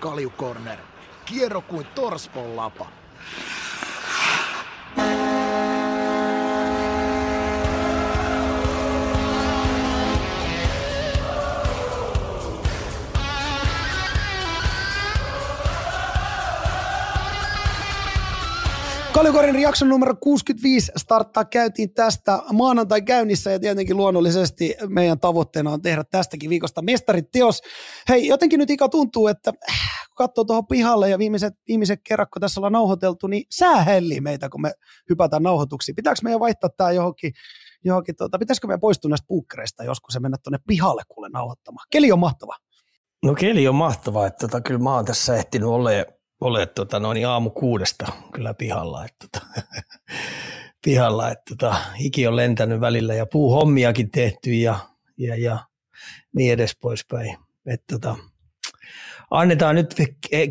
Kaljukorner. Kierro kuin torspon lapa. Kaljukorin jakson numero 65 starttaa käytiin tästä maanantai käynnissä ja tietenkin luonnollisesti meidän tavoitteena on tehdä tästäkin viikosta mestariteos. Hei, jotenkin nyt Ika tuntuu, että äh, kun katsoo tuohon pihalle ja viimeiset, viimeiset kerrat, kun tässä ollaan nauhoiteltu, niin sää hellii meitä, kun me hypätään nauhoituksiin. Pitääkö meidän vaihtaa tämä johonkin, johonkin tuota, pitäisikö meidän poistua näistä puukkereista joskus ja mennä tuonne pihalle kuule nauhoittamaan? Keli on mahtava. No keli on mahtava, että tota, kyllä mä oon tässä ehtinyt olemaan ole tota, noin aamu kuudesta kyllä pihalla. Että, tota, pihalla, että tota, hiki on lentänyt välillä ja puuhommiakin tehty ja, ja, ja niin edes poispäin. Että, tota, annetaan nyt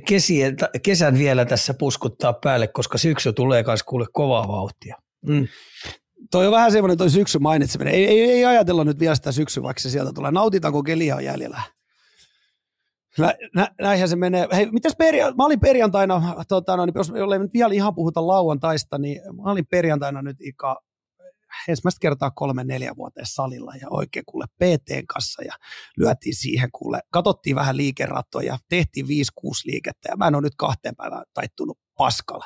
kesien, kesän vielä tässä puskuttaa päälle, koska syksy tulee myös kuule kovaa vauhtia. Mm. Toi on vähän semmoinen toi syksy mainitseminen. Ei, ei, ei ajatella nyt vielä sitä syksyä, vaikka se sieltä tulee. Nautitaanko keliä jäljellä? Nä, nä, näinhän se menee. Hei, mitäs peria- mä olin perjantaina, tota, no, niin jos jollei nyt vielä ihan puhuta lauantaista, niin mä olin perjantaina nyt Ika ensimmäistä kertaa kolme neljä vuoteen salilla ja oikein kuule PT kanssa ja lyötiin siihen kuule, katsottiin vähän liikerattoja, tehtiin 5-6 liikettä ja mä en ole nyt kahteen päivään taittunut paskalla.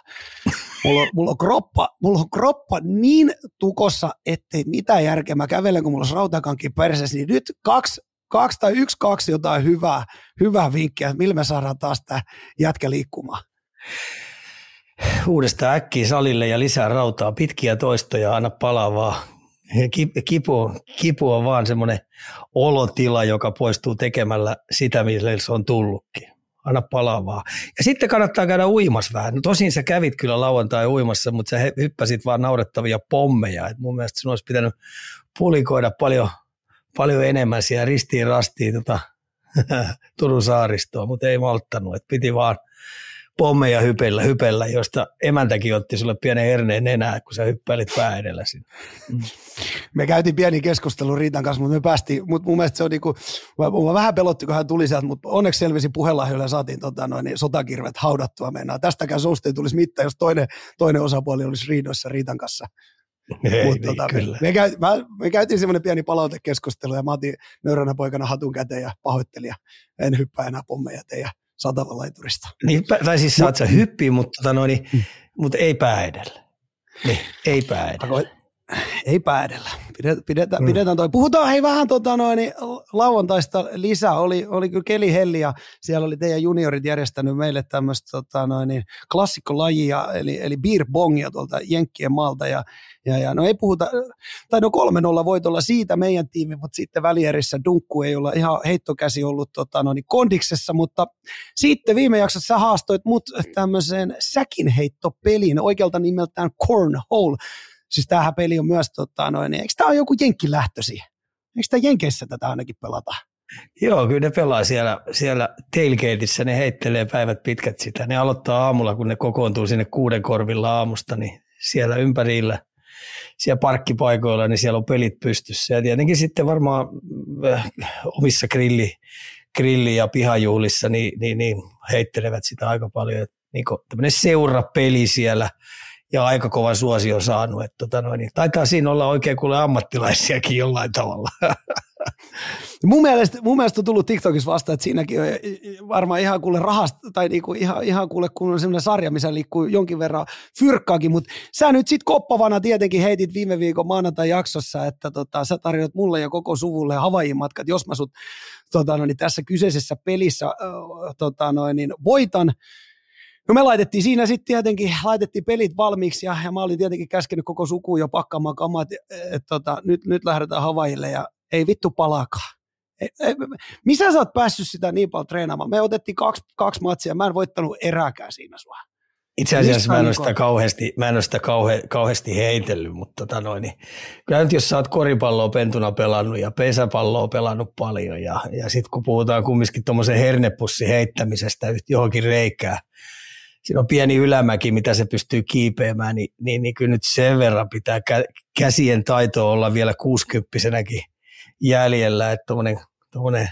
Mulla on, mulla on, kroppa, mulla on kroppa niin tukossa, ettei mitään järkeä. Mä kävelen, kun mulla on rautakankin perseessä, niin nyt kaksi kaksi tai yksi, kaksi jotain hyvää, hyvää vinkkiä, millä me saadaan taas tämä jätkä liikkumaan. Uudestaan äkkiä salille ja lisää rautaa, pitkiä toistoja, anna palavaa. Kipu, kipu on vaan semmoinen olotila, joka poistuu tekemällä sitä, millä se on tullutkin. Anna palavaa. Ja sitten kannattaa käydä uimas vähän. No tosin sä kävit kyllä lauantai uimassa, mutta sä hyppäsit vaan naurettavia pommeja. Et mun mielestä sun olisi pitänyt pulikoida paljon – paljon enemmän siellä ristiin rastiin tota, Turun saaristoa, mutta ei malttanut. Et piti vaan pommeja hypellä, hypellä, josta emäntäkin otti sulle pienen herneen enää, kun sä hyppäilit pää edellä sinne. Mm. Me käytiin pieni keskustelu Riitan kanssa, mutta me päästiin, mutta mun mielestä se on niinku, mä vähän pelotti, kun hän tuli sieltä, mutta onneksi selvisi puheenlahjoilla ja saatiin tota, noin, niin sotakirvet haudattua mennään. Tästäkään susta ei tulisi mitään, jos toinen, toinen osapuoli olisi riidoissa Riitan kanssa. Ei, Mut, niin, tota, kyllä. Me, käy, mä, me käytiin semmoinen pieni palautekeskustelu ja mä otin nöyränä poikana hatun käteen ja pahoittelin ja en hyppää enää pommeja teidän satavan laiturista. Niin, tai siis saat sä hyppiä, mutta, tota noin, mm. mutta ei pää edellä. Niin, ei pää edellä ei päädellä. Pidetään, pidetään, mm. pidetään toi. Puhutaan hei vähän tota noin, niin lauantaista lisää. Oli, oli kyllä Keli Helli ja siellä oli teidän juniorit järjestänyt meille tämmöistä tota noin, niin klassikkolajia, eli, eli beer bongia tuolta Jenkkien maalta. Ja, ja, ja, no ei puhuta, tai no 3-0 voitolla siitä meidän tiimi, mutta sitten välierissä Dunkku ei olla ihan heittokäsi ollut tota noin, niin kondiksessa, mutta sitten viime jaksossa sä haastoit mut tämmöiseen säkinheittopeliin oikealta nimeltään Cornhole Siis tämähän peli on myös, tota, noin, eikö tämä ole joku jenkkilähtösi? Eikö tämä Jenkeissä tätä ainakin pelata? Joo, kyllä ne pelaa siellä, siellä tailgateissa, ne heittelee päivät pitkät sitä. Ne aloittaa aamulla, kun ne kokoontuu sinne kuuden korvilla aamusta, niin siellä ympärillä, siellä parkkipaikoilla, niin siellä on pelit pystyssä. Ja tietenkin sitten varmaan äh, omissa grilli, grilli- ja pihajuhlissa niin, niin, niin heittelevät sitä aika paljon. Niin tämmöinen seurapeli siellä – ja aika kova suosio saanut. Että tota noin, niin taitaa siinä olla oikein kuule ammattilaisiakin jollain tavalla. Mun mielestä, mun mielestä on tullut TikTokissa vasta, että siinäkin on varmaan ihan kuule rahasta, tai niinku ihan, ihan kuule kun on sellainen sarja, missä liikkuu jonkin verran fyrkkaakin, mutta sä nyt sit koppavana tietenkin heitit viime viikon maanantai jaksossa, että tota, sä tarjot mulle ja koko suvulle Havaijin matkat, jos mä sut tota, no, niin tässä kyseisessä pelissä tota, no, niin voitan, No me laitettiin siinä sitten tietenkin, laitettiin pelit valmiiksi ja, ja mä olin tietenkin käskenyt koko sukuun jo pakkaamaan kamat, että et, tota, nyt, nyt lähdetään Havaille ja ei vittu palaakaan. E, e, missä sä oot päässyt sitä niin paljon treenaamaan? Me otettiin kaksi, kaksi matsia, mä en voittanut erääkään siinä sua. Itse asiassa mä en ole sitä kauheasti, mä en ole sitä kauhe, kauheasti heitellyt, mutta tota noin, niin, kyllä nyt jos sä oot koripalloa pentuna pelannut ja pesäpalloa pelannut paljon ja, ja sitten kun puhutaan kumminkin tuommoisen hernepussin heittämisestä johonkin reikään, siinä on pieni ylämäki, mitä se pystyy kiipeämään, niin, niin, niin kyllä nyt sen verran pitää käsien taito olla vielä kuusikymppisenäkin jäljellä, että tuommoinen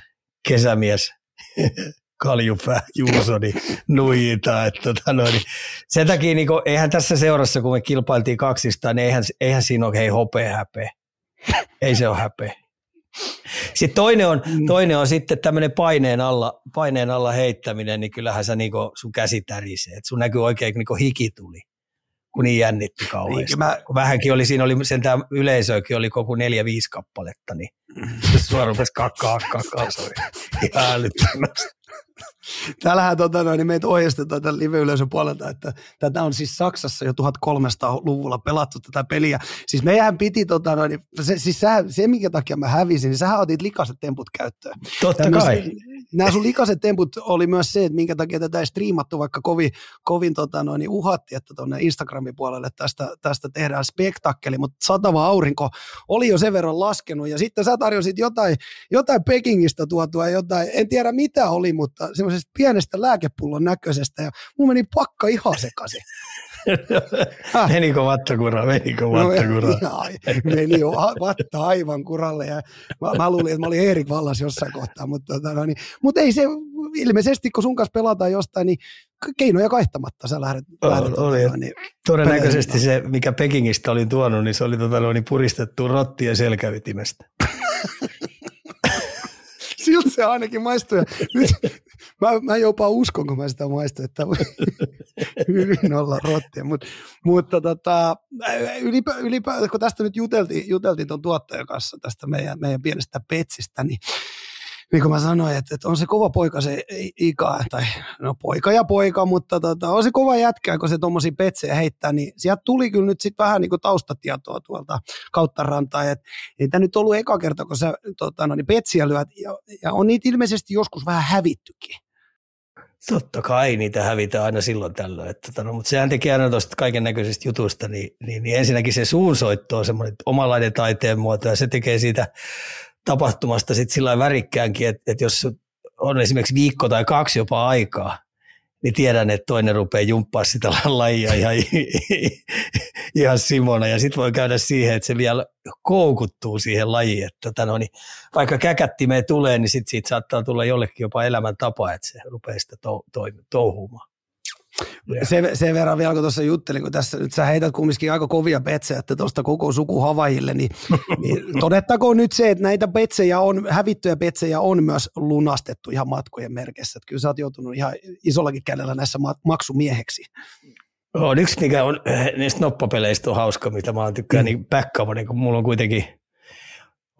kesämies kaljupää Juusoni nuijita. Että, tota, no, niin, sen takia niin kuin, eihän tässä seurassa, kun me kilpailtiin kaksista, niin eihän, eihän siinä ole hei hopea häpeä. Ei se ole häpeä. Sitten toinen on, mm. toinen on sitten tämmöinen paineen alla, paineen alla heittäminen, niin kyllähän sä niinku, sun käsi tärisee. Et sun näkyy oikein niinku hiki tuli, kun niin jännitti kauheasti. Niin, mä... Vähänkin oli, siinä oli sentään yleisöäkin oli koko neljä, viisi kappaletta, niin sua rupesi kakkaa, kakkaa, se oli ihan älyttömästi. Täällähän tota, noin, niin meitä ohjeistetaan tämän live-yleisön puolelta, että tätä on siis Saksassa jo 1300-luvulla pelattu tätä peliä. Siis meidän piti, tota, noin, se, siis sä, se minkä takia mä hävisin, niin sähän otit likaset temput käyttöön. Totta Tämmöis, kai. Nämä sun likaset temput oli myös se, että minkä takia tätä ei striimattu, vaikka kovin, kovin tota, noin, niin uhatti, että tuonne Instagramin puolelle tästä, tästä tehdään spektakkeli, mutta satava aurinko oli jo sen verran laskenut. Ja sitten sä tarjosit jotain, jotain Pekingistä tuotua, jotain, en tiedä mitä oli, mutta semmoisesta pienestä lääkepullon näköisestä. Ja mun meni pakka ihan sekaisin. Menikö vattakura, menikö vattakura? No, meni jo vatta aivan kuralle ja mä, mä luulin, että mä olin Erik Vallas jossain kohtaa, mutta, tota, no niin, mutta ei se ilmeisesti, kun sun kanssa pelataan jostain, niin keinoja kaihtamatta sä lähdet. Oh, lähdet oli, tota, niin, todennäköisesti se, mikä Pekingistä oli tuonut, niin se oli tota, no niin puristettu rottia selkäytimestä. siltä se ainakin maistuu. Ja nyt mä, mä jopa uskon, kun mä sitä maistan, että hyvin olla rottia. Mut, mutta tota, ylipä, ylipä, kun tästä nyt juteltiin, juteltiin tuon tuottajan kanssa tästä meidän, meidän pienestä petsistä, niin niin kuin mä sanoin, että, että on se kova poika se Ika, tai no poika ja poika, mutta tota, on se kova jätkä, kun se tuommoisia petsejä heittää, niin sieltä tuli kyllä nyt sitten vähän niin kuin taustatietoa tuolta kautta rantaa, että ei tämä nyt ollut eka kerta, kun sä tota, no, niin petsiä lyöt, ja, ja on niitä ilmeisesti joskus vähän hävittykin. Totta kai niitä hävitään aina silloin tällöin, että, tota, no, mutta sehän tekee aina tuosta kaiken näköisistä jutuista, niin, niin, niin, ensinnäkin se suunsoitto on semmoinen omanlainen taiteen muoto ja se tekee siitä tapahtumasta sitten sillä värikkäänkin, että, että jos on esimerkiksi viikko tai kaksi jopa aikaa, niin tiedän, että toinen rupeaa jumppaa sitä lajia ihan, ihan Simona. Ja sitten voi käydä siihen, että se vielä koukuttuu siihen lajiin. Että tota no, niin vaikka käkättimeen tulee, niin sitten siitä saattaa tulla jollekin jopa elämäntapa, että se rupeaa sitä to, to, touhumaan. Sen, sen verran vielä, kun tuossa juttelin, kun tässä nyt sä heität kumminkin aika kovia petsejä, että tuosta koko suku Havajille, niin, niin todettakoon nyt se, että näitä petsejä on, hävittyjä petsejä on myös lunastettu ihan matkojen merkeissä. Että kyllä sä oot joutunut ihan isollakin kädellä näissä maksumieheksi. On yksi, mikä on eh, niistä noppapeleistä on hauska, mitä mä tykkään, mm. niin backcover, niin kun mulla on kuitenkin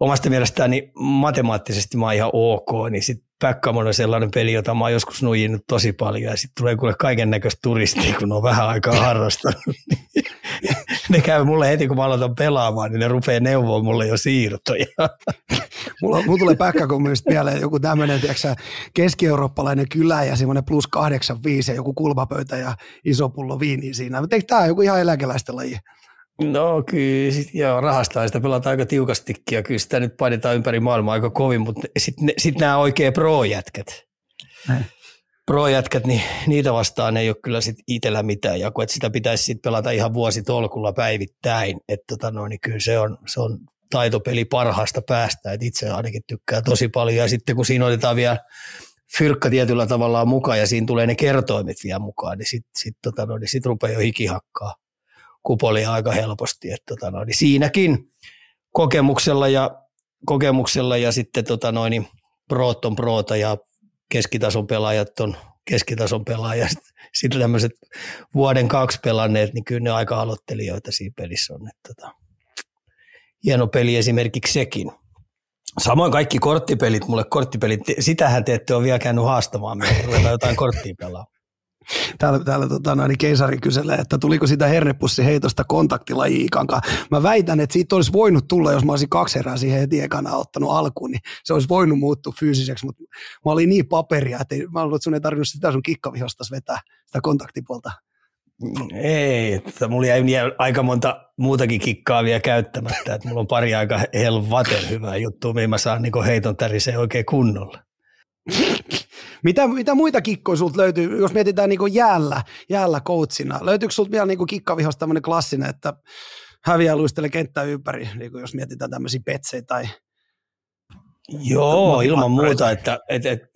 omasta mielestäni matemaattisesti mä oon ihan ok, niin sitten Backgammon on sellainen peli, jota mä oon joskus nuijinut tosi paljon ja sitten tulee kuule kaiken näköistä turistia, kun on vähän aikaa harrastanut. ne käy mulle heti, kun mä aloitan pelaamaan, niin ne rupeaa neuvoa mulle jo siirtoja. mulla, mulla tulee Backgammonista mieleen joku tämmöinen, keski-eurooppalainen kylä ja semmoinen plus 85 ja joku kulmapöytä ja iso pullo viiniä siinä. Tämä joku ihan eläkeläisten laji? No kyllä, sit, joo, rahastaa sitä. Pelataan aika tiukastikin ja kyllä sitä nyt painetaan ympäri maailmaa aika kovin, mutta sitten sit nämä oikein pro-jätkät. Pro-jätkät, niin niitä vastaan ei ole kyllä sit itsellä mitään jakoa, että sitä pitäisi sit pelata ihan vuositolkulla päivittäin, että tota no, niin kyllä se on, se on taitopeli parhaasta päästä, että itse ainakin tykkää tosi paljon. Ja sitten kun siinä otetaan vielä fyrkka tietyllä tavalla mukaan ja siinä tulee ne kertoimet vielä mukaan, niin sitten sit, tota no, niin sit rupeaa jo hikihakkaa kupolia aika helposti. Että tota noin, niin siinäkin kokemuksella ja, kokemuksella ja sitten tota noin, niin proot on proota ja keskitason pelaajat on keskitason pelaajat. Sitten tämmöiset vuoden kaksi pelanneet, niin kyllä ne aika aloittelijoita siinä pelissä on. Että tota, hieno peli esimerkiksi sekin. Samoin kaikki korttipelit, mulle korttipelit, sitähän te ette ole vielä käynyt haastamaan, me jotain korttia pelaa. Täällä, täällä tota, no, niin keisari kyselee, että tuliko sitä hernepussiheitosta kontaktilajiikan Mä väitän, että siitä olisi voinut tulla, jos mä olisin kaksi erää siihen heti ekana ottanut alkuun, niin se olisi voinut muuttua fyysiseksi, mutta mä olin niin paperia, että mä luulen, että sun ei tarvinnut sitä sun kikkavihostas vetää, sitä kontaktipuolta. Ei, että mulla jäi aika monta muutakin kikkaa vielä käyttämättä, että mulla on pari aika helvaten hyvää juttua, mihin mä saan niin heiton täriseen oikein kunnolla. Mitä, mitä muita kikkoja sulta löytyy, jos mietitään niin jäällä, jäällä coachina? Löytyykö sulta vielä niin kikkavihosta tämmöinen klassinen, että häviää luistele kenttää ympäri, niin jos mietitään tämmöisiä petseitä tai Joo, ilman muuta, että, että, että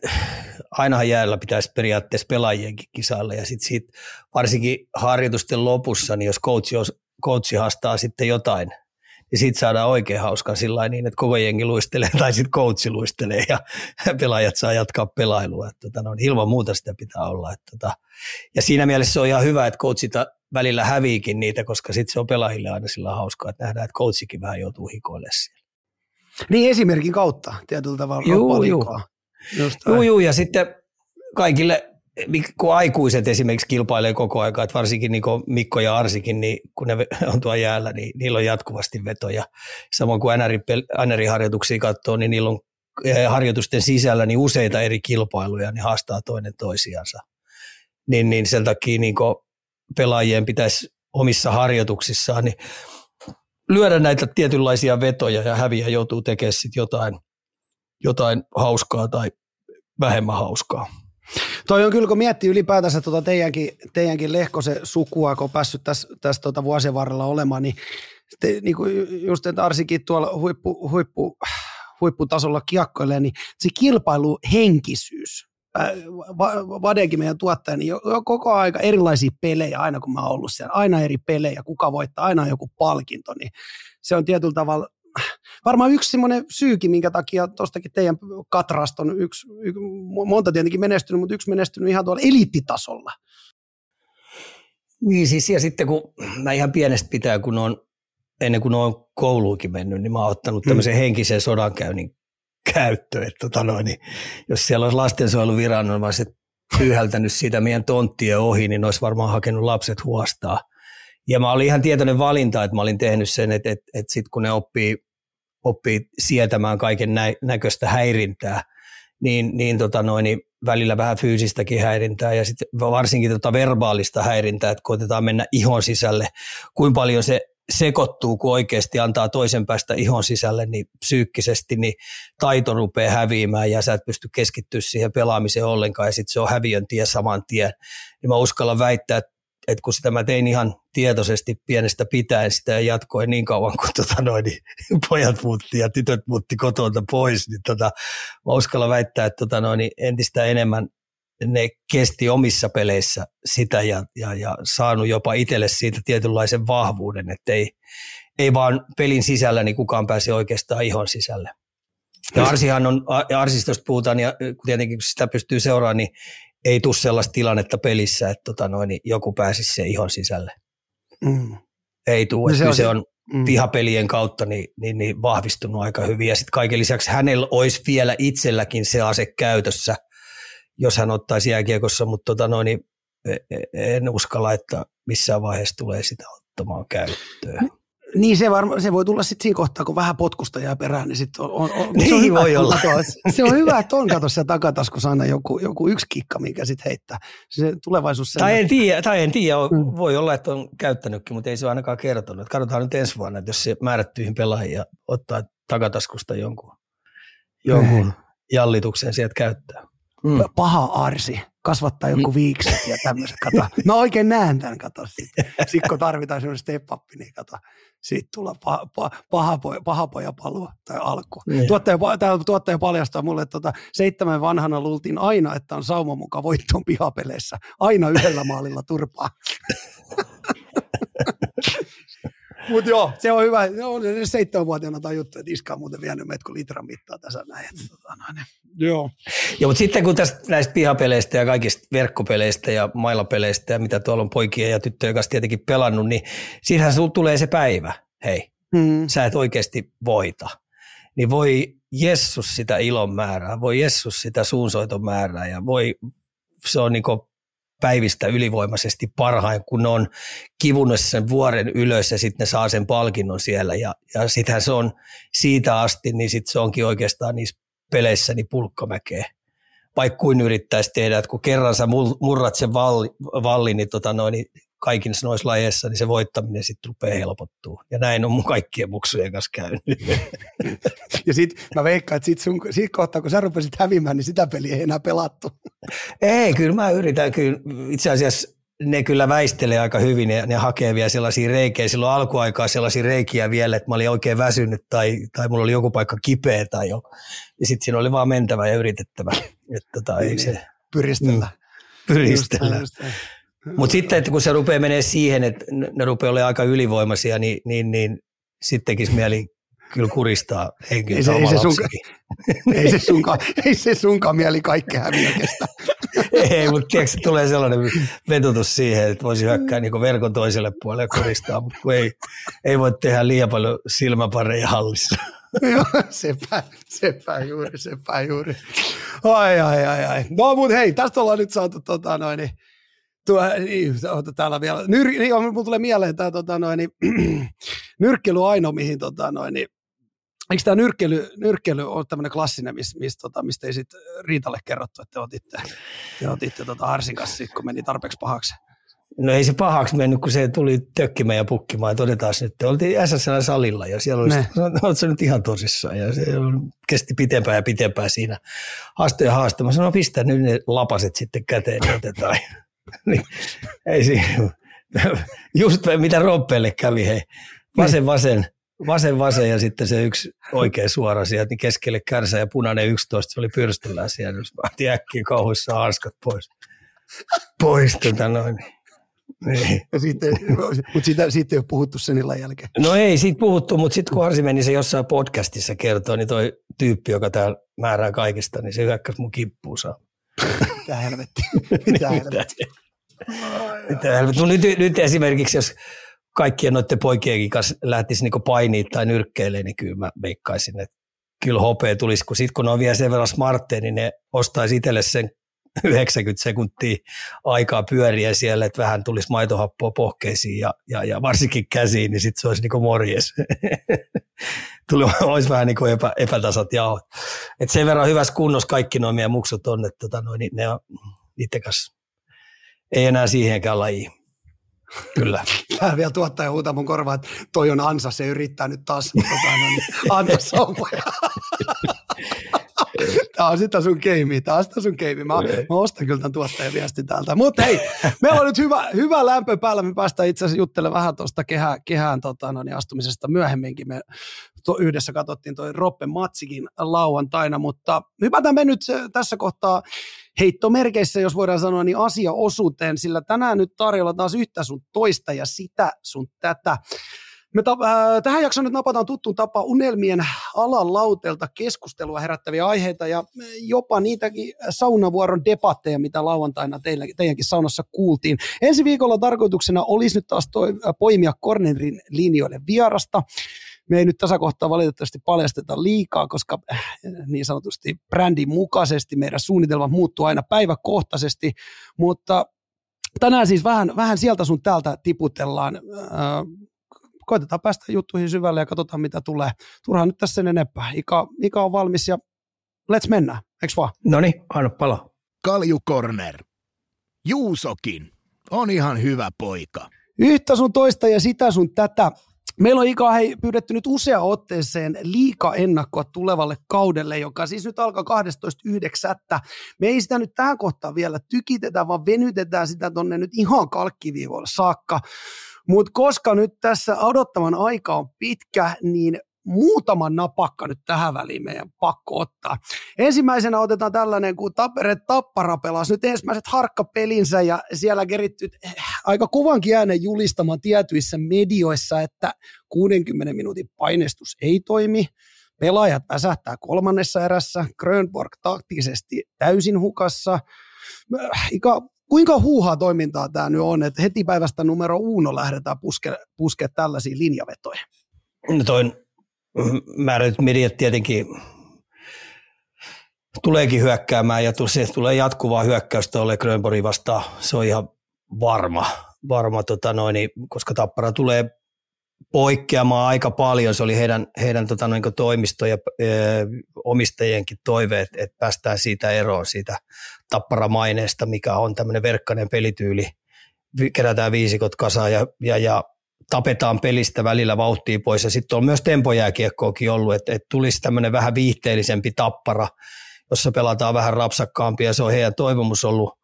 ainahan jäällä pitäisi periaatteessa pelajienkin kisailla ja sitten sit varsinkin harjoitusten lopussa, niin jos coachi, coachi haastaa sitten jotain, niin siitä saadaan oikein hauska sillä niin, että koko jengi luistelee tai sitten coachi luistelee ja pelaajat saa jatkaa pelailua. Että, tota, no, ilman muuta sitä pitää olla. Että, tota, ja siinä mielessä se on ihan hyvä, että coachita välillä häviikin niitä, koska sitten se on pelaajille aina sillä hauskaa, että nähdään, että coachikin vähän joutuu hikoille siellä. Niin esimerkin kautta tietyllä tavalla. Juu, juu. Juu, juu, ja sitten kaikille, kun aikuiset esimerkiksi kilpailee koko aika, että varsinkin niin Mikko ja Arsikin, niin kun ne on tuolla jäällä, niin niillä on jatkuvasti vetoja. Samoin kuin NR-harjoituksia katsoo, niin niillä on eh, harjoitusten sisällä niin useita eri kilpailuja, niin haastaa toinen toisiansa. Niin, niin sen takia niin pelaajien pitäisi omissa harjoituksissaan niin lyödä näitä tietynlaisia vetoja ja häviä joutuu tekemään sit jotain, jotain hauskaa tai vähemmän hauskaa. Toi on kyllä, kun miettii ylipäätänsä tuota teidänkin, teidänkin Lehkosen sukua, kun on päässyt tässä, tässä tuota vuosien varrella olemaan, niin, te, niin kuin just että Arsikin tuolla huippu, huippu, huipputasolla kiekkoilee, niin se kilpailuhenkisyys, Vadenkin meidän tuottaja, niin jo koko aika erilaisia pelejä aina kun mä oon ollut siellä, aina eri pelejä, kuka voittaa, aina joku palkinto, niin se on tietyllä tavalla varmaan yksi semmoinen syykin, minkä takia tuostakin teidän Katrasta on yksi, yksi, monta tietenkin menestynyt, mutta yksi menestynyt ihan tuolla eliittitasolla. Niin siis, ja sitten kun mä ihan pienestä pitää, kun on, ennen kuin on kouluukin mennyt, niin mä oon ottanut hmm. tämmöisen henkisen sodankäynnin käyttöön. Että tota noin, niin jos siellä olisi lastensuojeluviranomaiset pyyhältänyt siitä meidän tonttien ohi, niin olisi varmaan hakenut lapset huostaa. Ja mä olin ihan tietoinen valinta, että mä olin tehnyt sen, että, että, että sitten kun ne oppii, oppii sietämään kaiken nä- näköistä häirintää, niin, niin, tota noin, niin välillä vähän fyysistäkin häirintää ja sitten varsinkin tota verbaalista häirintää, että koitetaan mennä ihon sisälle, kuinka paljon se sekoittuu, kun oikeasti antaa toisen päästä ihon sisälle, niin psyykkisesti niin taito rupeaa häviämään ja sä et pysty keskittyä siihen pelaamiseen ollenkaan ja sitten se on häviön tie saman tien. Niin mä uskallan väittää, että että kun sitä mä tein ihan tietoisesti pienestä pitäen sitä ja jatkoin niin kauan, kun tota noin, niin pojat muutti ja tytöt muutti kotolta pois, niin tota, mä uskallan väittää, että tota noin, niin entistä enemmän ne kesti omissa peleissä sitä ja, ja, ja saanut jopa itselle siitä tietynlaisen vahvuuden, että ei, ei vaan pelin sisällä niin kukaan pääse oikeastaan ihon sisälle. Ja Arsihan on, ja Arsistosta puhutaan, ja tietenkin kun sitä pystyy seuraamaan, niin ei tule sellaista tilannetta pelissä, että tota noin, niin joku pääsisi se ihon sisälle. Mm. Ei tule, no se, on, se on mm. pihapelien kautta niin, niin, niin vahvistunut aika hyvin. Ja sitten kaiken lisäksi hänellä olisi vielä itselläkin se ase käytössä – jos hän ottaisi jääkiekossa, mutta tota noin, niin e, e, en uskalla, että missään vaiheessa tulee sitä ottamaan käyttöön. Niin se, varma, se voi tulla sitten siinä kohtaa, kun vähän potkusta jää perään, niin sitten on, on, on, niin se on hyvä, voi olla. Se on hyvä, että on kato siellä takataskussa aina joku, joku yksi kikka, mikä sitten heittää. Se tulevaisuus sen, tai en tiedä, tai en tiedä, mm. voi olla, että on käyttänytkin, mutta ei se ole ainakaan kertonut. Katsotaan nyt ensi vuonna, että jos se määrättyihin pelaajia ottaa takataskusta jonkun, jonkun jallituksen sieltä käyttää mm. paha arsi, kasvattaa joku mm. viikset ja tämmöiset, kato. Mä oikein näen tämän, kato. Sitten kun tarvitaan semmoinen step up, niin kato, siitä tulee paha, paha, paha, poja, paha poja palua tai alku. Mm. Tuottaja, tämä tuottaja paljastaa mulle, että tota, seitsemän vanhana luultiin aina, että on sauma mukaan voittoon pihapeleissä. Aina yhdellä maalilla turpaa. Mutta joo, se on hyvä. On se seitsemänvuotiaana tajuttu, että iska on muuten vienyt meitä kuin litran mittaa tässä näin. Tota, näin. Joo. Joo, mutta sitten kun tästä näistä pihapeleistä ja kaikista verkkopeleistä ja mailapeleistä ja mitä tuolla on poikia ja tyttöjä kanssa tietenkin pelannut, niin siinähän sinulla tulee se päivä, hei, hmm. sä et oikeasti voita. Niin voi Jessus sitä ilon määrää, voi Jessus sitä suunsoiton määrää ja voi, se on niin päivistä ylivoimaisesti parhain, kun ne on kivunut sen vuoren ylös ja sitten ne saa sen palkinnon siellä. Ja, ja sittenhän se on siitä asti, niin sitten se onkin oikeastaan niissä peleissä niin pulkkamäkeä. Vaikka kuin yrittäisi tehdä, että kun kerran sä murrat sen valli, valli niin, tota noin, niin kaikissa noissa lajeissa, niin se voittaminen sitten rupeaa helpottuu. Ja näin on mun kaikkien muksujen kanssa käynyt. ja sitten mä veikkaan, että sit sun, sit kohtaa, kun sä rupesit hävimään, niin sitä peliä ei enää pelattu. ei, kyllä mä yritän. Kyllä itse asiassa ne kyllä väistelee aika hyvin ja ne hakee vielä sellaisia reikejä. Silloin alkuaikaa sellaisia reikiä vielä, että mä olin oikein väsynyt tai, tai mulla oli joku paikka kipeä tai jo. Ja sitten siinä oli vaan mentävä ja yritettävä. Että tota, ei se, Pyristellä. Mm, pyristellä. Just, just, Mutta sitten, että kun se rupeaa menee siihen, että ne rupeaa olemaan aika ylivoimaisia, niin, niin, niin sitten tekisi mieli kyllä kuristaa henkeä Ei se- ei se sunkaan- ei, se sunkaan, ei se sunkaan mieli kaikkea häviä kestä. Ei, mutta tiedätkö, tulee sellainen vetutus siihen, että voisi hyökkää niin verkon toiselle puolelle ja kuristaa, mutta kun ei, ei voi tehdä liian paljon silmäpareja hallissa. Joo, sepä, sepä juuri, sepä juuri. Ai, ai, ai, ai. No, mutta hei, tästä ollaan nyt saatu tota noin, niin, tuo, niin, täällä vielä, nyr, niin, mulla tulee mieleen tämä tota noin, niin, nyrkkely aino, mihin tota noin, niin, Eikö tämä nyrkkely, nyrkkely ole tämmöinen klassinen, miss, miss, tota, mistä ei sit Riitalle kerrottu, että te otitte, te otitte tota Harsin kanssa, kun meni tarpeeksi pahaksi? No ei se pahaksi mennyt, kun se tuli tökkimään ja pukkimaan, että otetaan nyt. Oltiin SSL salilla ja siellä oli, Ne. no, sä nyt ihan tosissaan? Ja se kesti pitempään ja pitempään siinä haaste ja haaste. Mä sanoin, no pistä nyt ne lapaset sitten käteen, niin otetaan. niin, ei siinä. Just mitä Rompelle kävi, hei. Vasen, vasen, vasen, vasen ja sitten se yksi oikea suora sieltä, niin keskelle kärsä ja punainen 11, se oli pyrstyllään siellä. Mä otin äkkiä kauhuissa hanskat pois. Pois tota noin. Niin. Mutta siitä, siitä ei ole puhuttu sen illan jälkeen. No ei siitä puhuttu, mutta sitten kun Harsi meni se jossain podcastissa kertoo, niin toi tyyppi, joka täällä määrää kaikista, niin se hyökkäsi mun kippuun saa. Mitä helvettiä. Mitä helvettiä. Mitä helvettiä. No nyt, nyt esimerkiksi, jos kaikkien noiden poikienkin kanssa lähtisi niinku painiin tai nyrkkeilemään, niin kyllä mä veikkaisin, että kyllä hopea tulisi, kun sitten kun ne on vielä sen verran smartteja, niin ne ostaisi itselle sen 90 sekuntia aikaa pyöriä siellä, että vähän tulisi maitohappoa pohkeisiin ja, ja, ja varsinkin käsiin, niin sitten se olisi niin morjes. Tuli, olisi vähän niin epä, epätasat jaot. Et sen verran hyvässä kunnossa kaikki nuo meidän muksut on, että tota, noin, ne on niiden kanssa ei enää siihenkään lajiin. Kyllä. Tää vielä tuottaja huutaa mun korvaan, että toi on ansa, se yrittää nyt taas tota, no, niin, antaa Tämä on sitä sun keimi, tämä on sitä sun keimi. Mä, mä ostan kyllä tämän tuottajan viesti täältä. Mutta hei, meillä on nyt hyvä, hyvä lämpö päällä. Me päästään itse asiassa juttelemaan vähän tuosta kehä, kehään tota, no, niin astumisesta myöhemminkin. Me to, yhdessä katsottiin toi Roppe Matsikin lauantaina, mutta hypätään me nyt se, tässä kohtaa heittomerkeissä, jos voidaan sanoa, niin asiaosuuteen, sillä tänään nyt tarjolla taas yhtä sun toista ja sitä sun tätä. Me ta- äh, tähän jaksoon nyt napataan tuttuun tapa unelmien alan lautelta keskustelua herättäviä aiheita ja jopa niitäkin saunavuoron debatteja, mitä lauantaina teille, teidänkin saunassa kuultiin. Ensi viikolla tarkoituksena olisi nyt taas toi, äh, poimia Cornerin linjoille vierasta. Me ei nyt tässä kohtaa valitettavasti paljasteta liikaa, koska äh, niin sanotusti brändin mukaisesti meidän suunnitelmat muuttuu aina päiväkohtaisesti, mutta tänään siis vähän, vähän sieltä sun täältä tiputellaan. Äh, koitetaan päästä juttuihin syvälle ja katsotaan mitä tulee. Turhaan nyt tässä sen enempää. Ika, Ika on valmis ja let's mennä, eikö vaan? No niin, anna palaa. Kalju Corner. Juusokin on ihan hyvä poika. Yhtä sun toista ja sitä sun tätä. Meillä on Ika hei, pyydetty nyt usea otteeseen liika ennakkoa tulevalle kaudelle, joka siis nyt alkaa 12.9. Me ei sitä nyt tähän kohtaan vielä tykitetä, vaan venytetään sitä tonne nyt ihan kalkkiviivoille saakka. Mutta koska nyt tässä odottavan aika on pitkä, niin muutama napakka nyt tähän väliin meidän pakko ottaa. Ensimmäisenä otetaan tällainen, kun Tappere Tappara pelasi nyt ensimmäiset harkkapelinsä ja siellä keritty aika kovan äänen julistamaan tietyissä medioissa, että 60 minuutin painestus ei toimi. Pelaajat väsähtää kolmannessa erässä, Grönborg taktisesti täysin hukassa. Ika, kuinka huuhaa toimintaa tämä nyt on, että heti päivästä numero uno lähdetään puske, puske tällaisiin linjavetoihin? No toi määrätyt mediat tietenkin tuleekin hyökkäämään ja se tulee jatkuvaa hyökkäystä Ole Grönborg vastaan. Se on ihan varma, varma tota noin, koska Tappara tulee poikkeamaan aika paljon. Se oli heidän, heidän tota noin, toimisto- ja e, omistajienkin toive, että, että päästään siitä eroon, siitä tapparamaineesta, mikä on tämmöinen verkkainen pelityyli. Kerätään viisikot kasaan ja, ja, ja tapetaan pelistä välillä vauhtia pois. Ja sitten on myös tempojääkiekkoakin ollut, että, että tulisi tämmöinen vähän viihteellisempi tappara, jossa pelataan vähän rapsakkaampia. Se on heidän toivomus ollut,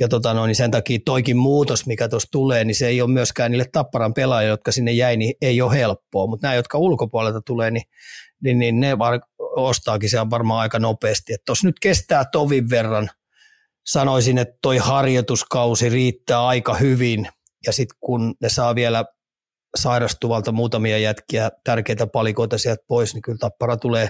ja tota no, niin sen takia toikin muutos, mikä tuossa tulee, niin se ei ole myöskään niille tapparan pelaajille, jotka sinne jäi, niin ei ole helppoa. Mutta nämä, jotka ulkopuolelta tulee, niin, niin, niin ne var, ostaakin se varmaan aika nopeasti. Että tuossa nyt kestää tovin verran. Sanoisin, että toi harjoituskausi riittää aika hyvin. Ja sitten kun ne saa vielä sairastuvalta muutamia jätkiä, tärkeitä palikoita sieltä pois, niin kyllä Tappara tulee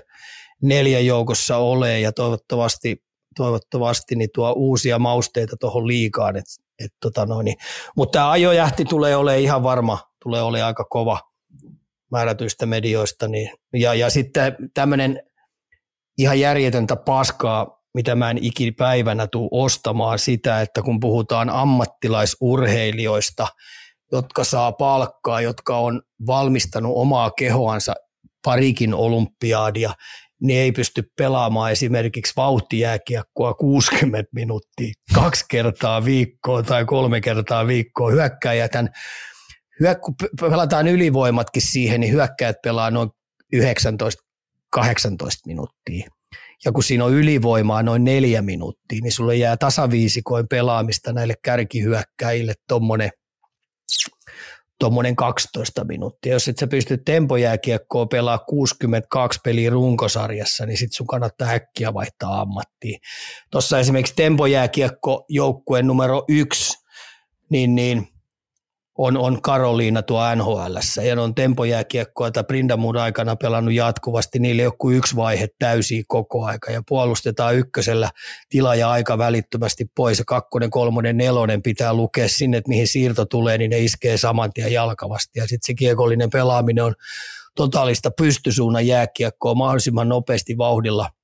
neljä joukossa ole ja toivottavasti toivottavasti niin tuo uusia mausteita tuohon liikaan. Et, et tota noin, niin. Mutta tämä ajojähti tulee olemaan ihan varma, tulee olemaan aika kova määrätyistä medioista. Niin, ja, ja sitten tämmöinen ihan järjetöntä paskaa, mitä mä en ikipäivänä tule ostamaan sitä, että kun puhutaan ammattilaisurheilijoista, jotka saa palkkaa, jotka on valmistanut omaa kehoansa parikin olympiaadia, niin ei pysty pelaamaan esimerkiksi vauhtijääkiekkoa 60 minuuttia kaksi kertaa viikkoa tai kolme kertaa viikkoa. Hyökkäjät, kun pelataan ylivoimatkin siihen, niin hyökkäjät pelaa noin 19-18 minuuttia. Ja kun siinä on ylivoimaa noin neljä minuuttia, niin sulle jää tasaviisikoin pelaamista näille kärkihyökkäjille tuommoinen tuommoinen 12 minuuttia. Jos et sä pysty tempojääkiekkoa pelaa 62 peliä runkosarjassa, niin sit sun kannattaa äkkiä vaihtaa ammattiin. Tuossa esimerkiksi tempojääkiekko joukkueen numero yksi, niin, niin on, on Karoliina tuo NHL, ja on tempojääkiekkoa tai Brindamon aikana pelannut jatkuvasti, niille joku yksi vaihe täysi koko aika, ja puolustetaan ykkösellä tila ja aika välittömästi pois, ja kakkonen, kolmonen, nelonen pitää lukea sinne, että mihin siirto tulee, niin ne iskee saman tien jalkavasti, ja sitten se kiekollinen pelaaminen on totaalista pystysuunnan jääkiekkoa mahdollisimman nopeasti vauhdilla –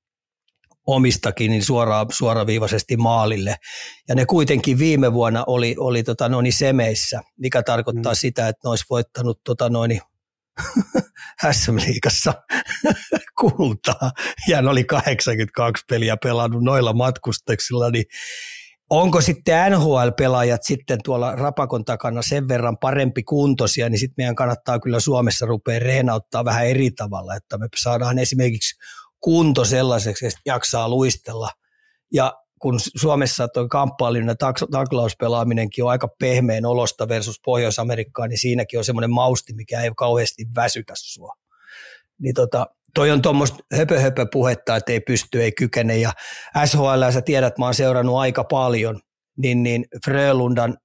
omistakin niin suora, suoraviivaisesti maalille. Ja ne kuitenkin viime vuonna oli, oli tota noin semeissä, mikä tarkoittaa mm. sitä, että ne olisi voittanut tota noin SM-liigassa kultaa ja ne oli 82 peliä pelannut noilla matkustuksilla, niin onko sitten NHL-pelaajat sitten tuolla rapakon takana sen verran parempi kuntoisia, niin sitten meidän kannattaa kyllä Suomessa rupea reenauttaa vähän eri tavalla, että me saadaan esimerkiksi kunto sellaiseksi, että jaksaa luistella. Ja kun Suomessa tuo kamppailun ja taklauspelaaminenkin on aika pehmeän olosta versus Pohjois-Amerikkaan, niin siinäkin on semmoinen mausti, mikä ei kauheasti väsytä sua. Niin tota, toi on tuommoista höpö, höpö puhetta, että ei pysty, ei kykene. Ja SHL, sä tiedät, mä oon seurannut aika paljon, niin, niin Frölundan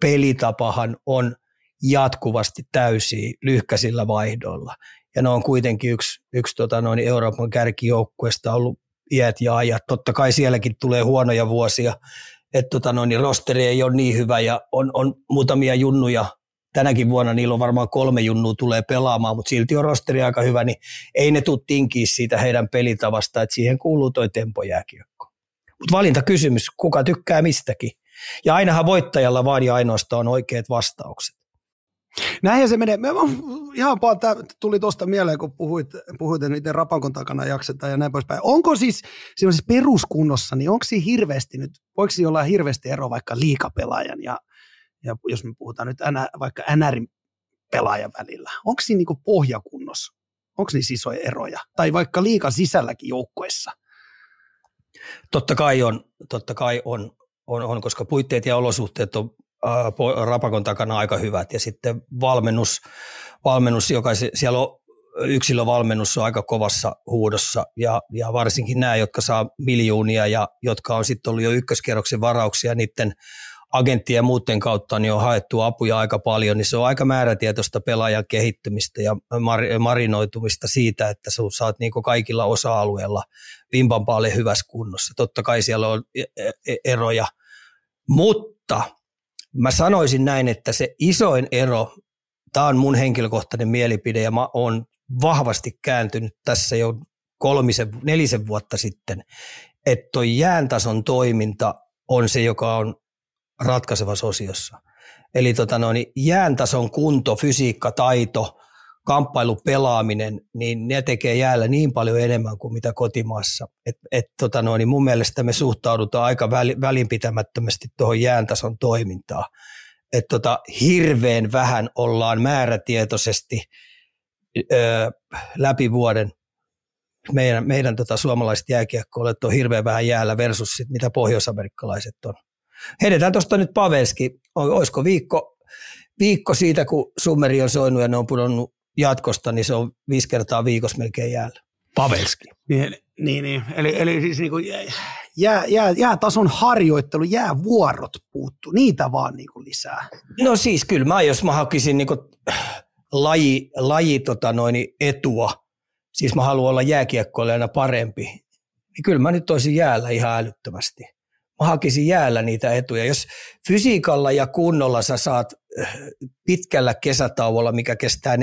pelitapahan on jatkuvasti täysiä lyhkäisillä vaihdoilla ja ne on kuitenkin yksi, yksi tota, noin Euroopan kärkijoukkueesta ollut iät ja ajat. Totta kai sielläkin tulee huonoja vuosia, että tota, noin, rosteri ei ole niin hyvä ja on, on muutamia junnuja tänäkin vuonna niillä on varmaan kolme junnua tulee pelaamaan, mutta silti on rosteri aika hyvä, niin ei ne tule tinkiä siitä heidän pelitavasta, että siihen kuuluu toi tempojääkiekko. Mutta valintakysymys, kuka tykkää mistäkin. Ja ainahan voittajalla vaan ja ainoastaan on oikeat vastaukset. Näinhän se menee. Me, ihan vaan tämä tuli tuosta mieleen, kun puhuit, puhuit että miten rapankon takana jaksetaan ja näin poispäin. Onko siis siis peruskunnossa, niin onko siinä hirveästi nyt, voiko siinä olla hirveästi ero vaikka liikapelaajan ja, ja jos me puhutaan nyt NR, vaikka NRin pelaajan välillä, onko siinä niin pohjakunnossa? Onko niissä isoja eroja? Tai vaikka liikan sisälläkin joukkoissa? Totta kai on, totta kai on, on, on, koska puitteet ja olosuhteet on rapakon takana aika hyvät. Ja sitten valmennus, valmennus joka siellä on yksilövalmennus on aika kovassa huudossa. Ja, ja varsinkin nämä, jotka saa miljoonia ja jotka on sitten ollut jo ykköskerroksen varauksia niiden agenttien ja muuten kautta niin on haettu apuja aika paljon, niin se on aika määrätietoista pelaajan kehittymistä ja mar- marinoitumista siitä, että sä saat niin kaikilla osa-alueilla vimpan paljon hyvässä kunnossa. Totta kai siellä on e-, e-, eroja, mutta Mä sanoisin näin, että se isoin ero, tämä on mun henkilökohtainen mielipide ja mä oon vahvasti kääntynyt tässä jo kolmisen, nelisen vuotta sitten, että toi jääntason toiminta on se, joka on ratkaisevassa osiossa. Eli tota noin, jääntason kunto, fysiikka, taito, kamppailupelaaminen, niin ne tekee jäällä niin paljon enemmän kuin mitä kotimaassa. Et, et, tota noin, niin mun mielestä me suhtaudutaan aika välinpitämättömästi tuohon jääntason toimintaan. Et tota, hirveän vähän ollaan määrätietoisesti ö, läpi vuoden meidän, meidän tota, suomalaiset jääkiekkoilijat on hirveän vähän jäällä versus sit, mitä pohjoisamerikkalaiset on. Heitetään tuosta nyt Pavelski. Olisiko viikko, viikko siitä, kun Summeri on soinut ja ne on pudonnut jatkosta, niin se on viisi kertaa viikossa melkein jäällä. Pavelski. Niin, niin, niin. Eli, eli siis niin kuin jää, jää, jäätason harjoittelu, jäävuorot puuttuu, niitä vaan niin kuin lisää. No siis kyllä mä, jos mä hakisin niin kuin laji, laji tota noin, etua, siis mä haluan olla jääkiekkoilijana parempi, niin kyllä mä nyt olisin jäällä ihan älyttömästi. Mä hakisin jäällä niitä etuja. Jos fysiikalla ja kunnolla sä saat äh, pitkällä kesätauolla, mikä kestää 4-5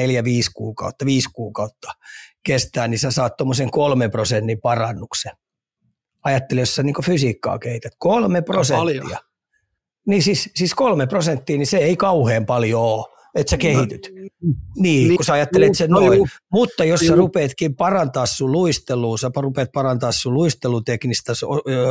kuukautta, 5 kuukautta kestää, niin sä saat tuommoisen kolme prosentin parannuksen. Ajattele, jos sä niin fysiikkaa kehität. Kolme prosenttia. Niin siis, siis kolme prosenttia, niin se ei kauhean paljon ole että sä kehityt. No, niin, niin, kun sä ajattelet sen no, noin. Juu. Mutta jos juu. sä rupeatkin parantaa sun luistelua, sä rupeat parantaa sun luisteluteknistä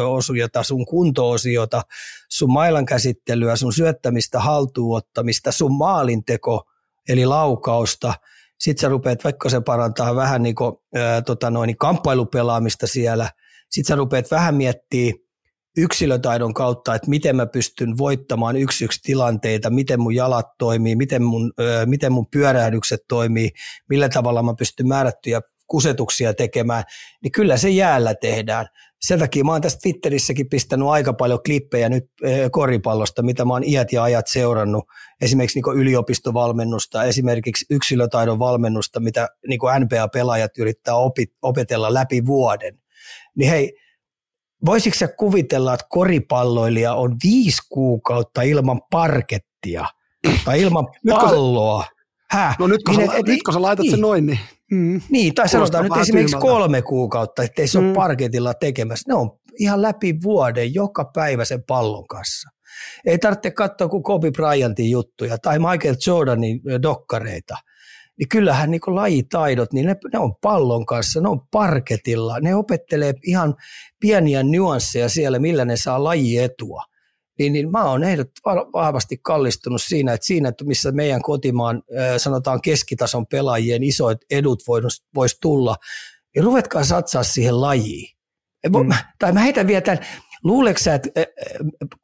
osuutta, sun kuntoosiota, sun mailan käsittelyä, sun syöttämistä, haltuuttamista, sun maalinteko, eli laukausta. Sitten sä rupeat, vaikka se parantaa vähän niin kuin, ää, tota noin, kamppailupelaamista siellä, sitten sä rupeat vähän miettimään yksilötaidon kautta, että miten mä pystyn voittamaan yksi yksi tilanteita, miten mun jalat toimii, miten mun, ö, miten mun pyörähdykset toimii, millä tavalla mä pystyn määrättyjä kusetuksia tekemään, niin kyllä se jäällä tehdään. Sen takia mä oon tässä Twitterissäkin pistänyt aika paljon klippejä nyt koripallosta, mitä mä oon iät ja ajat seurannut. Esimerkiksi niin yliopistovalmennusta, esimerkiksi yksilötaidon valmennusta, mitä niin NBA-pelaajat yrittää opetella läpi vuoden. Niin hei, voisitko sä kuvitella, että koripalloilija on viisi kuukautta ilman parkettia tai ilman palloa? Häh? No nyt kun, niin, sä, et, nyt kun sä laitat niin, sen noin, niin... Mm. Niin, tai sanotaan nyt esimerkiksi tyhmältä. kolme kuukautta, ettei se mm. ole parketilla tekemässä. Ne on ihan läpi vuoden, joka päivä sen pallon kanssa. Ei tarvitse katsoa kuin Kobe Bryantin juttuja tai Michael Jordanin dokkareita – niin kyllähän niin lajitaidot, niin ne, ne on pallon kanssa, ne on parketilla, ne opettelee ihan pieniä nyansseja siellä, millä ne saa lajietua. Niin, niin mä oon ehdot vahvasti kallistunut siinä, että siinä, että missä meidän kotimaan sanotaan keskitason pelaajien isoit edut voisi vois tulla, niin ruvetkaa satsaa siihen lajiin. Mm. Tai mä heitän vielä tämän, luuleeko sä, että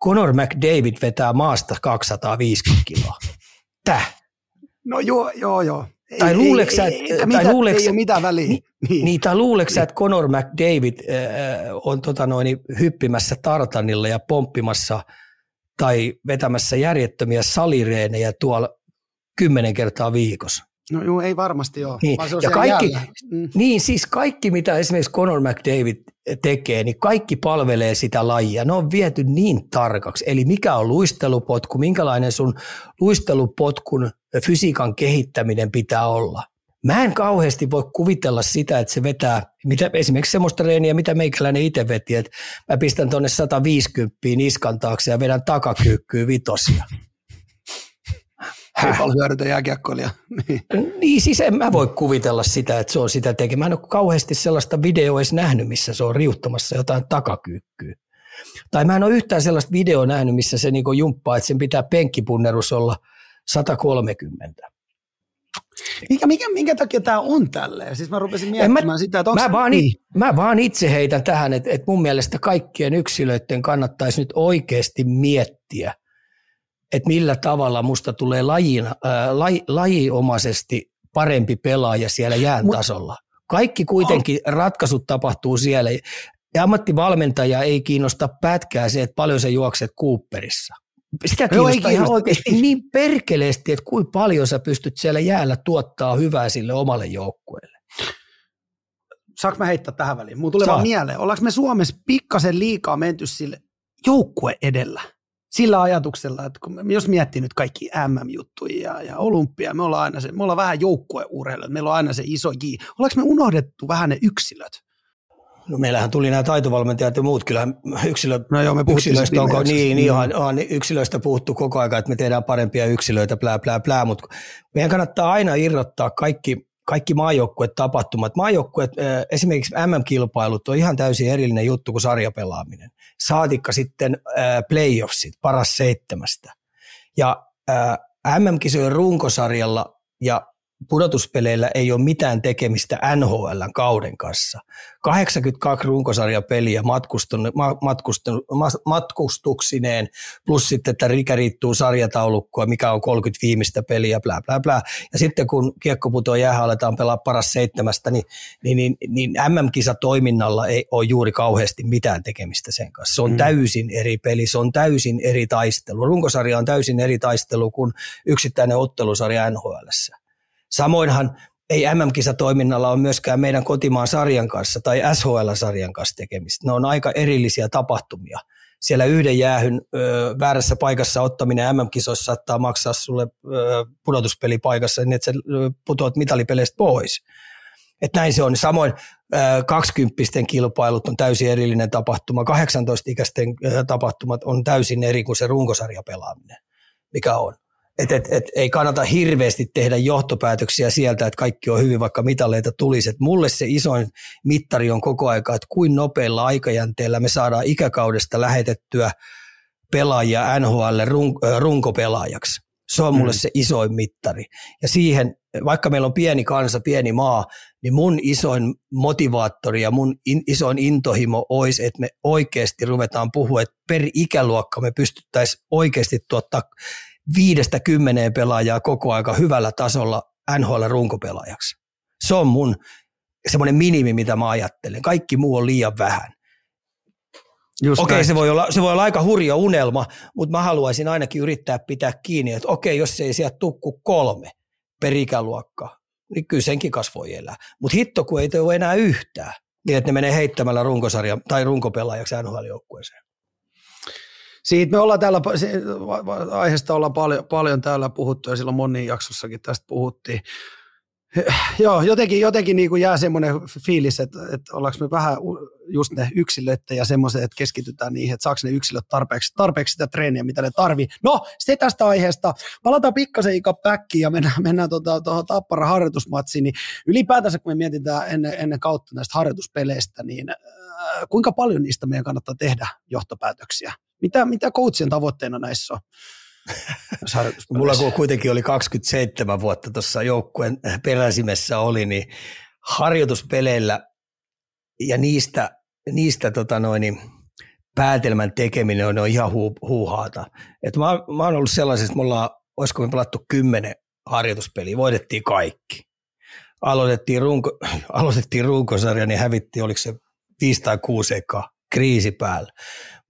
Conor McDavid vetää maasta 250 kiloa? Täh? No joo, joo, joo. Tai luuleeko sä, ei, mitä, luuleeko, ei ole mitään väliä. Niin, niin. niin tai luuleeko sä, että Conor McDavid äh, on tota noin, hyppimässä tartanilla ja pomppimassa tai vetämässä järjettömiä salireenejä tuolla kymmenen kertaa viikossa? No joo, ei varmasti ole. Niin, ja kaikki, mm. niin siis kaikki, mitä esimerkiksi Conor McDavid tekee, niin kaikki palvelee sitä lajia. Ne on viety niin tarkaksi. Eli mikä on luistelupotku, minkälainen sun luistelupotkun fysiikan kehittäminen pitää olla. Mä en kauheasti voi kuvitella sitä, että se vetää mitä, esimerkiksi semmoista reeniä, mitä meikäläinen itse veti, että mä pistän tuonne 150 niskan taakse ja vedän takakyykkyyn vitosia. Ei paljon hyödytä jääkiekkoilija. niin. niin siis en mä voi kuvitella sitä, että se on sitä tekemään. Mä en ole kauheasti sellaista videoa edes nähnyt, missä se on riuttamassa jotain takakyykkyä. Tai mä en ole yhtään sellaista videoa nähnyt, missä se niinku jumppaa, että sen pitää penkkipunnerus olla 130. Mikä, mikä, minkä takia tämä on tälleen? Siis mä rupesin miettimään mä, sitä, että mä vaan, niin? mä vaan itse heitän tähän, että, että mun mielestä kaikkien yksilöiden kannattaisi nyt oikeasti miettiä, että millä tavalla musta tulee lajin, äh, laj, lajiomaisesti parempi pelaaja siellä jään Mut, tasolla. Kaikki kuitenkin oh. ratkaisut tapahtuu siellä. Ja ammattivalmentaja ei kiinnosta pätkää se, että paljon se juokset Cooperissa. Sitä kiinnostaa ihan oikeasti niin perkeleesti, että kuinka paljon sä pystyt siellä jäällä tuottaa hyvää sille omalle joukkueelle. Saanko mä heittää tähän väliin? Mulla tulee vaan mieleen, ollaanko me Suomessa pikkasen liikaa menty sille joukkue edellä? sillä ajatuksella, että kun, jos miettii nyt kaikki MM-juttuja ja, ja olympia, me ollaan aina se, me ollaan vähän joukkueurheilu, meillä on aina se iso J. Ollaanko me unohdettu vähän ne yksilöt? No meillähän tuli nämä taitovalmentajat ja muut, kyllä yksilö, no joo, me yksilöistä, onko, niin, niin, on, on, yksilöistä puhuttu koko ajan, että me tehdään parempia yksilöitä, plää, plää, plää, mutta meidän kannattaa aina irrottaa kaikki, kaikki maajoukkuet tapahtumat. Maajoukkuet, esimerkiksi MM-kilpailut on ihan täysin erillinen juttu kuin sarjapelaaminen. Saatikka sitten playoffsit, paras seitsemästä. Ja MM-kisojen runkosarjalla ja pudotuspeleillä ei ole mitään tekemistä NHLn kauden kanssa. 82 runkosarjapeliä matkustuksineen, plus sitten, että Rikä riittuu sarjataulukkoa, mikä on 30 viimeistä peliä, bla bla bla. Ja sitten kun kiekko putoo jäähän, aletaan pelaa paras seitsemästä, niin, niin, niin, niin MM-kisatoiminnalla ei ole juuri kauheasti mitään tekemistä sen kanssa. Se on mm. täysin eri peli, se on täysin eri taistelu. Runkosarja on täysin eri taistelu kuin yksittäinen ottelusarja NHLssä. Samoinhan ei MM-kisatoiminnalla ole myöskään meidän kotimaan sarjan kanssa tai SHL-sarjan kanssa tekemistä. Ne on aika erillisiä tapahtumia. Siellä yhden jäähyn ö, väärässä paikassa ottaminen MM-kisoissa saattaa maksaa sulle ö, pudotuspelipaikassa niin, että sä putoat mitalipeleistä pois. Että näin se on. Samoin kaksikymppisten kilpailut on täysin erillinen tapahtuma. 18-ikäisten tapahtumat on täysin eri kuin se runkosarjapelaaminen, mikä on. Et, et, et, ei kannata hirveästi tehdä johtopäätöksiä sieltä, että kaikki on hyvin, vaikka mitaleita tulisi. Et mulle se isoin mittari on koko aika, että kuin nopealla aikajänteellä me saadaan ikäkaudesta lähetettyä pelaajia NHL run, runkopelaajaksi. Se on mulle mm. se isoin mittari. Ja siihen, vaikka meillä on pieni kansa, pieni maa, niin mun isoin motivaattori ja mun in, isoin intohimo olisi, että me oikeasti ruvetaan puhua, että per ikäluokka me pystyttäisiin oikeasti tuottaa viidestä kymmeneen pelaajaa koko aika hyvällä tasolla NHL-runkopelaajaksi. Se on mun semmoinen minimi, mitä mä ajattelen. Kaikki muu on liian vähän. Just okei, se voi, olla, se voi olla aika hurja unelma, mutta mä haluaisin ainakin yrittää pitää kiinni, että okei, jos se ei sieltä tukku kolme per ikäluokka, niin kyllä senkin kasvoi elää. Mutta hitto, kun ei ole enää yhtään, niin että ne menee heittämällä runkosarja tai runkopelaajaksi NHL-joukkueeseen. Siitä me ollaan täällä, aiheesta ollaan paljon, paljon täällä puhuttu ja silloin moniin jaksossakin tästä puhuttiin. Joo, jotenkin, jotenkin niin kuin jää semmoinen fiilis, että, että ollaanko me vähän just ne yksilöt ja semmoiset, että keskitytään niihin, että saako ne yksilöt tarpeeksi, tarpeeksi sitä treeniä, mitä ne tarvii. No, se tästä aiheesta. Palataan pikkasen Ika päkkiin ja mennään, mennään tuota, tuohon Tappara harjoitusmatsiin. Niin ylipäätänsä, kun me mietitään ennen, ennen kautta näistä harjoituspeleistä, niin äh, kuinka paljon niistä meidän kannattaa tehdä johtopäätöksiä? Mitä, mitä coachien tavoitteena näissä on? Mulla kuitenkin oli 27 vuotta tuossa joukkueen peräsimessä oli, niin harjoituspeleillä ja niistä, niistä tota noin, niin päätelmän tekeminen on, on ihan huu, huuhaata. Et mä, mä oon ollut sellaisessa, että me ollaan, olisiko me pelattu kymmenen harjoituspeliä, voitettiin kaikki. Aloitettiin, runko, aloitettiin runkosarja, niin hävittiin, oliko se viisi tai kuusi ekaa, kriisi päällä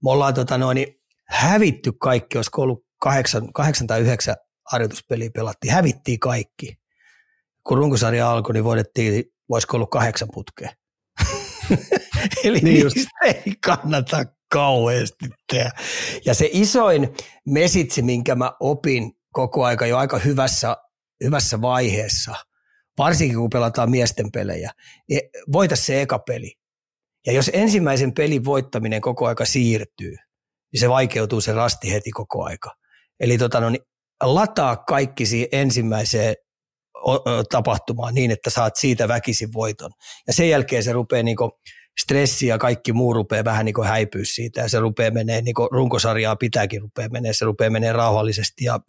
me ollaan tota noin, hävitty kaikki, olisiko ollut kahdeksan, kahdeksan tai yhdeksän harjoituspeliä pelattiin, hävittiin kaikki. Kun runkosarja alkoi, niin voidettiin, voisiko ollut kahdeksan putkea. Eli niin just. ei kannata kauheasti tehdä. Ja se isoin mesitsi, minkä mä opin koko aika jo aika hyvässä, hyvässä vaiheessa, varsinkin kun pelataan miesten pelejä, niin voita se eka peli. Ja jos ensimmäisen pelin voittaminen koko aika siirtyy, niin se vaikeutuu se rasti heti koko aika. Eli tota, no, niin lataa kaikki siihen ensimmäiseen tapahtumaan niin, että saat siitä väkisin voiton. Ja sen jälkeen se rupeaa niin stressi ja kaikki muu rupeaa vähän niin häipyä siitä ja se rupeaa menee, niin runkosarjaa pitääkin rupeaa menee, se rupeaa menee rauhallisesti ja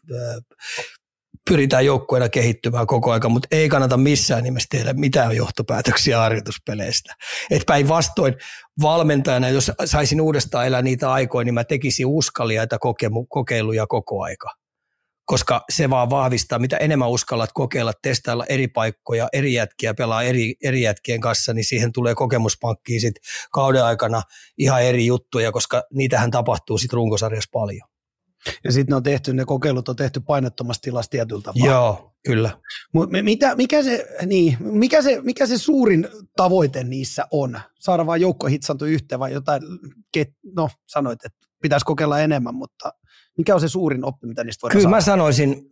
pyritään joukkueena kehittymään koko ajan, mutta ei kannata missään nimessä tehdä mitään johtopäätöksiä harjoituspeleistä. Et päinvastoin valmentajana, jos saisin uudestaan elää niitä aikoja, niin mä tekisin uskaliaita kokeiluja koko aika. Koska se vaan vahvistaa, mitä enemmän uskallat kokeilla, testailla eri paikkoja, eri jätkiä, pelaa eri, eri jätkien kanssa, niin siihen tulee kokemuspankkiin sit kauden aikana ihan eri juttuja, koska niitähän tapahtuu sitten runkosarjassa paljon. Ja sitten ne on tehty, ne kokeilut on tehty painettomassa tilassa tietyllä tapaa. Joo, kyllä. Mut mitä, mikä, se, niin, mikä, se, mikä se suurin tavoite niissä on? Saada vain joukko hitsantu yhteen vai jotain, no sanoit, että pitäisi kokeilla enemmän, mutta mikä on se suurin oppi, mitä niistä voidaan Kyllä saada? mä sanoisin,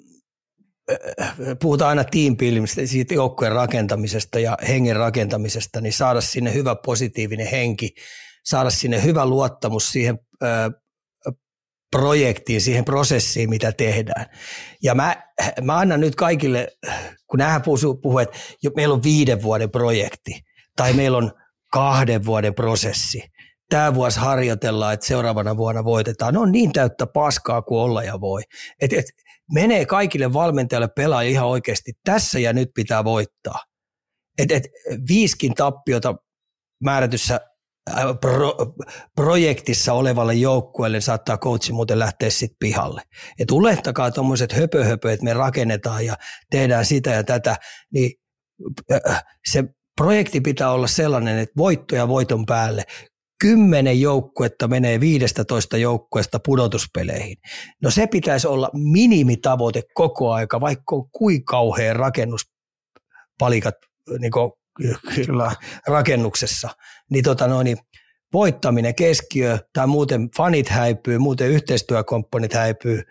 puhutaan aina tiimpiilimistä, siitä joukkojen rakentamisesta ja hengen rakentamisesta, niin saada sinne hyvä positiivinen henki, saada sinne hyvä luottamus siihen projektiin, siihen prosessiin, mitä tehdään. Ja mä, mä annan nyt kaikille, kun nähdään puhuu, että meillä on viiden vuoden projekti tai meillä on kahden vuoden prosessi. tämä vuosi harjoitellaan, että seuraavana vuonna voitetaan. Ne on niin täyttä paskaa kuin olla ja voi. Et, et, menee kaikille valmentajille pelaa ihan oikeasti tässä ja nyt pitää voittaa. Et, et, viiskin tappiota määrätyssä pro, projektissa olevalle joukkueelle saattaa coachi muuten lähteä sitten pihalle. Et ulehtakaa tuommoiset höpö, että me rakennetaan ja tehdään sitä ja tätä, niin se projekti pitää olla sellainen, että voitto ja voiton päälle kymmenen joukkuetta menee 15 joukkueesta pudotuspeleihin. No se pitäisi olla minimitavoite koko aika, vaikka on kuin kauhean rakennuspalikat niin Kyllä. rakennuksessa. Niin, tota noin, niin voittaminen keskiö tai muuten fanit häipyy, muuten yhteistyökomponit häipyy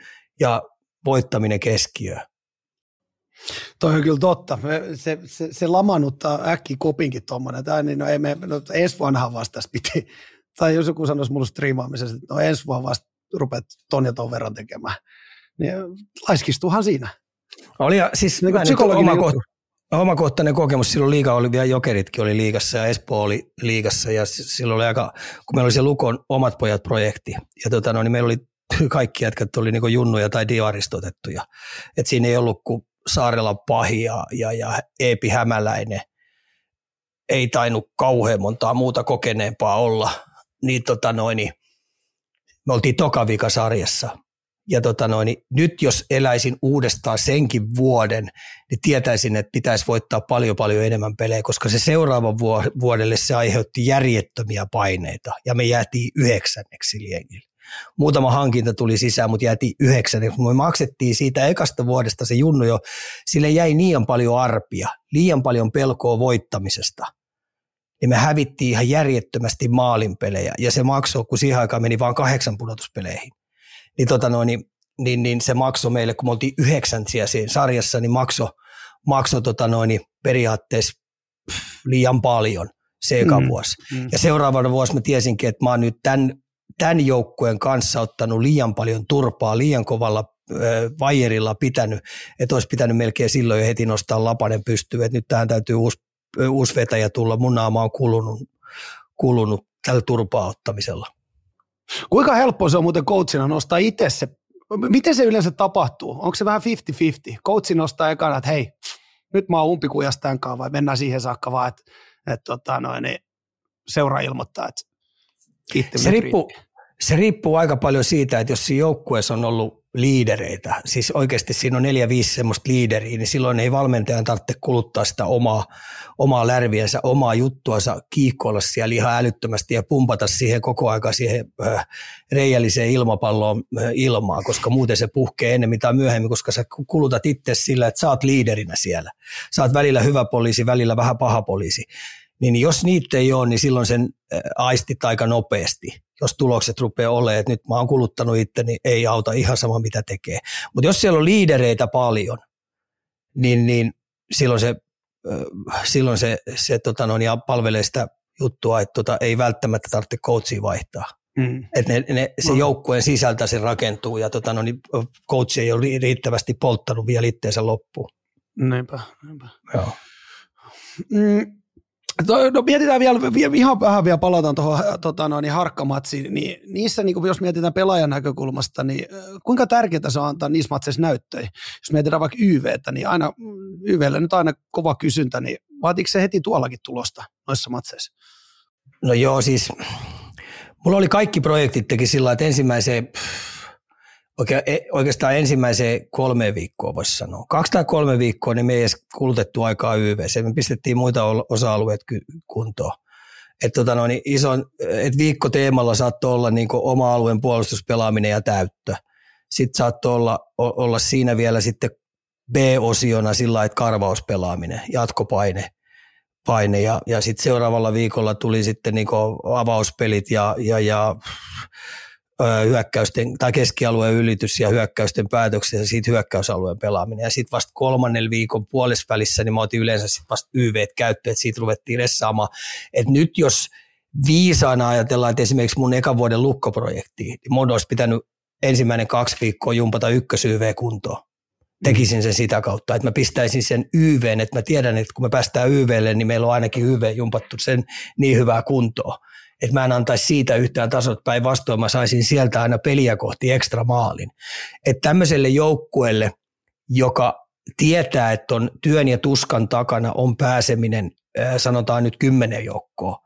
ja voittaminen keskiö. Toi on kyllä totta. Se, se, se lamanuttaa äkki kopinkin tuommoinen. Tämä, niin no ei me, no ensi vuonna vasta piti, tai jos joku sanoisi mulle striimaamisesta, että no ensi vuonna vasta rupeat ton ja ton verran tekemään, niin laiskistuhan siinä. Oli ja siis niin oma, kohta, omakohtainen kokemus, silloin liiga oli vielä Jokeritkin oli liigassa ja Espoo oli liigassa ja silloin oli aika, kun meillä oli se Lukon Omat pojat projekti ja tota, no, niin meillä oli kaikki jätkät oli niin junnuja tai diaristotettuja. Et siinä ei ollut kuin Saarella Pahi ja, ja, ja Eepi Hämäläinen. Ei tainnut kauhean montaa muuta kokeneempaa olla. Niin, tota noin, niin me oltiin toka sarjassa. Ja tota noin, niin nyt jos eläisin uudestaan senkin vuoden, niin tietäisin, että pitäisi voittaa paljon paljon enemmän pelejä, koska se seuraava vuodelle se aiheutti järjettömiä paineita ja me jäätiin yhdeksänneksi liengille muutama hankinta tuli sisään, mutta jäätiin yhdeksän. Me maksettiin siitä ekasta vuodesta se junnu jo, sille jäi liian paljon arpia, liian paljon pelkoa voittamisesta. Niin me hävittiin ihan järjettömästi maalinpelejä ja se maksoi, kun siihen aikaan meni vain kahdeksan pudotuspeleihin. Niin, tota noin, niin, niin, niin se maksoi meille, kun me oltiin yhdeksänsiä siinä sarjassa, niin maksoi makso, tota noin, niin periaatteessa liian paljon se eka mm, vuosi. Mm. Ja seuraavana vuosi mä tiesinkin, että mä oon nyt tämän tämän joukkueen kanssa ottanut liian paljon turpaa, liian kovalla vajerilla pitänyt, että olisi pitänyt melkein silloin jo heti nostaa lapanen pystyyn, että nyt tähän täytyy uusi, uusi vetäjä tulla, mun naama on kulunut, kulunut tällä turpaa ottamisella. Kuinka helppo se on muuten coachina nostaa itse se, miten se yleensä tapahtuu? Onko se vähän 50-50? Coachi nostaa ekana, että hei, nyt mä oon umpikujassa tämän kanssa, vai mennään siihen saakka vaan, että, että tota noin, niin seura ilmoittaa, että se riippuu, se riippuu aika paljon siitä, että jos siinä joukkueessa on ollut liidereitä, siis oikeasti siinä on neljä, viisi semmoista liideriä, niin silloin ei valmentajan tarvitse kuluttaa sitä omaa, omaa lärviänsä, omaa juttuansa, kiikkoilla siellä ihan älyttömästi ja pumpata siihen koko aika siihen äh, reijälliseen ilmapalloon äh, ilmaa, koska muuten se puhkee ennemmin tai myöhemmin, koska sä kulutat itse sillä, että sä oot liiderinä siellä. Sä oot välillä hyvä poliisi, välillä vähän paha poliisi niin jos niitä ei ole, niin silloin sen aistit aika nopeasti. Jos tulokset rupeaa olemaan, että nyt mä oon kuluttanut itse, niin ei auta ihan sama mitä tekee. Mutta jos siellä on liidereitä paljon, niin, niin silloin se, silloin se, se tota noin, ja palvelee sitä juttua, että tota, ei välttämättä tarvitse coachia vaihtaa. Mm. Että ne, ne, se joukkueen sisältä se rakentuu ja tota, no, niin coach ei ole riittävästi polttanut vielä itteensä loppuun. Näinpä, näinpä. Joo. Mm, No mietitään vielä, ihan vähän vielä palataan tuohon tota, no, niin harkkamatsiin, niin niissä niin jos mietitään pelaajan näkökulmasta, niin kuinka tärkeää se on antaa niissä matseissa näyttöjä? Jos mietitään vaikka YVtä, niin aina YVlle nyt aina kova kysyntä, niin vaatiiko se heti tuollakin tulosta noissa matseissa? No joo, siis mulla oli kaikki projektit teki sillä että ensimmäiseen oikeastaan ensimmäiseen kolme viikkoa voisi sanoa. Kaksi tai kolme viikkoa, niin me ei edes kulutettu aikaa YVC. Me pistettiin muita osa-alueet kuntoon. Et tota noin, ison, et viikko teemalla saattoi olla niin oma alueen puolustuspelaaminen ja täyttö. Sitten saattoi olla, olla siinä vielä sitten B-osiona sillä että karvauspelaaminen, jatkopaine. Paine. Ja, ja sitten seuraavalla viikolla tuli sitten niin avauspelit ja, ja, ja hyökkäysten tai keskialueen ylitys ja hyökkäysten päätöksiä ja siitä hyökkäysalueen pelaaminen. Ja sitten vasta kolmannen viikon välissä niin mä otin yleensä sitten vasta YV käyttöön, että siitä ruvettiin ressaamaan. Että nyt jos viisaana ajatellaan, että esimerkiksi mun ekan vuoden lukkoprojekti, niin mun olisi pitänyt ensimmäinen kaksi viikkoa jumpata ykkös YV kuntoon. Tekisin sen sitä kautta, että mä pistäisin sen YV, että mä tiedän, että kun me päästään YVlle, niin meillä on ainakin YV jumpattu sen niin hyvää kuntoa että mä en antaisi siitä yhtään tasot päinvastoin, mä saisin sieltä aina peliä kohti ekstra maalin. Että tämmöiselle joukkueelle, joka tietää, että on työn ja tuskan takana on pääseminen, sanotaan nyt kymmenen joukkoa,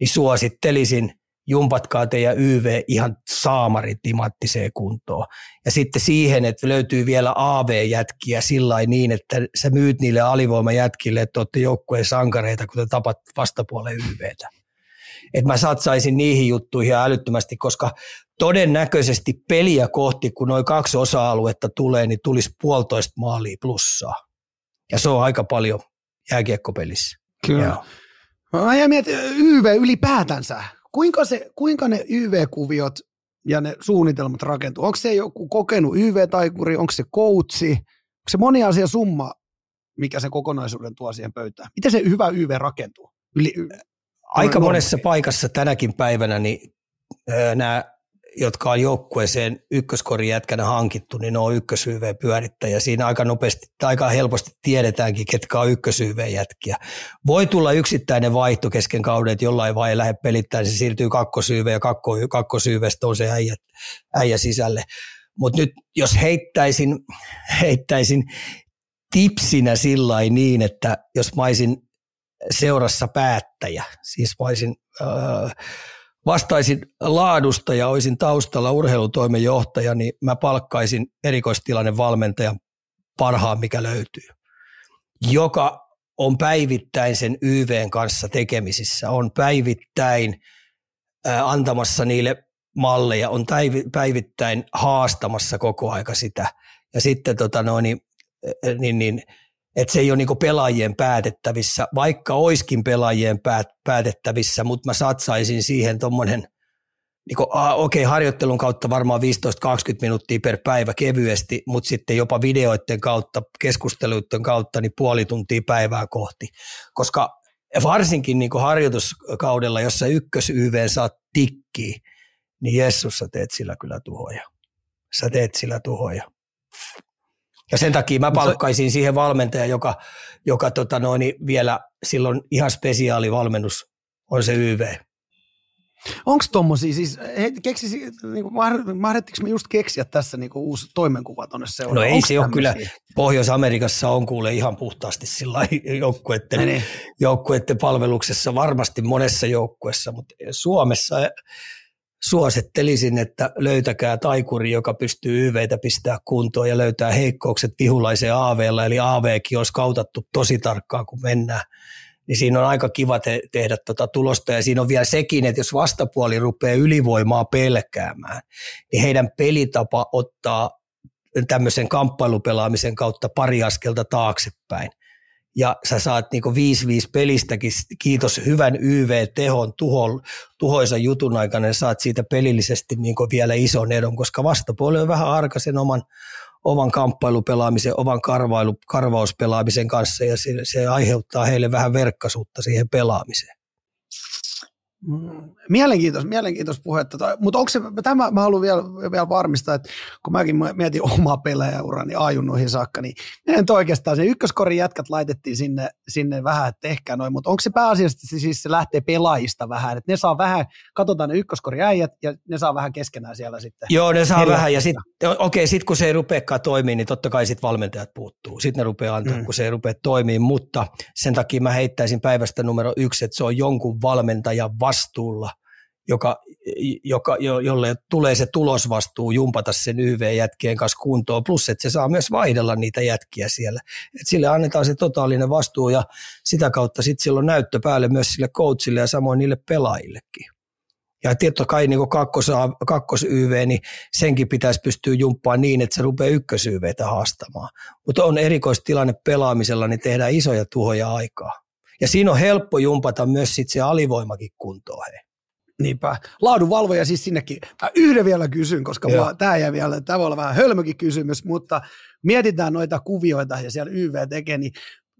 niin suosittelisin – jumpatkaa teidän YV ihan saamarit timanttiseen kuntoon. Ja sitten siihen, että löytyy vielä AV-jätkiä sillä niin, että sä myyt niille alivoimajätkille, että olette joukkueen sankareita, kun te tapat vastapuolen YVtä. Että mä satsaisin niihin juttuihin älyttömästi, koska todennäköisesti peliä kohti, kun noin kaksi osa-aluetta tulee, niin tulisi puolitoista maalia plussaa. Ja se on aika paljon jääkiekkopelissä. Kyllä. Joo. Mä jäin mietin, YV ylipäätänsä, kuinka, se, kuinka ne YV-kuviot ja ne suunnitelmat rakentuu? Onko se joku kokenut YV-taikuri, onko se koutsi, onko se moni asia summa, mikä se kokonaisuuden tuo siihen pöytään? Miten se hyvä YV rakentuu? Yli, Aika monessa paikassa tänäkin päivänä niin, nämä jotka on joukkueeseen ykköskorin jätkänä hankittu, niin ne on ykkösyyveen pyörittäjä. Siinä aika nopeasti, aika helposti tiedetäänkin, ketkä on ykkösyyveen jätkiä. Voi tulla yksittäinen vaihto kesken kauden, että jollain vai lähde pelittämään, niin se siirtyy kakkosyyveen ja kakko, kakkosyyvestä on se äijä, äijä sisälle. Mutta nyt jos heittäisin, heittäisin tipsinä sillä niin, että jos mä olisin seurassa päättäjä, siis mä olisin, äh, vastaisin laadusta ja olisin taustalla urheilutoimenjohtaja, niin mä palkkaisin erikoistilanne valmentajan parhaan, mikä löytyy, joka on päivittäin sen YVn kanssa tekemisissä, on päivittäin antamassa niille malleja, on päivittäin haastamassa koko aika sitä. Ja sitten tota noin, niin, niin, niin että se ei ole niinku pelaajien päätettävissä, vaikka oiskin pelaajien päät, päätettävissä, mutta mä satsaisin siihen tuommoinen, niinku, okei, okay, harjoittelun kautta varmaan 15-20 minuuttia per päivä kevyesti, mutta sitten jopa videoiden kautta, keskusteluiden kautta, niin puoli tuntia päivää kohti. Koska varsinkin niinku harjoituskaudella, jossa ykkös YV saa tikkiä, niin Jessus, sä teet sillä kyllä tuhoja. Sä teet sillä tuhoja. Ja sen takia mä palkkaisin siihen valmentaja, joka, joka tota noin, vielä silloin ihan spesiaali valmennus on se YV. Onko tuommoisia, siis keksisi, niin mahdettiinko me just keksiä tässä niin uusi toimenkuva tuonne seuraan? No ei Onks se ole kyllä, Pohjois-Amerikassa on kuule ihan puhtaasti sillä joukkueiden, niin. joukkueiden palveluksessa, varmasti monessa joukkuessa, mutta Suomessa suosittelisin, että löytäkää taikuri, joka pystyy YVtä pistää kuntoon ja löytää heikkoukset vihulaisen AVlla, eli AVkin olisi kautattu tosi tarkkaan, kun mennään. Niin siinä on aika kiva te- tehdä tuota tulosta. Ja siinä on vielä sekin, että jos vastapuoli rupeaa ylivoimaa pelkäämään, niin heidän pelitapa ottaa tämmöisen kamppailupelaamisen kautta pari askelta taaksepäin – ja sä saat niinku 5-5 pelistäkin, kiitos hyvän YV-tehon tuho, tuhoisa jutun aikana, ja saat siitä pelillisesti niinku vielä ison edon, koska vastapuoli on vähän arkaisen oman, oman kamppailupelaamisen, oman karvailu, karvauspelaamisen kanssa, ja se, se aiheuttaa heille vähän verkkaisuutta siihen pelaamiseen. Mielenkiintoista, mielenkiintoista puhetta. Mutta onko se, tämä mä haluan vielä, vielä varmistaa, että kun mäkin mietin omaa pelejäurani niin ajunnoihin saakka, niin en oikeastaan se ykköskorin jätkät laitettiin sinne, sinne vähän, että tehkää noin, mutta onko se pääasiassa siis se lähtee pelaajista vähän, että ne saa vähän, katsotaan ne ykköskorin äijät ja ne saa vähän keskenään siellä sitten. Joo, ne saa vähän ja sitten, okei, sitten kun se ei rupeakaan toimia, niin totta kai sitten valmentajat puuttuu. Sitten ne rupeaa antaa, mm. kun se ei rupea toimia, mutta sen takia mä heittäisin päivästä numero yksi, että se on jonkun valmentajan vastuulla, joka, joka, jo, jolle tulee se tulosvastuu jumpata sen YV-jätkien kanssa kuntoon, plus että se saa myös vaihdella niitä jätkiä siellä. Et sille annetaan se totaalinen vastuu ja sitä kautta sitten silloin näyttö päälle myös sille coachille ja samoin niille pelaajillekin. Ja tieto kai niin kakkos, kakkos YV, niin senkin pitäisi pystyä jumppaan niin, että se rupeaa ykkös YVtä haastamaan. Mutta on erikoistilanne pelaamisella, niin tehdään isoja tuhoja aikaa. Ja siinä on helppo jumpata myös sit se alivoimakin kuntoon. Hei. Niinpä. Laadunvalvoja siis sinnekin. Mä yhden vielä kysyn, koska tämä jää vielä, tämä voi olla vähän hölmökin kysymys, mutta mietitään noita kuvioita ja siellä YV tekee, niin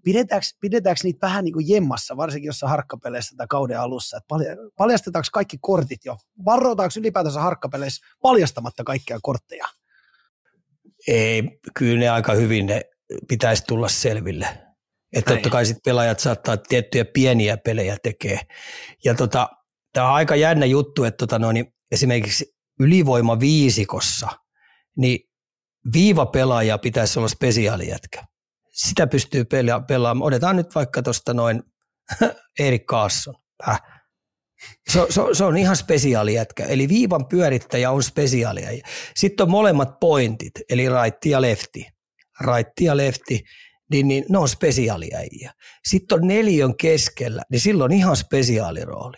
pidetäänkö, pidetäänkö niitä vähän niin kuin jemmassa, varsinkin jossain harkkapeleissä tai kauden alussa, että paljastetaanko kaikki kortit jo? Varoitaanko ylipäätänsä harkkapeleissä paljastamatta kaikkia kortteja? Ei, kyllä ne aika hyvin ne pitäisi tulla selville. Että totta kai sit pelaajat saattaa tiettyjä pieniä pelejä tekee. Ja tota, tämä on aika jännä juttu, että tota noin, esimerkiksi ylivoima viisikossa, niin viivapelaaja pitäisi olla spesiaalijätkä. Sitä pystyy pelaamaan. Otetaan nyt vaikka tuosta noin Erik Kaasson. Äh. Se, se, se, on ihan spesiaali jätkä. Eli viivan pyörittäjä on spesiaalia. Sitten on molemmat pointit, eli raitti ja lefti. Raitti ja lefti, niin, niin ne on spesiaalijäjiä. Sitten on neljön keskellä, niin silloin ihan spesiaalirooli.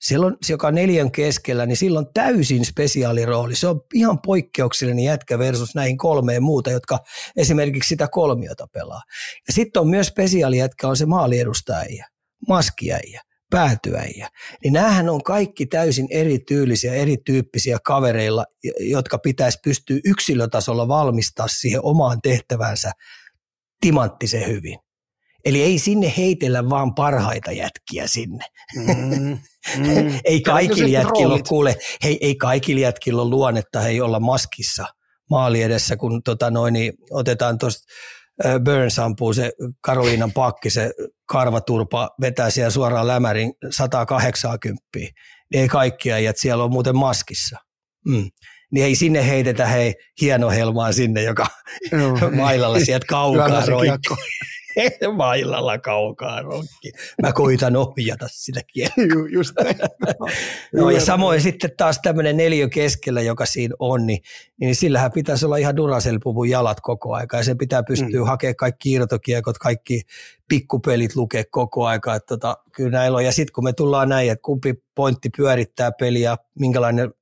Silloin, joka on neljän keskellä, niin silloin täysin spesiaalirooli. Se on ihan poikkeuksellinen jätkä versus näihin kolmeen muuta, jotka esimerkiksi sitä kolmiota pelaa. Ja sitten on myös spesiaalijätkä, on se maaliedustaja, maskiäijä päätyäjiä. Niin näähän on kaikki täysin erityylisiä, erityyppisiä kavereilla, jotka pitäisi pystyä yksilötasolla valmistaa siihen omaan tehtävänsä timanttisen hyvin. Eli ei sinne heitellä vaan parhaita jätkiä sinne. Mm, mm. ei kaikilla jätkillä ole, kuule, hei, ei kaikilla jätkillä ole luonnetta hei olla maskissa maali edessä, kun tota noin, niin otetaan tuosta Burns ampuu se Karoliinan pakki, se karvaturpa vetää siellä suoraan lämärin 180. Niin ei kaikkia, että siellä on muuten maskissa. Mm. Niin ei sinne heitetä hei hieno helmaa sinne, joka no, mailalla sieltä kaukaa roikki. Mailalla kaukaa rokki. Mä koitan ohjata sitä Ju, just no, ja samoin sitten taas tämmöinen neljä keskellä, joka siinä on, niin, niin sillähän pitäisi olla ihan duracell jalat koko aika. Ja sen pitää pystyä mm. hakemaan kaikki irtokiekot, kaikki pikkupelit lukea koko aika. Että tota, kyllä näillä on. Ja sitten kun me tullaan näin, että kumpi pointti pyörittää peliä, minkälainen,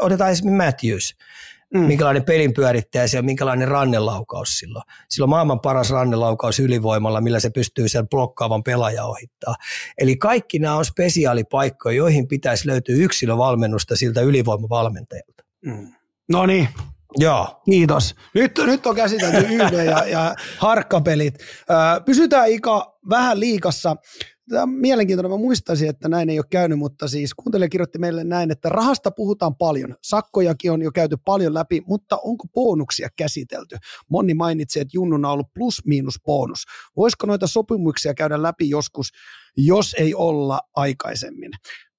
otetaan esimerkiksi Matthews – mm. minkälainen pelin pyörittäjä ja minkälainen rannelaukaus silloin. Silloin maailman paras rannelaukaus ylivoimalla, millä se pystyy sen blokkaavan pelaajan ohittaa. Eli kaikki nämä on spesiaalipaikkoja, joihin pitäisi löytyä yksilövalmennusta siltä ylivoimavalmentajalta. Mm. No niin, Joo. Kiitos. Nyt, nyt on käsitelty yhden ja, ja harkkapelit. pysytään Ika vähän liikassa. Tämä on mielenkiintoinen. Mä muistaisin, että näin ei ole käynyt, mutta siis kuuntelija kirjoitti meille näin, että rahasta puhutaan paljon. Sakkojakin on jo käyty paljon läpi, mutta onko bonuksia käsitelty? Monni mainitsi, että Junnuna on ollut plus-miinus bonus. Voisiko noita sopimuksia käydä läpi joskus, jos ei olla aikaisemmin?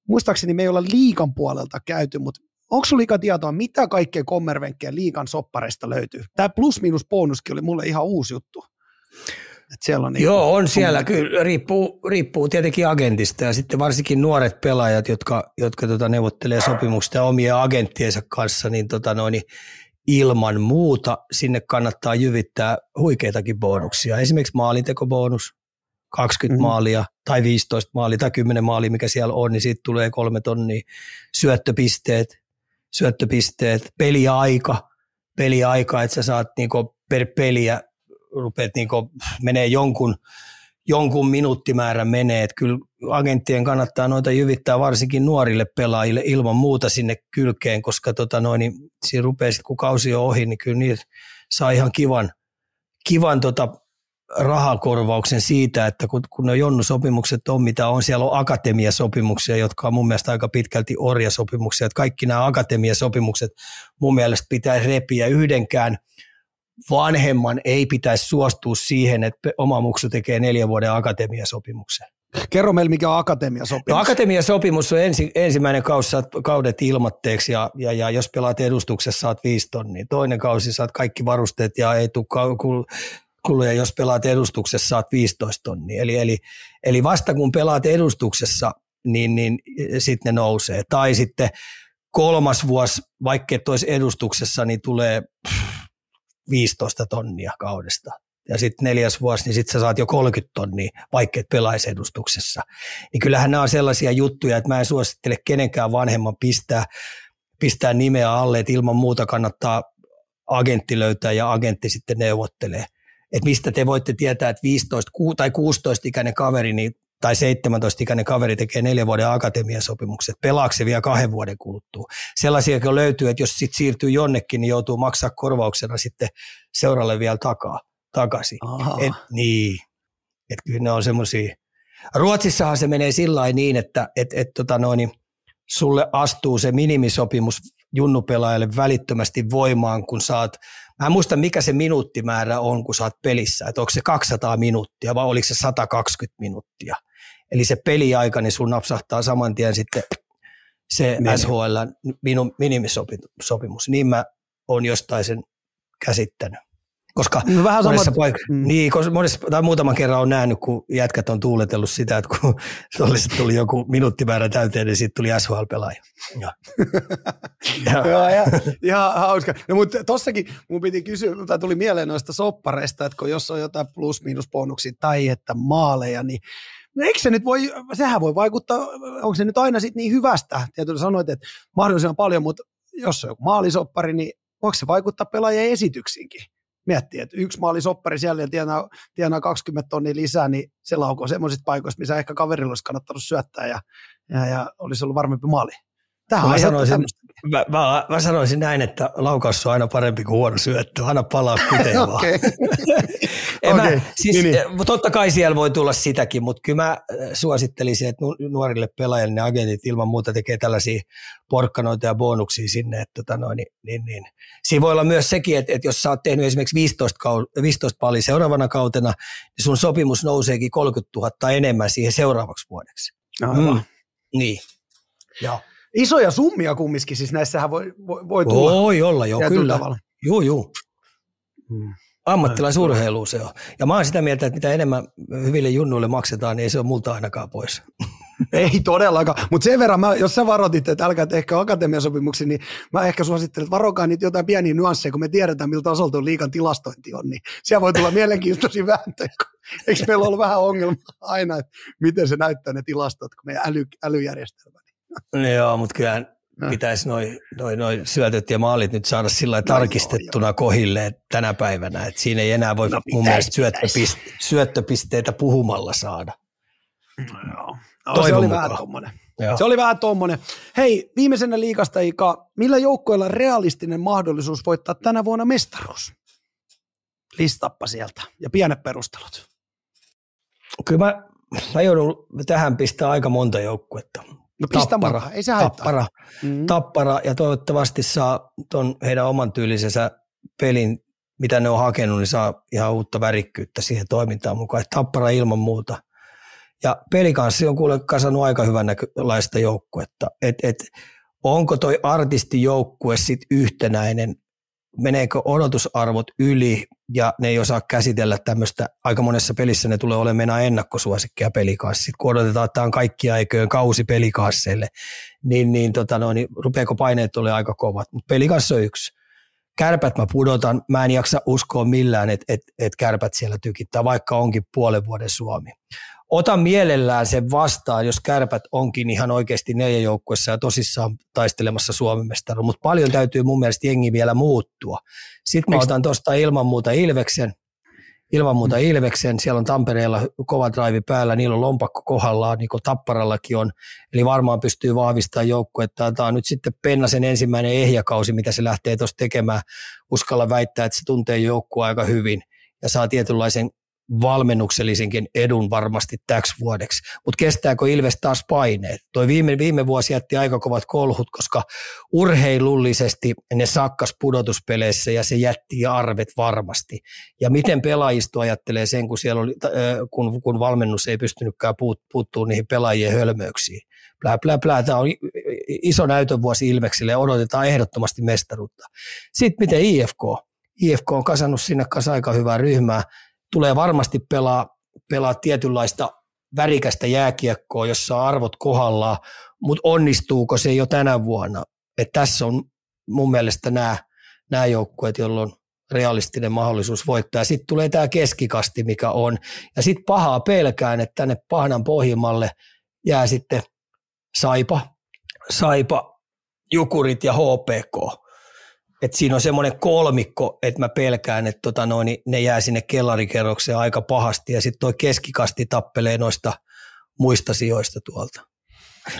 Muistaakseni me ei olla liikan puolelta käyty, mutta onko sinulla liikaa tietoa, mitä kaikkea kommervenkkejä liikan soppareista löytyy? Tämä plus-miinus bonuskin oli mulle ihan uusi juttu. Et siellä on niin Joo, on siellä. Kyllä riippuu, riippuu tietenkin agentista ja sitten varsinkin nuoret pelaajat, jotka, jotka tota, neuvottelee sopimuksista omien agenttiensa kanssa, niin, tota, noin, niin ilman muuta sinne kannattaa jyvittää huikeitakin bonuksia. Esimerkiksi maalintekobonus, 20 mm-hmm. maalia tai 15 maalia tai 10 maalia, mikä siellä on, niin siitä tulee kolme tonnia. Syöttöpisteet, syöttöpisteet, peliaika, peliaika, että sä saat niinku per peliä rupeat niin menee jonkun, jonkun minuuttimäärän menee, että kyllä agenttien kannattaa noita jyvittää varsinkin nuorille pelaajille ilman muuta sinne kylkeen, koska tota noin, niin siinä rupeaa sitten, kun kausi on ohi, niin kyllä niitä saa ihan kivan, kivan tota rahakorvauksen siitä, että kun, kun ne Jonnu-sopimukset on, mitä on, siellä on akatemiasopimuksia, jotka on mun mielestä aika pitkälti orjasopimuksia, että kaikki nämä akatemiasopimukset mun mielestä pitäisi repiä yhdenkään – vanhemman ei pitäisi suostua siihen, että oma muksu tekee neljän vuoden akatemiasopimuksen. Kerro meille, mikä on akatemiasopimus. No, akatemiasopimus on ensi, ensimmäinen kausi saat kaudet ilmatteeksi ja, ja, ja, jos pelaat edustuksessa saat viisi tonnia. Toinen kausi saat kaikki varusteet ja ei tule kuluja, jos pelaat edustuksessa saat 15 tonnia. Eli, eli, eli vasta kun pelaat edustuksessa, niin, niin sitten ne nousee. Tai sitten kolmas vuosi, vaikka et olisi edustuksessa, niin tulee pff, 15 tonnia kaudesta. Ja sitten neljäs vuosi, niin sitten sä saat jo 30 tonnia, vaikka et pelaisi edustuksessa. Niin kyllähän nämä on sellaisia juttuja, että mä en suosittele kenenkään vanhemman pistää, pistää nimeä alle, että ilman muuta kannattaa agentti löytää ja agentti sitten neuvottelee. Että mistä te voitte tietää, että 15 tai 16 ikäinen kaveri niin tai 17-ikäinen kaveri tekee neljän vuoden akatemiasopimukset, pelaako se vielä kahden vuoden kuluttua. Sellaisia löytyy, että jos sitten siirtyy jonnekin, niin joutuu maksaa korvauksena sitten seuralle vielä takaa, takaisin. Et, niin, että kyllä ne on semmoisia. Ruotsissahan se menee sillä niin, että et, et, tota noin, sulle astuu se minimisopimus junnupelaajalle välittömästi voimaan, kun saat, mä en muista mikä se minuuttimäärä on, kun saat pelissä, että onko se 200 minuuttia vai oliko se 120 minuuttia. Eli se peliaika, niin sun napsahtaa saman tien sitten se Niin. SHL minun minimisopimus. Niin mä oon jostain sen käsittänyt. Koska No vähän monessa samat, paik- mm. niin, koska monessa, tai muutaman kerran on nähnyt, kun jätkät on tuuletellut sitä, että kun olisi tuli joku minuuttimäärä täyteen, niin siitä tuli SHL-pelaaja. Ja. ja, Joo, ja, ihan hauska. No, mutta tossakin mun piti kysyä, tai tuli mieleen noista soppareista, että kun jos on jotain plus-miinus-bonuksia tai että maaleja, niin no eikö se nyt voi, sehän voi vaikuttaa, onko se nyt aina sit niin hyvästä? Tietysti sanoit, että mahdollisimman paljon, mutta jos on joku maalisoppari, niin voiko se vaikuttaa pelaajien esityksiinkin? Miettii, että yksi maalisoppari siellä ja tienaa, tienaa 20 tonnia lisää, niin se laukoo semmoisista paikoista, missä ehkä kaverilla olisi kannattanut syöttää ja, ja, ja olisi ollut varmempi maali. Tähän Mä sanoisin, mä, mä, mä, sanoisin näin, että laukaus on aina parempi kuin huono syöttö. Aina palaa kuten vaan. Okei. En Okei, mä, siis, niin, niin, niin. Totta kai siellä voi tulla sitäkin, mutta kyllä mä äh, suosittelisin, että nu- nuorille pelaajille ne agentit ilman muuta tekee tällaisia porkkanoita ja bonuksia sinne. Että tota noin, niin, niin, niin. Siinä voi olla myös sekin, että, että jos sä oot tehnyt esimerkiksi 15, kau- 15 pali seuraavana kautena, niin sun sopimus nouseekin 30 000 enemmän siihen seuraavaksi vuodeksi. Aivan. Mm. Niin. Joo. Isoja summia kumminkin, siis näissähän voi, voi, voi tulla. Voi olla, joo, tietyllä kyllä. tavalla. Joo, joo. Mm. Ammattilaisurheilu se on. Ja mä oon sitä mieltä, että mitä enemmän hyville junnuille maksetaan, niin ei se ole multa ainakaan pois. Ei todellakaan, mutta sen verran, mä, jos sä varoitit, että älkää tehkö akatemiasopimuksia, niin mä ehkä suosittelen, että varokaa niitä jotain pieniä nyansseja, kun me tiedetään, miltä tasolta on liikan tilastointi on, niin siellä voi tulla mielenkiintoisia vääntöjä. Eikö meillä ollut vähän ongelma aina, että miten se näyttää ne tilastot, kun meidän äly, älyjärjestelmä. Joo, mutta kyllähän Äh. pitäisi noin noi, noi syötöt ja maalit nyt saada sillä No tarkistettuna kohille tänä päivänä. Et siinä ei enää voi No mun pitäis, mielestä syöttöpiste, syöttöpisteitä puhumalla saada. Joo. No, se oli mukaan. vähän tommonen. Joo. Se oli vähän tommonen. Hei, viimeisenä liikasta Ika, millä joukkoilla on realistinen mahdollisuus voittaa tänä vuonna mestaruus? Listappa sieltä ja pienet perustelut. Kyllä mä, mä joudun tähän pistää aika monta joukkuetta. No pistä Tappara, monta, ei se haittaa. Tappara, Mm. Tappara ja toivottavasti saa ton heidän oman tyylisensä pelin, mitä ne on hakenut, niin saa ihan uutta värikkyyttä siihen toimintaan mukaan. Et Tappara ilman muuta. Ja pelikanssi on kuule kasannut aika hyvän näkölaista joukkuetta. Et, et, onko toi artistijoukkue sit yhtenäinen, meneekö odotusarvot yli ja ne ei osaa käsitellä tämmöistä, aika monessa pelissä ne tulee olemaan enää ennakkosuosikkeja pelikanssi. Kun odotetaan, että tämä on kaikki aikojen kausi pelikansseille, niin, niin, tota no, niin rupeako paineet ole aika kovat. Mutta pelikanssi on yksi. Kärpät mä pudotan, mä en jaksa uskoa millään, että et, et kärpät siellä tykittää, vaikka onkin puolen vuoden Suomi. Ota mielellään sen vastaan, jos kärpät onkin ihan oikeasti neljä joukkuessa ja tosissaan taistelemassa Suomen mestaruun, mutta paljon täytyy mun mielestä jengi vielä muuttua. Sitten mä otan tuosta ilman muuta Ilveksen, ilman muuta Ilveksen, siellä on Tampereella kova drive päällä, niillä on lompakko kohdallaan, niin kuin Tapparallakin on, eli varmaan pystyy vahvistamaan joukkuetta. Tämä on nyt sitten Pennasen ensimmäinen ehjäkausi, mitä se lähtee tuossa tekemään. Uskalla väittää, että se tuntee joukkua aika hyvin ja saa tietynlaisen valmennuksellisenkin edun varmasti täksi vuodeksi. Mutta kestääkö Ilves taas paineet? Toi viime, viime vuosi jätti aika kovat kolhut, koska urheilullisesti ne sakkas pudotuspeleissä ja se jätti arvet varmasti. Ja miten pelaajisto ajattelee sen, kun, siellä oli, kun, kun valmennus ei pystynytkään puut, puuttuu niihin pelaajien hölmöyksiin. Plää, plää, plää. Tämä on iso näytövuosi Ilveksille ja odotetaan ehdottomasti mestaruutta. Sitten miten IFK? IFK on kasannut sinne kanssa aika hyvää ryhmää. Tulee varmasti pelaa, pelaa tietynlaista värikästä jääkiekkoa, jossa arvot kohdallaan, mutta onnistuuko se jo tänä vuonna? Et tässä on mun mielestä nämä, nämä joukkueet, joilla on realistinen mahdollisuus voittaa. Sitten tulee tämä keskikasti, mikä on. Ja sitten pahaa pelkään, että tänne pahnan pohjimmalle jää sitten Saipa, Saipa, Jukurit ja HPK. Et siinä on semmoinen kolmikko, että mä pelkään, että tota noin, niin ne jää sinne kellarikerrokseen aika pahasti ja sitten toi keskikasti tappelee noista muista sijoista tuolta.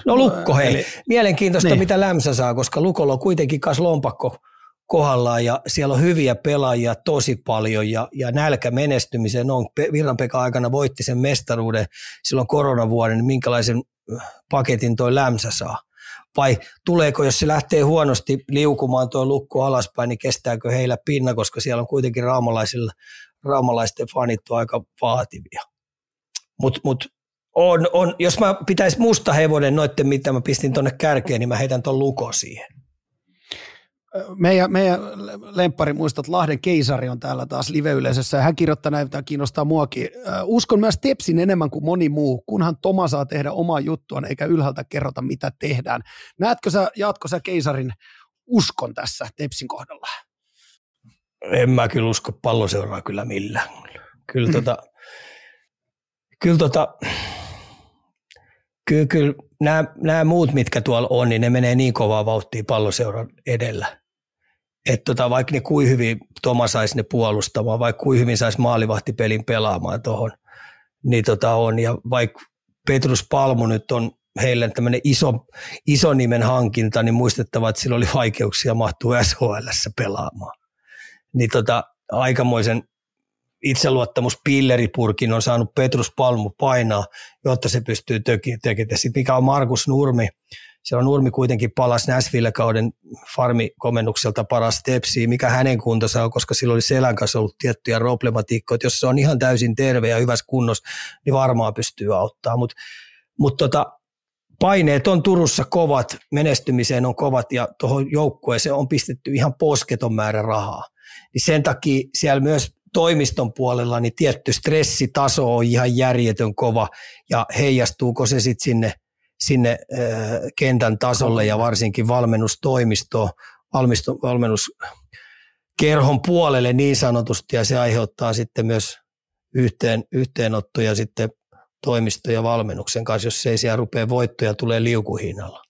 No Lukko, hei. Eli- Mielenkiintoista, Niin. mitä Lämsä saa, koska Lukolla on kuitenkin kas lompakko kohdallaan ja siellä on hyviä pelaajia tosi paljon ja, ja nälkä menestymiseen on. Pe- Virran aikana voitti sen mestaruuden silloin koronavuoden, niin minkälaisen paketin toi Lämsä saa? Vai tuleeko, jos se lähtee huonosti liukumaan tuo lukko alaspäin, niin kestääkö heillä pinna, koska siellä on kuitenkin raumalaisilla, raumalaisten fanit on aika vaativia. Mutta mut, On, on. Jos mä pitäisi musta hevonen noitten, mitä mä pistin tonne kärkeen, niin mä heitän ton luko siihen. Meidän, meidän lemppari muistat, Lahden keisari on täällä taas live-yleisössä ja hän kirjoittaa näin, tämä kiinnostaa muakin. Uskon myös Tepsin enemmän kuin moni muu, kunhan Toma saa tehdä omaa juttuaan eikä ylhäältä kerrota mitä tehdään. Näetkö sä, jatko sä keisarin uskon tässä Tepsin kohdalla? En mä kyllä usko palloseuraa kyllä millään. Kyllä tota, kyllä tota, kyllä, kyllä nämä, nämä muut, mitkä tuolla on, niin ne menee niin kovaa vauhtia palloseuran edellä. Että tota, vaikka ne kuin hyvin Toma saisi ne puolustamaan, vaikka kuin hyvin saisi maalivahtipelin pelaamaan tuohon, niin tota on. Ja vaikka Petrus Palmu nyt on heille tämmöinen iso, iso nimen hankinta, niin muistettava, että sillä oli vaikeuksia mahtua SHL pelaamaan. Niin tota, aikamoisen itseluottamus pilleripurkin on saanut Petrus Palmu painaa, jotta se pystyy tekemään. Sitten mikä on Markus Nurmi, siellä on Nurmi kuitenkin palasi Näsville-kauden farmikomennukselta paras tepsi, mikä hänen kuntonsa on, koska sillä oli selän kanssa ollut tiettyjä problematiikkoja, jos se on ihan täysin terve ja hyvässä kunnossa, niin varmaan pystyy auttaa, mutta mut tota, paineet on Turussa kovat, menestymiseen on kovat ja tuohon joukkueeseen on pistetty ihan posketon määrä rahaa. Niin sen takia siellä myös toimiston puolella niin tietty stressitaso on ihan järjetön kova ja heijastuuko se sitten sinne, sinne kentän tasolle ja varsinkin valmennustoimistoon, valmistu, valmennuskerhon puolelle niin sanotusti ja se aiheuttaa sitten myös yhteen, yhteenottoja sitten toimisto ja valmennuksen kanssa, jos ei siellä rupea voittoja tulee liukuhinnalla.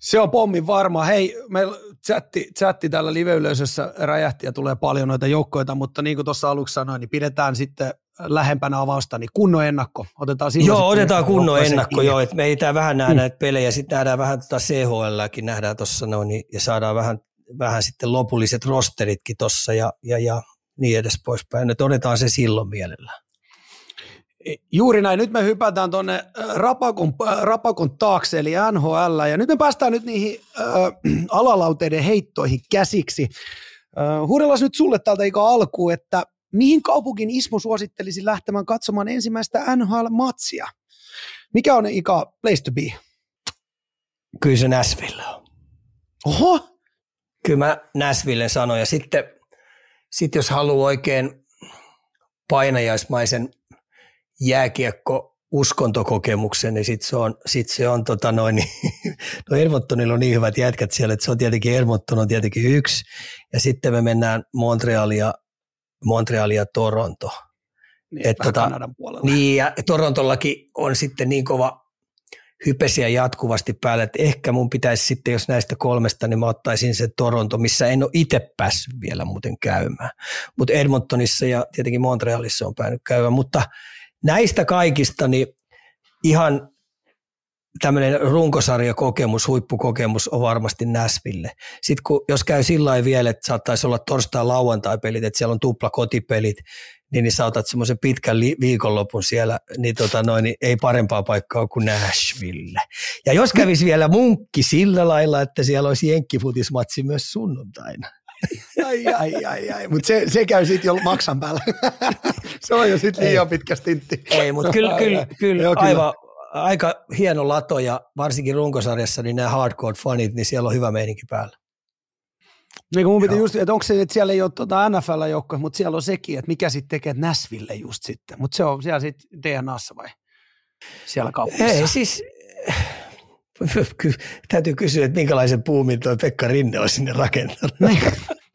Se on pommin varma. Hei, meillä chatti, chatti täällä live-yleisössä räjähti ja tulee paljon noita joukkoita, mutta niin kuin tuossa aluksi sanoin, niin pidetään sitten lähempänä avausta, niin kunnon ennakko. Otetaan joo, otetaan kunnon ennakko, joo, että me ei tää vähän nähdä mm. näitä pelejä, sitten nähdään vähän tota CHLäkin, nähdään tuossa noin, niin, ja saadaan vähän, vähän sitten lopulliset rosteritkin tuossa ja, ja, ja niin edes poispäin. Että otetaan se silloin mielellään. Juuri näin. Nyt me hypätään tuonne Rapakon, Rapakon taakse, eli NHL, ja nyt me päästään nyt niihin äh, alalauteiden heittoihin käsiksi. Äh, Huudellaan nyt sulle täältä Ika alkuun, että mihin kaupunkin Ismo suosittelisi lähtemään katsomaan ensimmäistä NHL-matsia? Mikä on Ika place to be? Kyllä se Nashville on. Oho! Kyllä mä Nashville sanon, ja sitten sit jos haluaa oikein painajaismaisen jääkiekko uskontokokemuksen, niin sitten se on, sit se on tota noin, niin, no Edmontonilla on niin hyvät jätkät siellä, että se on tietenkin Edmonton on tietenkin yksi, ja sitten me mennään Montrealia, Montrealia Toronto. Niin, Et tota. Niin, ja Torontollakin on sitten niin kova hypesiä jatkuvasti päällä, että ehkä mun pitäisi sitten, jos näistä kolmesta, niin mä ottaisin se Toronto, missä en ole itse päässyt vielä muuten käymään. Mutta Edmontonissa ja tietenkin Montrealissa on päänyt käymään, mutta – näistä kaikista niin ihan tämmöinen runkosarjakokemus, huippukokemus on varmasti Näsville. Sitten kun, jos käy sillä vielä, että saattaisi olla torstai-lauantai-pelit, että siellä on tupla kotipelit, niin, niin saatat semmoisen pitkän li- viikonlopun siellä, niin, tota noin, niin ei parempaa paikkaa kuin Nashville. Ja jos kävisi vielä munkki sillä lailla, että siellä olisi jenkkifutismatsi myös sunnuntaina, ai, ai, ai, ai. mutta se, se käy sitten jo maksan päällä. se on jo sitten liian pitkä stintti. Ei, mutta kyllä, kyllä, kyllä, Joo, kyllä. aivan aika hieno lato ja varsinkin runkosarjassa niin nämä hardcore-fanit, niin siellä on hyvä meininki päällä. Niin mun piti just, että onko se, että siellä ei ole tuota NFL-joukkoja, mutta siellä on sekin, että mikä sitten tekee Näsville just sitten. Mutta se on siellä sitten DNAssa vai siellä kaupungissa? Ei siis, täytyy kysyä, että minkälaisen puumin tuo Pekka Rinne on sinne rakentanut. Niin.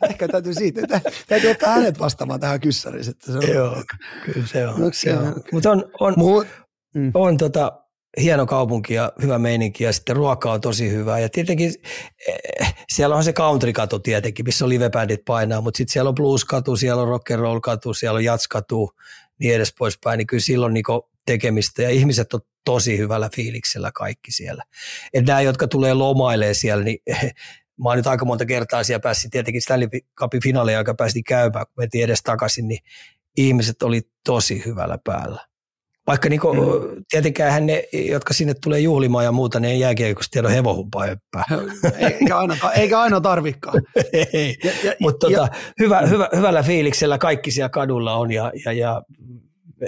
Ehkä täytyy siitä, täytyy ottaa hänet vastaamaan tähän kyssäriin. Että se on. Joo, kyllä se on. Okay. se on. Mutta on, on, Mut, mm. on tota, hieno kaupunki ja hyvä meininki ja sitten ruoka on tosi hyvää. Ja tietenkin eh, siellä on se country-katu tietenkin, missä livebändit painaa, mutta sitten siellä on blues-katu, siellä on rock and roll-katu, siellä on jats-katu, niin edes poispäin. Niin kyllä silloin niin tekemistä ja ihmiset on tosi hyvällä fiiliksellä kaikki siellä. Että nämä, jotka tulee lomailemaan siellä, niin mä oon nyt aika monta kertaa siellä päässyt, tietenkin Stanley Cupin finaaleja, joka päästi käymään, kun mentiin edes takaisin, niin ihmiset oli tosi hyvällä päällä. Vaikka niin kuin, mm. tietenkään ne, jotka sinne tulee juhlimaan ja muuta, ne ei jääkiekosta tiedä hevohumpaa höppää. Eikä aina, eikä aina tarvikaan. ei, mutta tota, hyvä, hyvä, hyvällä fiiliksellä kaikki siellä kadulla on ja, ja, ja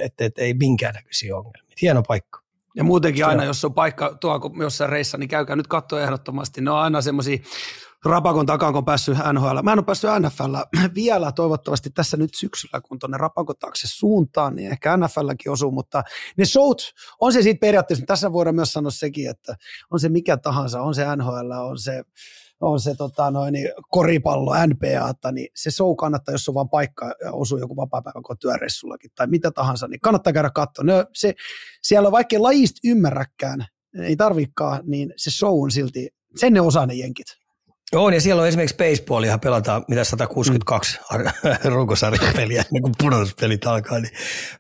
että et, ei minkäännäköisiä ongelmia. Hieno paikka. Ja muutenkin aina, jos on paikka tuolla jossain reissa, niin käykää nyt katsoa ehdottomasti. Ne on aina semmoisia Rapakon takaa, kun on päässyt NHL. Mä en ole päässyt NFL vielä toivottavasti tässä nyt syksyllä, kun tuonne Rapakon taakse suuntaan, niin ehkä NFLkin osuu, mutta ne shout, on se siitä periaatteessa, tässä voidaan myös sanoa sekin, että on se mikä tahansa, on se NHL, on se on se tota, noin, koripallo, NPA, niin se show kannattaa, jos on vaan paikka ja osuu joku vapaa-päivä työreissullakin tai mitä tahansa, niin kannattaa käydä katsoa. No, se, siellä on vaikka lajista ymmärräkään, ei tarvikaan, niin se show on silti, sen ne osaa ne jenkit. Joo, ja siellä on esimerkiksi baseballia, pelataan mitä 162 mm. runkosarjapeliä, niin kun pudotuspelit alkaa, niin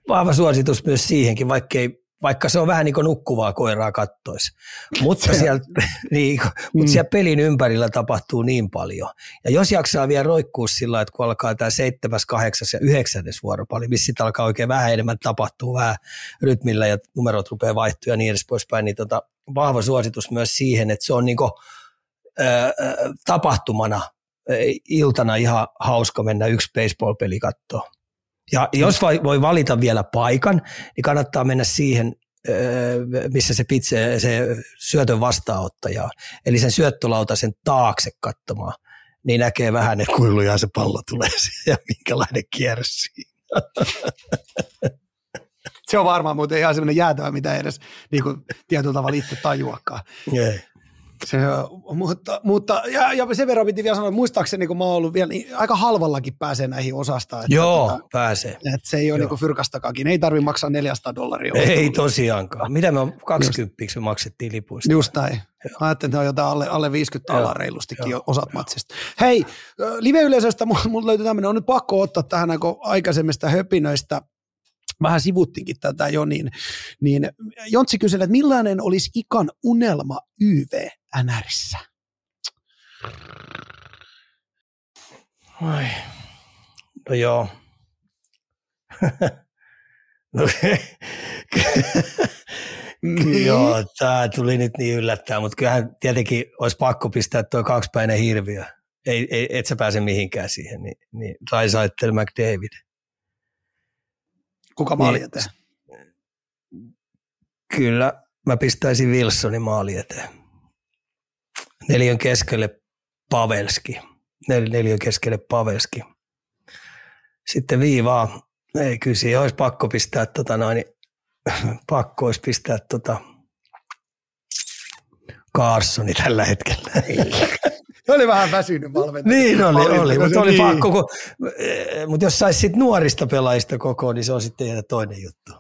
vahva suositus myös siihenkin, vaikkei vaikka se on vähän niin kuin nukkuvaa koiraa kattois. Mutta siellä, niin, mutta mm. siellä pelin ympärillä tapahtuu niin paljon. Ja jos jaksaa vielä roikkuu sillä että kun alkaa tämä seitsemäs, kahdeksas ja yhdeksäs vuoropali, missä sitten alkaa oikein vähän enemmän tapahtuu vähän rytmillä ja numerot rupeaa vaihtua ja niin edes poispäin, niin tota, vahva suositus myös siihen, että se on niin kuin, tapahtumana iltana ihan hauska mennä yksi baseball-peli katsoa. Ja jos voi valita vielä paikan, niin kannattaa mennä siihen, missä se, pitse, se syötön vastaanottaja Eli sen syöttölautasen taakse katsomaan. Niin näkee vähän, että kuinka se pallo tulee ja minkälainen kierros siinä. Se on varmaan muuten ihan semmoinen jäätävä, mitä edes niin kuin, tietyllä tavalla itse tajuakaan. Ei. Se, mutta, mutta ja, ja, sen verran piti vielä sanoa, että muistaakseni kun mä oon ollut vielä, niin aika halvallakin pääsee näihin osasta. Että, Joo, tota, pääsee. Että se ei ole niin fyrkastakakin, ei tarvitse maksaa 400 dollaria. Ei tosiaankaan. Mitä me 20 me maksettiin lipuista? Just näin. Mä ajattelin, että ne on jotain alle, alle 50 dollaria reilustikin jo, osat matsista. Hei, live-yleisöstä mulla löytyy tämmöinen, on nyt pakko ottaa tähän aikaisemmista höpinöistä – vähän sivuttiinkin tätä jo, niin, niin Jontsi kyseli, että millainen olisi Ikan unelma YV NRissä? Ai. No joo. no, joo, tämä tuli nyt niin yllättää, mutta kyllähän tietenkin olisi pakko pistää tuo kaksipäinen hirviö. Ei, ei, et sä pääse mihinkään siihen, niin, niin Raisaitel McDavid. Kuka maali niin, eteen? Kyllä, mä pistäisin Wilsonin maali eteen. Neljän keskelle Pavelski. Nel, neljän keskelle Pavelski. Sitten viivaa. Ei, kyllä siihen olisi pakko pistää, tota noin, pakko olisi pistää tota Carsoni tällä hetkellä. oli vähän väsynyt valmentaja. Niin oli, oli, mutta oli niin. pakko. Kun, eh, mutta jos saisi sit nuorista pelaajista koko, niin se on sitten toinen juttu.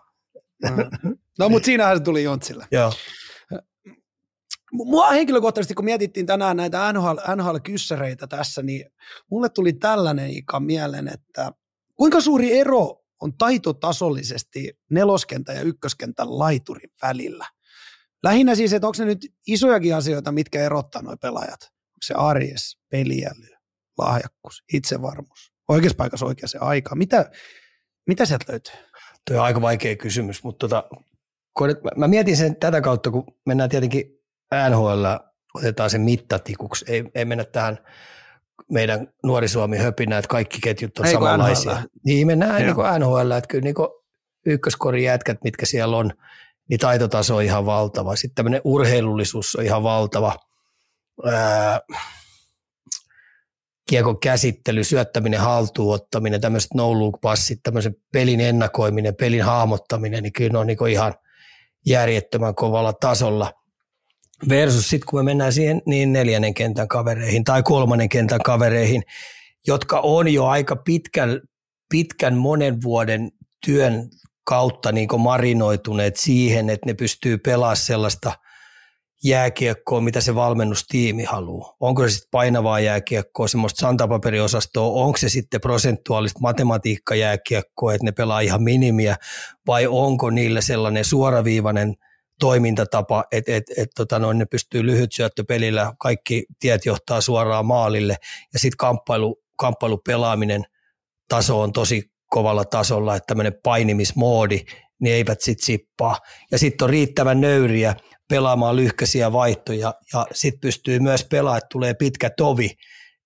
no mutta siinähän se tuli Jontsille. Joo. Mua henkilökohtaisesti, kun mietittiin tänään näitä NHL, NHL-kyssäreitä tässä, niin mulle tuli tällainen ikan mieleen, että kuinka suuri ero on taitotasollisesti neloskentän ja ykköskentän laiturin välillä? Lähinnä siis, että onko se nyt isojakin asioita, mitkä erottaa nuo pelaajat? Onko se arjes, peliäly, lahjakkuus, itsevarmuus, oikeassa paikassa oikeassa aika? Mitä, mitä sieltä löytyy? Tuo on aika vaikea kysymys, mutta tota, mä mietin sen tätä kautta, kun mennään tietenkin NHL, otetaan sen mittatikuksi, ei, ei mennä tähän meidän nuori Suomi höpinä, että kaikki ketjut on Eikö samanlaisia. NHL? Niin mennään niin kuin NHL, että kyllä niin ykköskorin jätkät, mitkä siellä on, niin taitotaso on ihan valtava. Sitten tämmöinen urheilullisuus on ihan valtava. Ää, kiekon käsittely, syöttäminen, haltuunottaminen, tämmöiset no look passit, tämmöisen pelin ennakoiminen, pelin hahmottaminen, niin kyllä ne on niin ihan järjettömän kovalla tasolla. Versus sitten kun me mennään siihen niin neljännen kentän kavereihin tai kolmannen kentän kavereihin, jotka on jo aika pitkän, pitkän monen vuoden työn kautta niin marinoituneet siihen, että ne pystyy pelaamaan sellaista jääkiekkoa, mitä se valmennustiimi haluaa. Onko se sitten painavaa jääkiekkoa, semmoista santapaperiosastoa, onko se sitten prosentuaalista matematiikkajääkiekkoa, että ne pelaa ihan minimiä, vai onko niillä sellainen suoraviivainen toimintatapa, että et, et, tota ne pystyy lyhyt syöttöpelillä, kaikki tiet johtaa suoraan maalille, ja sitten kamppailu, kamppailupelaaminen taso on tosi kovalla tasolla, että tämmöinen painimismoodi, niin eivät sitten sippaa. Ja sitten on riittävän nöyriä pelaamaan lyhkäisiä vaihtoja ja sitten pystyy myös pelaamaan, että tulee pitkä tovi,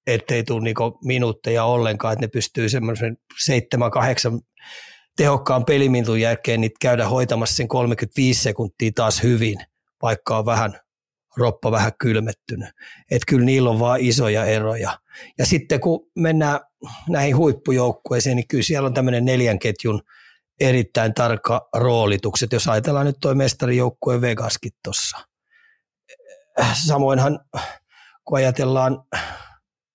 ettei tule niinku minuutteja ollenkaan, että ne pystyy semmoisen 7-8 tehokkaan pelimintun jälkeen niitä käydä hoitamassa sen 35 sekuntia taas hyvin, vaikka on vähän roppa vähän kylmettynyt. Että kyllä niillä on vaan isoja eroja. Ja sitten kun mennään näihin huippujoukkueisiin, niin kyllä siellä on tämmöinen neljän ketjun erittäin tarkka roolitukset, jos ajatellaan nyt tuo mestarijoukkueen Vegaskin tuossa. Samoinhan kun ajatellaan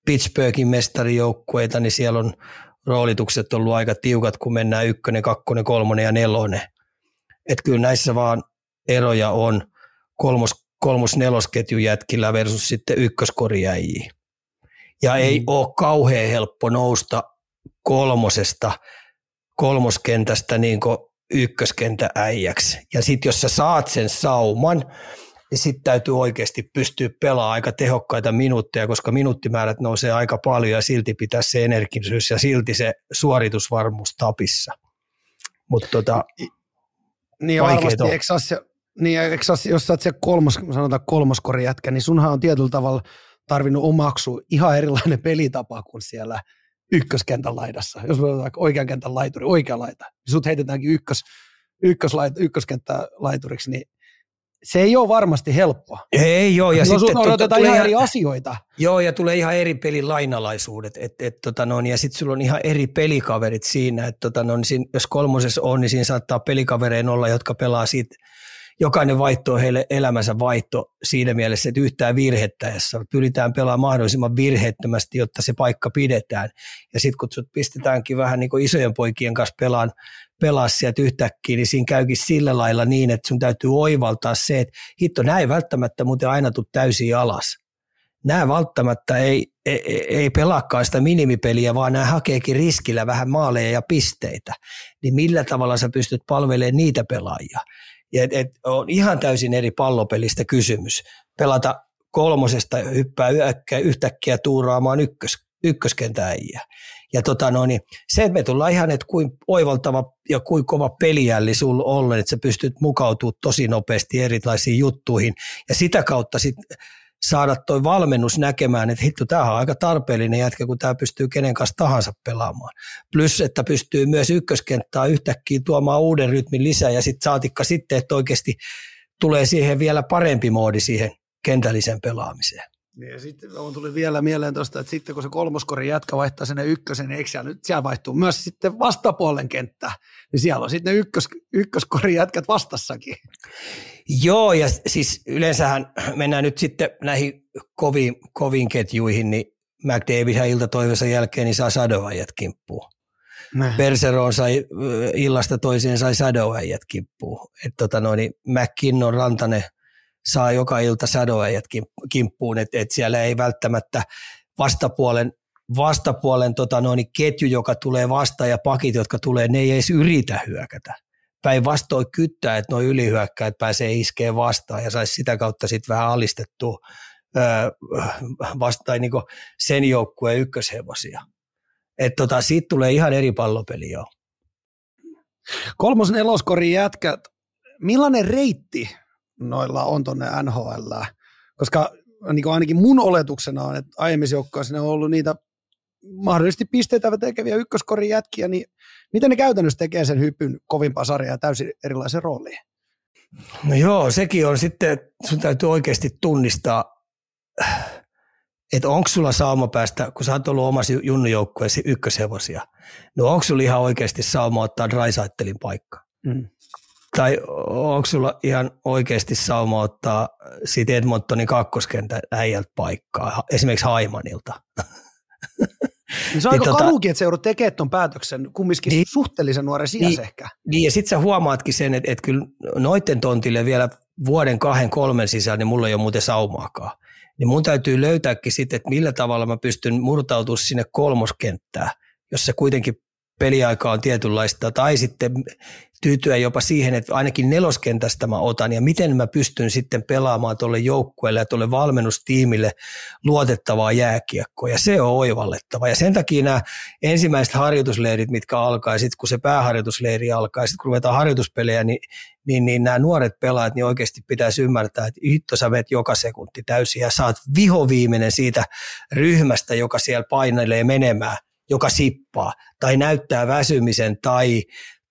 Pittsburghin mestarijoukkueita, niin siellä on roolitukset ollut aika tiukat, kun mennään ykkönen, kakkonen, kolmonen ja nelonen. Että kyllä näissä vaan eroja on kolmos, kolmos nelosketju jätkillä versus sitten ykköskorjäjiä. Ja mm. ei ole kauhean helppo nousta kolmosesta, kolmoskentästä niin ykköskentä äijäksi. Ja sitten jos sä saat sen sauman, niin sitten täytyy oikeasti pystyä pelaamaan aika tehokkaita minuutteja, koska minuuttimäärät nousee aika paljon ja silti pitää se energisyys ja silti se suoritusvarmuus tapissa. Mutta tota, niin varmasti, eikö niin, eikö jos sä oot se kolmos, sanotaan kolmoskori jätkä, niin sunhan on tietyllä tavalla tarvinnut omaksua ihan erilainen pelitapa kuin siellä ykköskentän laidassa. Jos me vaikka oikean kentän laituri, oikea laita, niin sut heitetäänkin ykkös, ykköslait, ykköskenttä laituriksi, niin se ei ole varmasti helppoa. Ei joo, ja sitten odotetaan ihan eri asioita. Joo, ja tulee ihan eri pelin lainalaisuudet, et, et, tota no, ja sitten sulla on ihan eri pelikaverit siinä, että tota no, niin jos kolmosessa on, niin siinä saattaa pelikavereen olla, jotka pelaa siitä jokainen vaihto heille elämänsä vaihto siinä mielessä, että yhtään virhettäessä pyritään pelaamaan mahdollisimman virheettömästi, jotta se paikka pidetään. Ja sitten kun sut pistetäänkin vähän niin kuin isojen poikien kanssa pelaan, pelaa sieltä yhtäkkiä, niin siinä käykin sillä lailla niin, että sun täytyy oivaltaa se, että hitto, näin välttämättä muuten aina tuu täysin alas. Nämä välttämättä ei, ei, ei pelaakaan sitä minimipeliä, vaan nämä hakeekin riskillä vähän maaleja ja pisteitä. Niin millä tavalla sä pystyt palvelemaan niitä pelaajia? Ja et, et on ihan täysin eri pallopelistä kysymys. Pelata kolmosesta hyppää yhtäkkiä tuuraamaan ykkös, ykköskentäjiä. Ja tota no, niin se, että me tullaan ihan, että kuin oivaltava ja kuin kova peliälli sulla on, että sä pystyt mukautumaan tosi nopeasti erilaisiin juttuihin. Ja sitä kautta sitten saada toi valmennus näkemään, että hitto, tämä on aika tarpeellinen jätkä, kun tämä pystyy kenen kanssa tahansa pelaamaan. Plus, että pystyy myös ykköskenttää yhtäkkiä tuomaan uuden rytmin lisää ja sitten saatikka sitten, että oikeasti tulee siihen vielä parempi moodi siihen kentällisen pelaamiseen. Niin ja sitten on tuli vielä mieleen tuosta, että sitten kun se kolmoskori jätkä vaihtaa sinne ykkösen, niin eikö siellä, nyt, siellä vaihtuu myös sitten vastapuolen kenttä, niin siellä on sitten ne ykkös, ykköskori jätkät vastassakin. Joo, ja siis yleensähän mennään nyt sitten näihin koviin, koviin ketjuihin, niin McDavidhän iltatoivensa jälkeen niin saa sadoajat kimppuun. Perseroon sai illasta toiseen sai sadoajat kimppuun. Että tota noin, niin McKinnon, Rantanen – saa joka ilta sadoajat kimppuun, että et siellä ei välttämättä vastapuolen, vastapuolen tota noin, ketju, joka tulee vastaan ja pakit, jotka tulee, ne ei edes yritä hyökätä. Päinvastoin kyttää, että nuo ylihyökkäät pääsee iskeen vastaan ja saisi sitä kautta sitten vähän alistettua vastaan niin sen joukkueen ykköshevosia. Että tota, siitä tulee ihan eri pallopeli jo. Kolmos neloskorin jätkät, millainen reitti noilla on tuonne NHL. Koska niin kuin ainakin mun oletuksena on, että aiemmissa joukkoissa ne on ollut niitä mahdollisesti pisteitä tekeviä ykköskorin jätkiä, niin miten ne käytännössä tekee sen hypyn kovimpaa sarjaa täysin erilaisen rooliin? No joo, sekin on sitten, sun täytyy oikeasti tunnistaa, että onko sulla sauma päästä, kun sä oot ollut omassa junnujoukkueesi ykköshevosia, no onko sulla ihan oikeasti sauma ottaa Drysaitelin paikka? Mm tai onko sulla ihan oikeasti sauma ottaa siitä Edmontonin kakkoskentän äijältä paikkaa, esimerkiksi Haimanilta? Niin se on niin, aika tota, karukin, että seura tekee tuon päätöksen kumminkin niin, suhteellisen nuoren sijassa niin, ehkä. Niin, ja sitten sä huomaatkin sen, että, että kyllä noiden tontille vielä vuoden, kahden, kolmen sisään, niin mulla ei ole muuten saumaakaan. Niin mun täytyy löytääkin sitten, että millä tavalla mä pystyn murtautumaan sinne kolmoskenttään, jossa kuitenkin peliaika on tietynlaista, tai sitten tyytyä jopa siihen, että ainakin neloskentästä mä otan, ja miten mä pystyn sitten pelaamaan tuolle joukkueelle ja tuolle valmennustiimille luotettavaa jääkiekkoa, ja se on oivallettava. Ja sen takia nämä ensimmäiset harjoitusleirit, mitkä alkaa, sitten kun se pääharjoitusleiri alkaa, sitten kun ruvetaan harjoituspelejä, niin, niin, niin nämä nuoret pelaajat, niin oikeasti pitäisi ymmärtää, että hitto sä vet joka sekunti täysin, ja saat vihoviiminen siitä ryhmästä, joka siellä painelee menemään, joka sippaa tai näyttää väsymisen tai,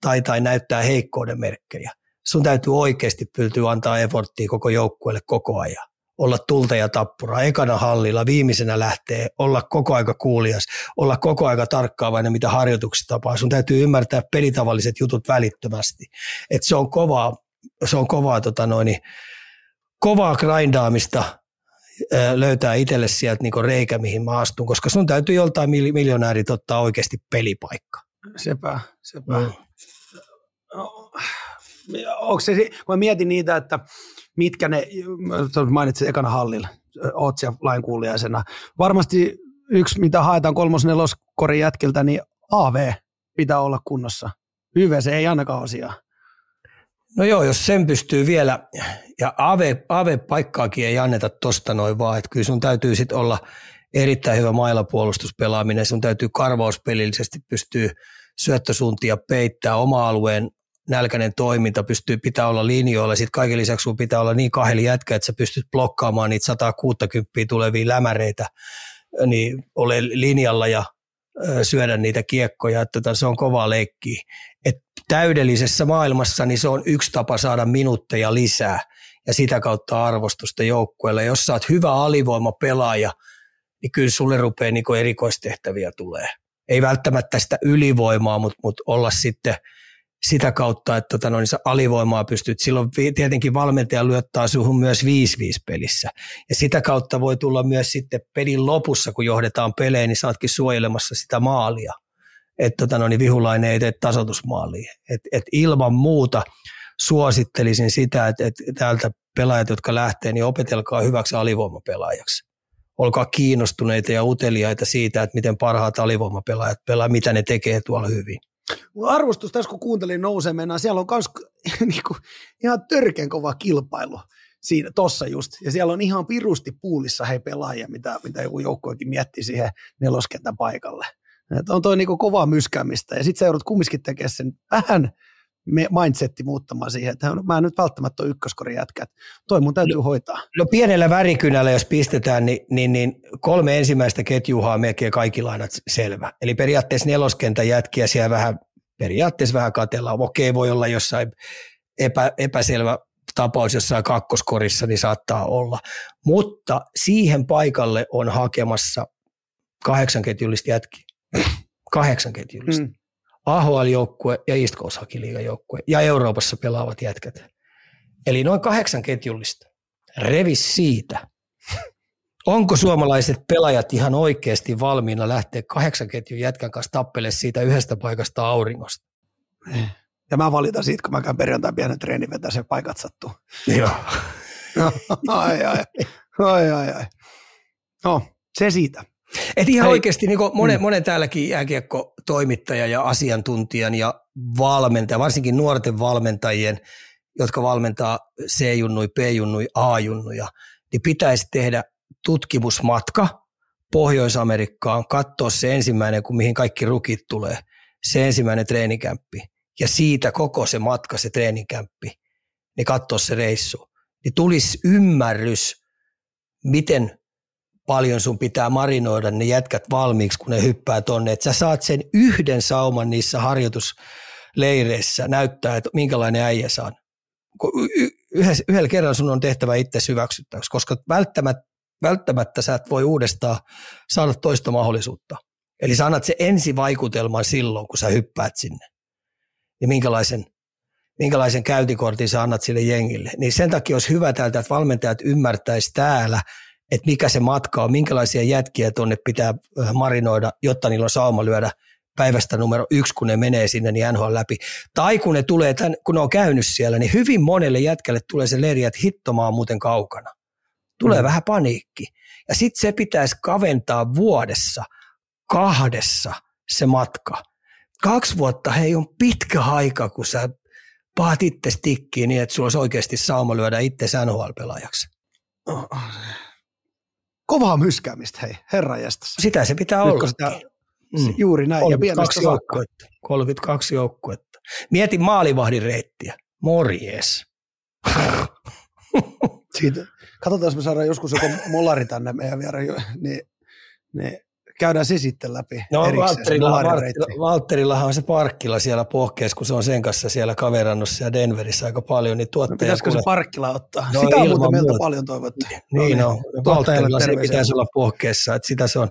tai, tai näyttää heikkouden merkkejä. Sun täytyy oikeasti pyrtyä antaa efforttia koko joukkueelle koko ajan. Olla tulta ja tappura, ekana hallilla, viimeisenä lähtee, olla koko aika kuulias, olla koko aika tarkkaavainen, mitä harjoituksissa tapaa. Sun täytyy ymmärtää pelitavalliset jutut välittömästi. Et se on kovaa, se on kovaa, tota noin, kovaa grindaamista löytää itselle sieltä niin reikä, mihin mä astun, koska sun täytyy joltain miljonäärit ottaa oikeasti pelipaikka. Sepä, sepä. Mm. No, onko se, kun mä mietin niitä, että mitkä ne, mainitsin ekana hallilla, oot siellä lainkuulijaisena. Varmasti yksi, mitä haetaan kolmos-neloskorin jätkiltä, niin AV pitää olla kunnossa. YVC ei ainakaan asiaa. No joo, jos sen pystyy vielä, ja AV, AV-paikkaakin ei anneta tosta noin vaan, että kyllä sun täytyy sitten olla erittäin hyvä mailapuolustuspelaaminen, sun täytyy karvauspelillisesti pystyä syöttösuuntia peittää oma alueen nälkäinen toiminta, pystyy, pitää olla linjoilla, sitten kaiken lisäksi sun pitää olla niin kaheli jätkä, että sä pystyt blokkaamaan niitä 160 tulevia lämäreitä, niin ole linjalla ja syödä niitä kiekkoja, että tota, se on kovaa leikkiä. Et täydellisessä maailmassa niin se on yksi tapa saada minuutteja lisää ja sitä kautta arvostusta joukkueelle. Jos sä oot hyvä alivoimapelaaja, niin kyllä sulle rupeaa niin erikoistehtäviä tulee. Ei välttämättä sitä ylivoimaa, mutta, mutta olla sitten – sitä kautta, että tota, noin, sä alivoimaa pystyt. Silloin tietenkin valmentaja lyöttää suhun myös 5-5 pelissä. Ja sitä kautta voi tulla myös sitten pelin lopussa, kun johdetaan pelejä, niin saatkin suojelemassa sitä maalia. Että tota, noin, vihulainen ei tee tasoitusmaalia. Et, et ilman muuta suosittelisin sitä, että, että täältä pelaajat, jotka lähtee, niin opetelkaa hyväksi alivoimapelaajaksi. Olkaa kiinnostuneita ja uteliaita siitä, että miten parhaat alivoimapelaajat pelaa, mitä ne tekee tuolla hyvin. Arvostus tässä kun kuuntelin nousee siellä on myös niinku, ihan törkeän kova kilpailu siinä, tossa just. Ja siellä on ihan pirusti puulissa hei pelaajia, mitä, mitä joku joukkoikin miettii siihen neloskentän paikalle. Et on toi niinku kovaa myskäämistä. Ja sitten sä joudut kumminkin tekemään sen vähän mindsetti muuttamaan siihen, että mä en nyt välttämättä ole ykköskorin jätkä. Toi mun täytyy no, hoitaa. No pienellä värikynällä, jos pistetään, niin, niin, niin kolme ensimmäistä ketjuhaa melkein kaikki lainat selvä. Eli periaatteessa neloskentän jätkiä siellä vähän, periaatteessa vähän katellaan. Okei, voi olla jossain epä, epäselvä tapaus jossain kakkoskorissa, niin saattaa olla. Mutta siihen paikalle on hakemassa kahdeksan ketjullista jätkiä. kahdeksan ketjullista. Mm. AHL-joukkue ja East Coast joukkue ja Euroopassa pelaavat jätkät. Eli noin kahdeksan ketjullista. Revi siitä. Onko suomalaiset pelaajat ihan oikeasti valmiina lähteä kahdeksan ketjun jätkän kanssa tappelemaan siitä yhdestä paikasta auringosta? Ja mä valitan siitä, kun mä käyn perjantai pienen treenin vetää se paikat sattuu. Joo. ai, ai, ai, ai, ai. No, se siitä. Et ihan Hei. oikeasti niin monen, mm. monen täälläkin jääkiekko-toimittaja ja asiantuntijan ja valmentaja, varsinkin nuorten valmentajien, jotka valmentaa C-junnui, B-junnui, A-junnuja, niin pitäisi tehdä tutkimusmatka Pohjois-Amerikkaan, katsoa se ensimmäinen, kun mihin kaikki rukit tulee, se ensimmäinen treenikämppi. Ja siitä koko se matka, se treenikämppi, niin katsoa se reissu. Niin tulisi ymmärrys, miten paljon sun pitää marinoida ne jätkät valmiiksi, kun ne hyppää tonne. Että sä saat sen yhden sauman niissä harjoitusleireissä näyttää, että minkälainen äijä saan. Yhdellä, yhdellä kerralla sun on tehtävä itse hyväksyttäväksi, koska välttämättä, välttämättä sä et voi uudestaan saada toista mahdollisuutta. Eli sä annat se ensivaikutelman silloin, kun sä hyppäät sinne. Ja minkälaisen, minkälaisen käyntikortin sä annat sille jengille. Niin sen takia olisi hyvä täältä, että valmentajat ymmärtäisi täällä – että mikä se matka on, minkälaisia jätkiä tuonne pitää marinoida, jotta niillä on sauma lyödä päivästä numero yksi, kun ne menee sinne, niin NHL läpi. Tai kun ne tulee, tämän, kun ne on käynyt siellä, niin hyvin monelle jätkälle tulee se leiri, että hittomaa muuten kaukana. Tulee mm. vähän paniikki. Ja sitten se pitäisi kaventaa vuodessa, kahdessa se matka. Kaksi vuotta, hei, on pitkä aika, kun sä paat itse tikkiin niin, että sulla olisi oikeasti sauma lyödä itse NHL-pelaajaksi. Oh, kovaa myskäämistä, hei, herra jästässä. Sitä se pitää olla. Sitä, mm. Juuri näin. 32 ja joukkuetta. 32 joukkuetta. Mieti maalivahdin reittiä. Morjes. Siitä, katsotaan, jos me saadaan joskus joku mollari tänne meidän viereen, niin, niin käydään se sitten läpi No erikseen, se Valtterilla, Valtteri-reitti. Valtteri- Valtterillahan on se parkkila siellä pohkeessa, kun se on sen kanssa siellä kaverannossa ja Denverissä aika paljon, niin No, tuottaja pitäisikö se kuule- parkkila ottaa? No, Sitä on muuten meiltä muuta. paljon toivottu. Niin no, tuottajalle Valtterilla se terveisiä. pitäisi olla pohkeessa, että sitä se on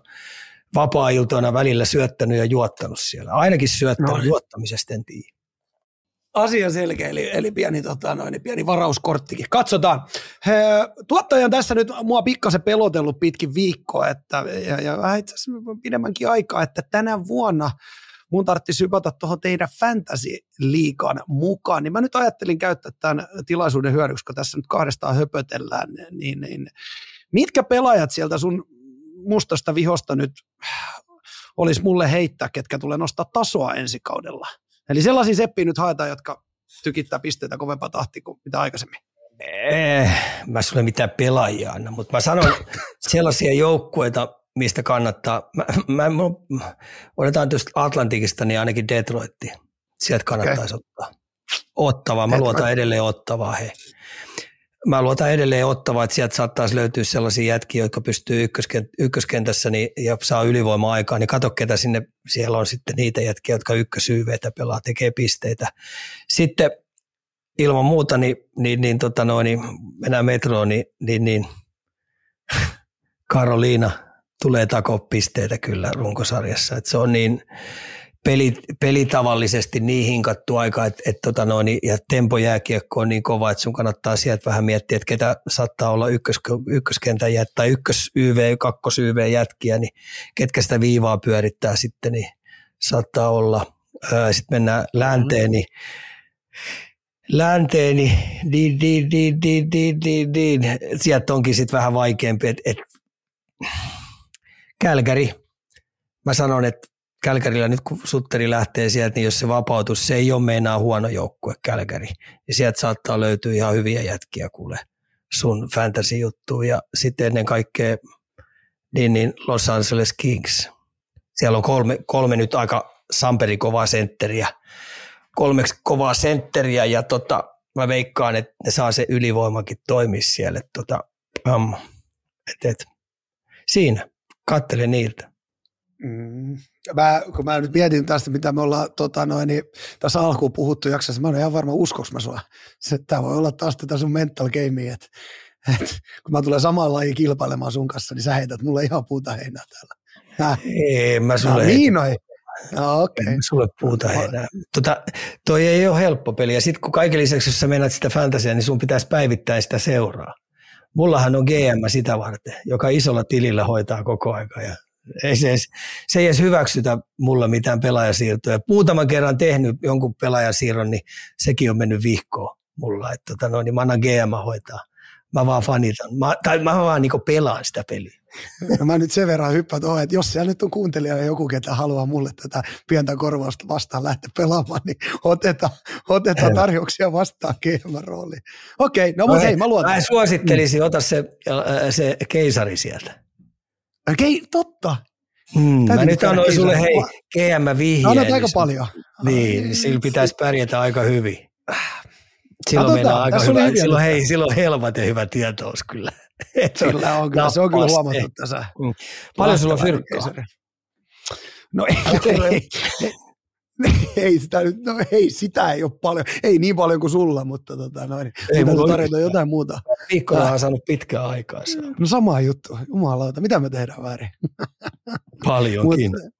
vapaa-iltoina välillä syöttänyt ja juottanut siellä. Ainakin syöttänyt, No. no. juottamisesta en tiedä. Asia selkeä, eli, eli pieni, tota, noin, pieni varauskorttikin. Katsotaan. He, tuottaja on tässä nyt mua pikkasen pelotellut pitkin viikkoa, että, ja, ja vähän itse asiassa pidemmänkin aikaa, että tänä vuonna mun tarvitsisi hypätä tuohon teidän fantasy-liikan mukaan, niin mä nyt ajattelin käyttää tämän tilaisuuden hyödyksi, kun tässä nyt kahdestaan höpötellään, niin, niin mitkä pelaajat sieltä sun mustasta vihosta nyt olisi mulle heittää, ketkä tulee nostaa tasoa ensi kaudella? Eli sellaisia seppiä nyt haetaan, jotka tykittää pisteitä kovempaa tahtia kuin mitä aikaisemmin. Eh, mä sulle mitään pelaajia anna, mutta mä sanon sellaisia joukkueita, mistä kannattaa. Mä, mä, mä, otetaan tuosta Atlantikista, niin ainakin Detroitti. Sieltä kannattaisi okay. ottaa. Ottavaa, mä luotan edelleen ottavaa he. Mä luotan edelleen ottavaa, että sieltä saattaisi löytyä sellaisia jätkiä, jotka pystyy ykköskent- ykköskentässä niin, ja saa ylivoima-aikaa, niin kato ketä sinne, siellä on sitten niitä jätkiä, jotka ykkösyyveitä pelaa, tekee pisteitä. Sitten ilman muuta, niin, niin, niin, tota noin, niin mennään metroon, niin, niin, niin Karoliina tulee takoa pisteitä kyllä runkosarjassa. Et se on niin peli, pelitavallisesti niin hinkattu aika, että et, tota noin, niin- ja tempojääkiekko on niin kova, että sun kannattaa sieltä vähän miettiä, että ketä saattaa olla ykkös, ykköskentän jät, tai ykkös YV, kakkos YV jätkiä, niin ketkä sitä viivaa pyörittää sitten, niin saattaa olla. Sitten mennään länteen, niin länteeni, di, di, di, di, di, di, di. sieltä onkin sitten vähän vaikeampi, että et, Kälkäri, mä sanon, että Kälkärillä nyt kun Sutteri lähtee sieltä, niin jos se vapautus, se ei ole meinaa huono joukkue Kälkäri. Ja sieltä saattaa löytyä ihan hyviä jätkiä kuule sun fantasy-juttuun. Ja sitten ennen kaikkea niin, niin Los Angeles Kings. Siellä on kolme, kolme nyt aika samperi kovaa sentteriä kolmeksi kovaa sentteriä ja tota, mä veikkaan, että ne saa se ylivoimakin toimia siellä. Tota, et, et. Siinä, kattele niiltä. Mm. Mä, kun mä nyt mietin tästä, mitä me ollaan tota noin, niin tässä alkuun puhuttu jaksossa, mä en ihan varma, uskoks mä sua. Tämä voi olla taas tätä sun mental gamea, että, että kun mä tulen samaan lajiin kilpailemaan sun kanssa, niin sä heität mulle ihan puuta heinää täällä. Häh? Ei, mä No, sulle, niin noi. No, okei. en mä sulle puuta enää. Tota, toi ei ole helppo peli. Ja sitten kun kaiken lisäksi, jos sä mennät sitä fantasia, niin sun pitäisi päivittää sitä seuraa. Mullahan on GM sitä varten, joka isolla tilillä hoitaa koko aika. Ja ei se, edes, se ei edes hyväksytä mulla mitään pelaajasiirtoja. Muutaman kerran tehnyt jonkun pelaajasiirron, niin sekin on mennyt vihkoon mulla. Että tota, no, niin mä annan GM hoitaa. Mä vaan fanitan. Mä, tai mä vaan niin pelaan sitä peliä. No mä nyt sen verran hyppään tuohon, että jos siellä nyt on kuuntelija ja joku, ketä haluaa mulle tätä pientä korvausta vastaan lähteä pelaamaan, niin otetaan, otetaan tarjouksia vastaan GM-rooliin. Okei, no mutta hei, mä luotan. Mä suosittelisin, ota se, se keisari sieltä. Okei, totta. Hmm, mä nyt annoin sulle hei GM vihjeen. Annat aika paljon. Niin, niin sillä pitäisi pärjätä aika hyvin. Silloin Katsotaan, meillä on aika hyvä, hyviä silloin, hei, silloin helvat ja hyvä tietous kyllä. Sillä on kyllä, se on kyllä huomattu tässä. Mm. Paljon sulla on fyrkkaa? No ei, ei, ei, ei, sitä, nyt- no ei, sitä ei ole paljon. Ei niin paljon kuin sulla, mutta tota, noin, Ei, mulla tarjota jotain muuta. Viikkona on saanut pitkää aikaa. Se No sama juttu. Jumalauta, mitä me tehdään väärin? paljonkin. Mut,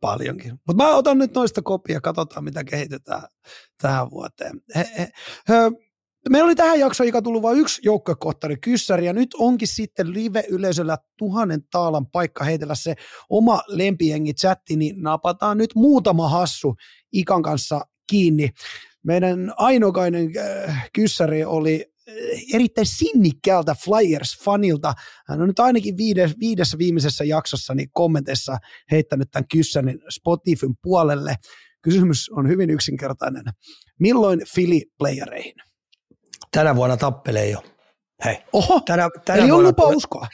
paljonkin. Mutta mä otan nyt noista kopia, katsotaan mitä kehitetään tähän vuoteen. He, he, he, meillä oli tähän jaksoon, joka tullut vain yksi joukkokohtari kyssäri, ja nyt onkin sitten live-yleisöllä tuhannen taalan paikka heitellä se oma lempijengi chatti, niin napataan nyt muutama hassu Ikan kanssa kiinni. Meidän ainokainen äh, kyssäri oli äh, erittäin sinnikkäältä Flyers-fanilta. Hän on nyt ainakin viides, viidessä viimeisessä jaksossa niin kommenteissa heittänyt tämän kyssärin Spotifyn puolelle. Kysymys on hyvin yksinkertainen. Milloin Fili playereihin? Tänä vuonna tappelee jo. Hei, Oho, tänä, tänä eli on vuonna lupa tulee- uskoa.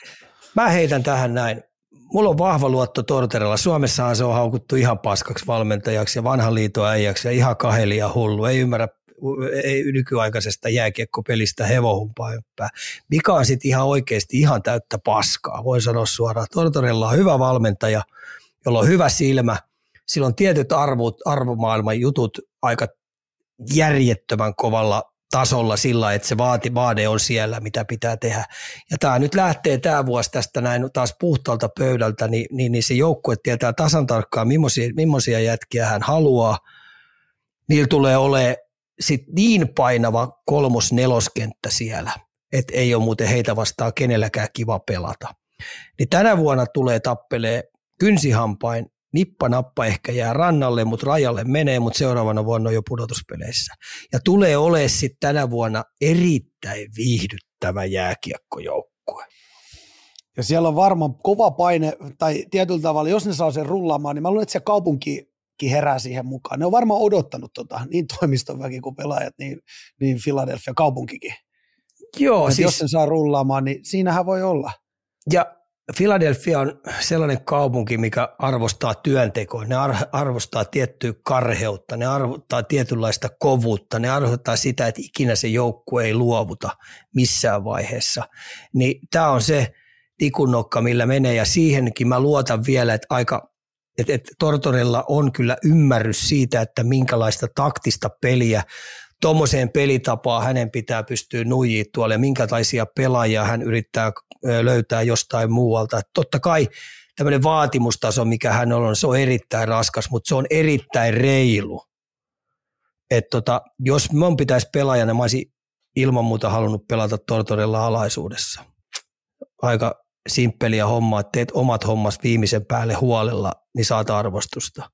Mä heitän tähän näin. Mulla on vahva luotto Torterella. Suomessahan se on haukuttu ihan paskaksi valmentajaksi ja vanhan liiton äijäksi ja ihan kaheli ja hullu. Ei ymmärrä ei nykyaikaisesta jääkiekkopelistä hevohumpaa. Mikä on sitten ihan oikeasti ihan täyttä paskaa, voin sanoa suoraan. Tortorella on hyvä valmentaja, jolla on hyvä silmä. Sillä on tietyt arvot, arvomaailman jutut aika järjettömän kovalla tasolla sillä, että se vaati, vaade on siellä, mitä pitää tehdä. Ja tämä nyt lähtee tämä vuosi tästä näin taas puhtaalta pöydältä, niin, niin, niin se joukkue tietää tasan tarkkaan, millaisia, millaisia jätkiä hän haluaa. Niillä tulee olemaan sit niin painava kolmos-neloskenttä siellä, että ei ole muuten heitä vastaan kenelläkään kiva pelata. Niin tänä vuonna tulee tappelee kynsihampain nippa nappa ehkä jää rannalle, mutta rajalle menee, mutta seuraavana vuonna on jo pudotuspeleissä. Ja tulee olemaan sitten tänä vuonna erittäin viihdyttävä jääkiekkojoukkue. Ja siellä on varmaan kova paine, tai tietyllä tavalla, jos ne saa sen rullaamaan, niin mä luulen, että se kaupunki herää siihen mukaan. Ne on varmaan odottanut tota, niin toimiston väki kuin pelaajat, niin, niin Philadelphia kaupunkikin. Joo, siis... Jos sen saa rullaamaan, niin siinähän voi olla. Ja Philadelphia on sellainen kaupunki, mikä arvostaa työntekoa, ne arvostaa tiettyä karheutta, ne arvostaa tietynlaista kovuutta, ne arvostaa sitä, että ikinä se joukkue ei luovuta missään vaiheessa. Niin tämä on se tikunnokka, millä menee ja siihenkin mä luotan vielä, että aika että et Tortorella on kyllä ymmärrys siitä, että minkälaista taktista peliä tuommoiseen pelitapaan hänen pitää pystyä nuijii tuolle, minkälaisia pelaajia hän yrittää löytää jostain muualta. Että totta kai tämmöinen vaatimustaso, mikä hän on, se on erittäin raskas, mutta se on erittäin reilu. Et tota, jos mun pitäisi pelaajana, mä olisin ilman muuta halunnut pelata Tortorella alaisuudessa. Aika simppeliä hommaa, että teet omat hommas viimeisen päälle huolella, niin saat arvostusta.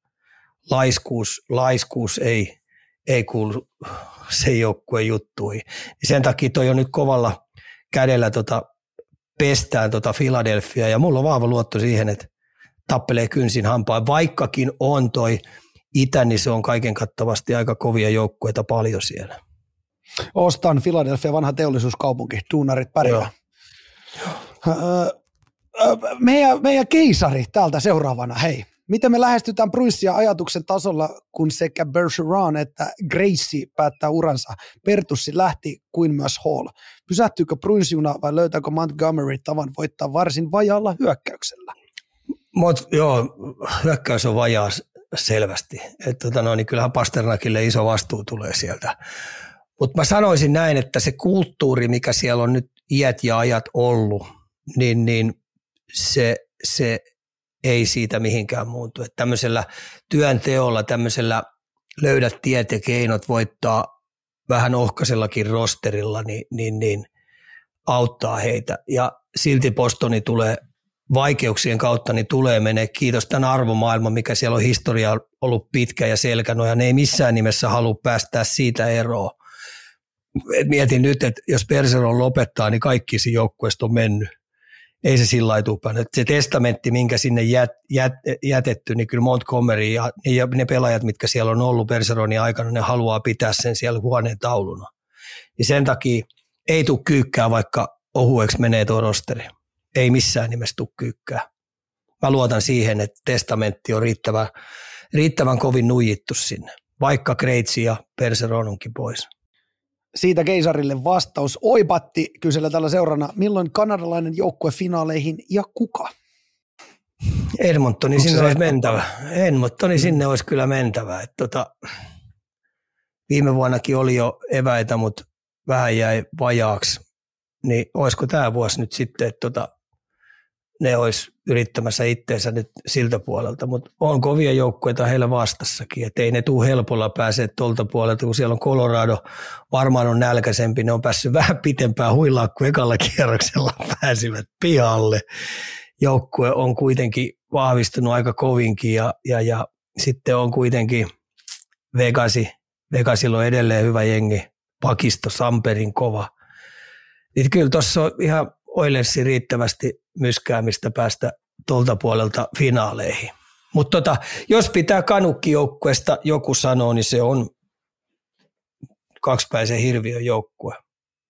Laiskuus, laiskuus ei, ei kuulu se joukkueen juttuihin. Sen takia toi on nyt kovalla kädellä tota, pestään tota Philadelphia ja mulla on vahva luotto siihen, että tappelee kynsin hampaan, vaikkakin on toi itä, niin se on kaiken kattavasti aika kovia joukkueita paljon siellä. Ostan Philadelphia, vanha teollisuuskaupunki, duunarit pärjää. Meidän, meidän keisari täältä seuraavana, hei. Miten me lähestytään Bruissia ajatuksen tasolla, kun sekä Bergeron että Gracie päättää uransa? Pertussi lähti kuin myös Hall. Pysähtyykö Bruinsjuna vai löytääkö Montgomery tavan voittaa varsin vajaalla hyökkäyksellä? Mut, joo, hyökkäys on vajaa selvästi. Et, tota no, niin kyllähän Pasternakille iso vastuu tulee sieltä. Mutta mä sanoisin näin, että se kulttuuri, mikä siellä on nyt iät ja ajat ollut, niin, niin se, se ei siitä mihinkään muutu. Että tämmöisellä työnteolla, tämmöisellä löydät tiet ja keinot voittaa vähän ohkaisellakin rosterilla, niin, niin, niin auttaa heitä. Ja silti Postoni tulee vaikeuksien kautta, niin tulee menee kiitos tämän arvomaailman, mikä siellä on historia ollut pitkä ja selkänoja. Ne ei missään nimessä halua päästää siitä eroon. Et mietin nyt, että jos Perseron lopettaa, niin kaikki siinä joukkueesta on mennyt ei se sillä lailla Se testamentti, minkä sinne jät, jät, jätetty, niin kyllä Montgomery ja, ja ne pelaajat, mitkä siellä on ollut Perseronin aikana, ne haluaa pitää sen siellä huoneen tauluna. Ja sen takia ei tule kyykkää, vaikka ohueksi menee tuo rosteri. Ei missään nimessä tule kyykkää. Mä luotan siihen, että testamentti on riittävän, riittävän kovin nuijittu sinne, vaikka Kreitsi ja Perseron onkin pois siitä keisarille vastaus. Oipatti kysellä tällä seurana, milloin kanadalainen joukkue finaaleihin ja kuka? Edmontoni sinne olisi mentävä. Edmontoni mm. sinne olisi kyllä mentävä. Et tota, viime vuonnakin oli jo eväitä, mutta vähän jäi vajaaksi. Niin olisiko tämä vuosi nyt sitten, että tota, ne olisi yrittämässä itteensä nyt siltä puolelta, mutta on kovia joukkueita heillä vastassakin, että ei ne tule helpolla pääse tuolta puolelta, kun siellä on Colorado, varmaan on nälkäisempi, ne on päässyt vähän pitempään huilaa kuin ekalla kierroksella pääsivät pihalle. Joukkue on kuitenkin vahvistunut aika kovinkin ja, ja, ja sitten on kuitenkin Vegasi, Vegasilla on edelleen hyvä jengi, pakisto Samperin kova. Niin kyllä tuossa on ihan Oilersi riittävästi myskäämistä päästä tuolta puolelta finaaleihin. Mutta tota, jos pitää kanukkijoukkueesta joku sanoa, niin se on kaksipäisen hirviön joukkue.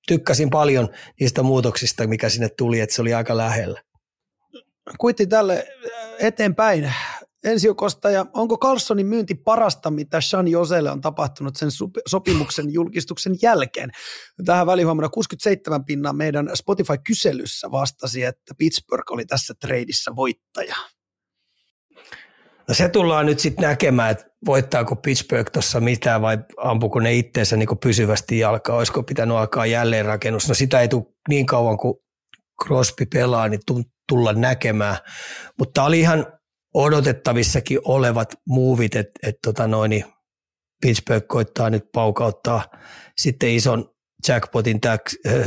Tykkäsin paljon niistä muutoksista, mikä sinne tuli, että se oli aika lähellä. Kuitti tälle eteenpäin. Ensiokosta ja onko Carlsonin myynti parasta, mitä Sean Joselle on tapahtunut sen sopimuksen julkistuksen jälkeen? Tähän välihuomenna 67 pinnan meidän Spotify-kyselyssä vastasi, että Pittsburgh oli tässä treidissä voittaja. No se tullaan nyt sitten näkemään, että voittaako Pittsburgh tuossa mitään vai ampuko ne itteensä niin pysyvästi jalkaa, olisiko pitänyt alkaa jälleenrakennus. No sitä ei tule niin kauan kuin Crosby pelaa, niin tulla näkemään. Mutta oli ihan odotettavissakin olevat muuvit, että et tota noin, Pittsburgh koittaa nyt paukauttaa sitten ison jackpotin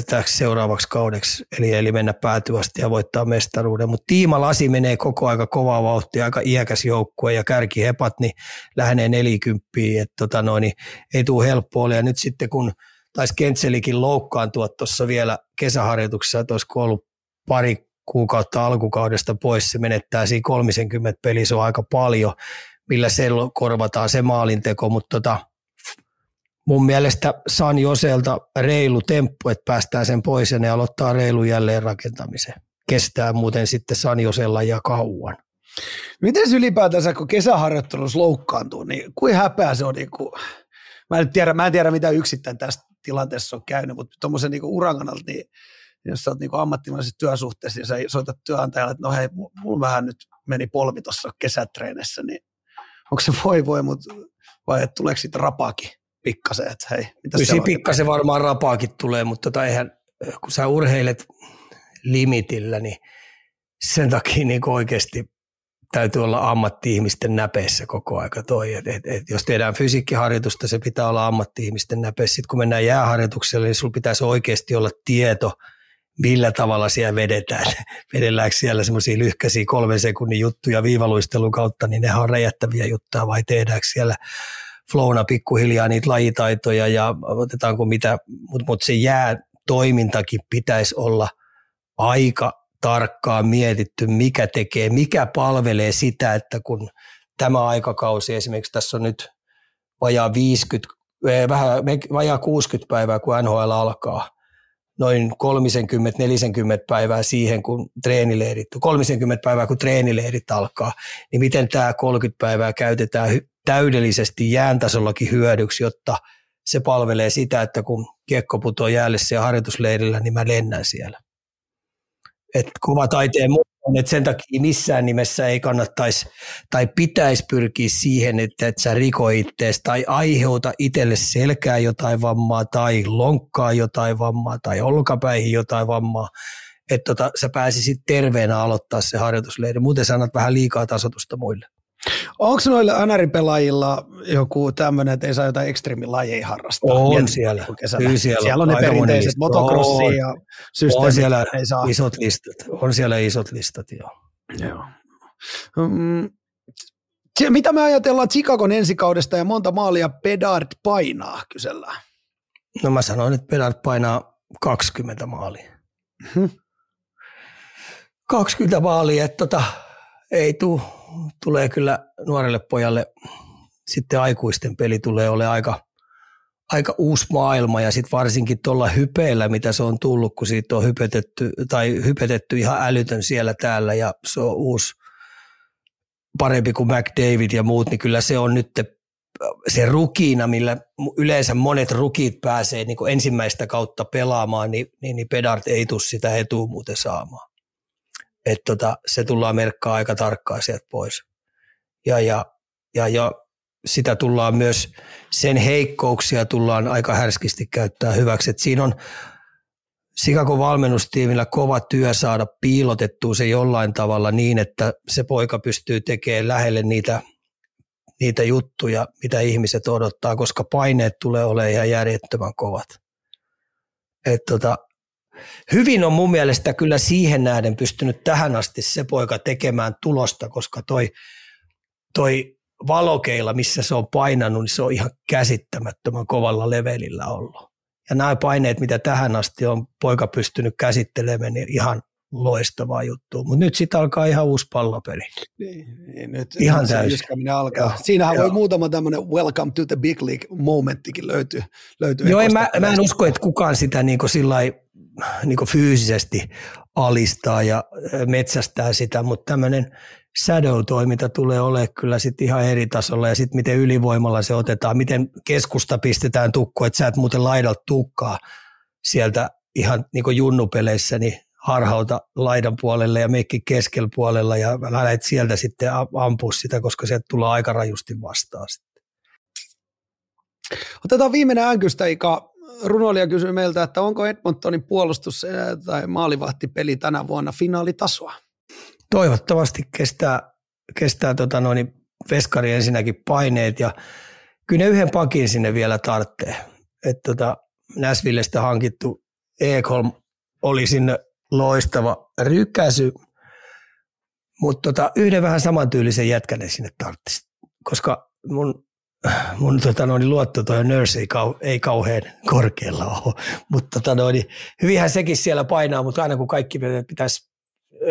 täksi seuraavaksi kaudeksi, eli, eli mennä päätyvästi ja voittaa mestaruuden. Mutta Tiima Lasi menee koko aika kovaa vauhtia, aika iäkäs joukkue ja hepat, niin lähenee nelikymppiä, että tota noin, niin ei tule helppoa. Ja nyt sitten kun taisi Kentselikin loukkaantua tuossa vielä kesäharjoituksessa, että olisiko ollut pari kuukautta alkukaudesta pois, se menettää siinä 30 peli, se on aika paljon, millä se korvataan se maalinteko, mutta tota, mun mielestä San Joselta reilu temppu, että päästään sen pois ja ne aloittaa reilu jälleen rakentamisen. Kestää muuten sitten San Josella ja kauan. Miten ylipäätänsä, kun kesäharjoittelussa loukkaantuu, niin kuin häpeä se on? Niin kuin, mä, en tiedä, mä en tiedä, mitä yksittäin tästä tilanteessa on käynyt, mutta tuommoisen niin uran kannalta, niin jos sä oot niin ammattimaisessa työsuhteessa ja sä soitat työnantajalle, että no hei, mulla vähän nyt meni polvi tuossa kesätreenissä, niin onko se voi voi, mutta vai että tuleeko siitä rapaakin pikkasen, että hei, mitä Kyllä pikkasen varmaan rapaakin tulee, mutta tota eihän, kun sä urheilet limitillä, niin sen takia niin oikeasti täytyy olla ammatti-ihmisten näpeissä koko aika toi. Et, et, et jos tehdään fysiikkiharjoitusta, se pitää olla ammatti-ihmisten näpeissä. Sitten kun mennään jääharjoitukselle, niin sulla pitäisi oikeasti olla tieto – millä tavalla siellä vedetään. Vedelläänkö siellä semmoisia lyhkäisiä kolmen sekunnin juttuja viivaluistelun kautta, niin ne on räjättäviä juttuja, vai tehdäänkö siellä flowna pikkuhiljaa niitä lajitaitoja ja otetaanko mitä, mutta mut se jää toimintakin pitäisi olla aika tarkkaan mietitty, mikä tekee, mikä palvelee sitä, että kun tämä aikakausi esimerkiksi tässä on nyt vajaa 50, eh, vähän vajaa 60 päivää, kun NHL alkaa, noin 30-40 päivää siihen, kun treenileirit, 30 päivää, kun treenileirit alkaa, niin miten tämä 30 päivää käytetään täydellisesti jääntasollakin hyödyksi, jotta se palvelee sitä, että kun kiekko putoo jäälle siellä harjoitusleirillä, niin mä lennän siellä. Et kuvataiteen on, että sen takia missään nimessä ei kannattaisi tai pitäisi pyrkiä siihen, että et sä riko ittees tai aiheuta itselle selkää jotain vammaa tai lonkkaa jotain vammaa tai olkapäihin jotain vammaa, että tota, sä pääsisit terveenä aloittaa se harjoitusleiri. Muuten sä annat vähän liikaa tasotusta muille. Onko noilla NR-pelaajilla joku tämmöinen, että ei saa jotain ekstremilajeja harrastaa? On Mietin, siellä. Kyllä siellä. siellä on ne perinteiset motocrossi ja systeemit. On siellä ei saa. isot listat. On siellä isot listat, joo. joo. Mm, se, mitä me ajatellaan Chicagon ensikaudesta ja monta maalia Pedard painaa, kysellään? No mä sanoin, että Pedard painaa 20 maalia. Hmm. 20 maalia, että tota, ei tule tulee kyllä nuorelle pojalle sitten aikuisten peli tulee ole aika, aika uusi maailma ja sitten varsinkin tuolla hypeillä, mitä se on tullut, kun siitä on hypetetty, tai hypetetty ihan älytön siellä täällä ja se on uusi parempi kuin McDavid ja muut, niin kyllä se on nyt se rukiina, millä yleensä monet rukit pääsee niin ensimmäistä kautta pelaamaan, niin, niin, niin Pedart ei tule sitä etua muuten saamaan että tota, se tullaan merkkaa aika tarkkaan sieltä pois. Ja, ja, ja, ja sitä tullaan myös, sen heikkouksia tullaan aika härskisti käyttää hyväksi. Et siinä on Sikakon valmennustiimillä kova työ saada piilotettua se jollain tavalla niin, että se poika pystyy tekemään lähelle niitä, niitä juttuja, mitä ihmiset odottaa, koska paineet tulee olemaan ihan järjettömän kovat. Et tota, hyvin on mun mielestä kyllä siihen nähden pystynyt tähän asti se poika tekemään tulosta, koska toi, toi valokeilla, missä se on painanut, niin se on ihan käsittämättömän kovalla levelillä ollut. Ja nämä paineet, mitä tähän asti on poika pystynyt käsittelemään, niin ihan loistavaa juttua. Mutta nyt sitten alkaa ihan uusi pallopeli. Niin, niin nyt ihan täysin. alkaa. Joo, Siinähän joo. voi muutama tämmöinen welcome to the big league momenttikin löytyä. löytyä joo, mä, mä, en usko, että kukaan sitä niin sillä niin fyysisesti alistaa ja metsästää sitä, mutta tämmöinen shadow-toiminta tulee olemaan kyllä sitten ihan eri tasolla ja sitten miten ylivoimalla se otetaan, miten keskusta pistetään tukko, että sä et muuten laidalta tukkaa sieltä ihan niin junnupeleissä, niin harhauta laidan puolelle ja meikki keskellä puolella ja lähdet sieltä sitten ampua sitä, koska se tulee aika rajusti vastaan sitten. Otetaan viimeinen änkystä, Ika. Runoilija kysyy meiltä, että onko Edmontonin puolustus tai maalivahtipeli tänä vuonna finaalitasoa? Toivottavasti kestää, kestää tota noin, veskari ensinnäkin paineet ja kyllä ne yhden pakin sinne vielä tarvitsee. Että tota, Näsvillestä hankittu Ekholm oli sinne loistava rykäsy, mutta tota, yhden vähän samantyylisen jätkänen sinne tarvitsisi, koska mun, mun tota noin, luotto toi nurse ei, kau, ei kauhean korkealla ole, mutta tota noin, hyvinhän sekin siellä painaa, mutta aina kun kaikki pitäisi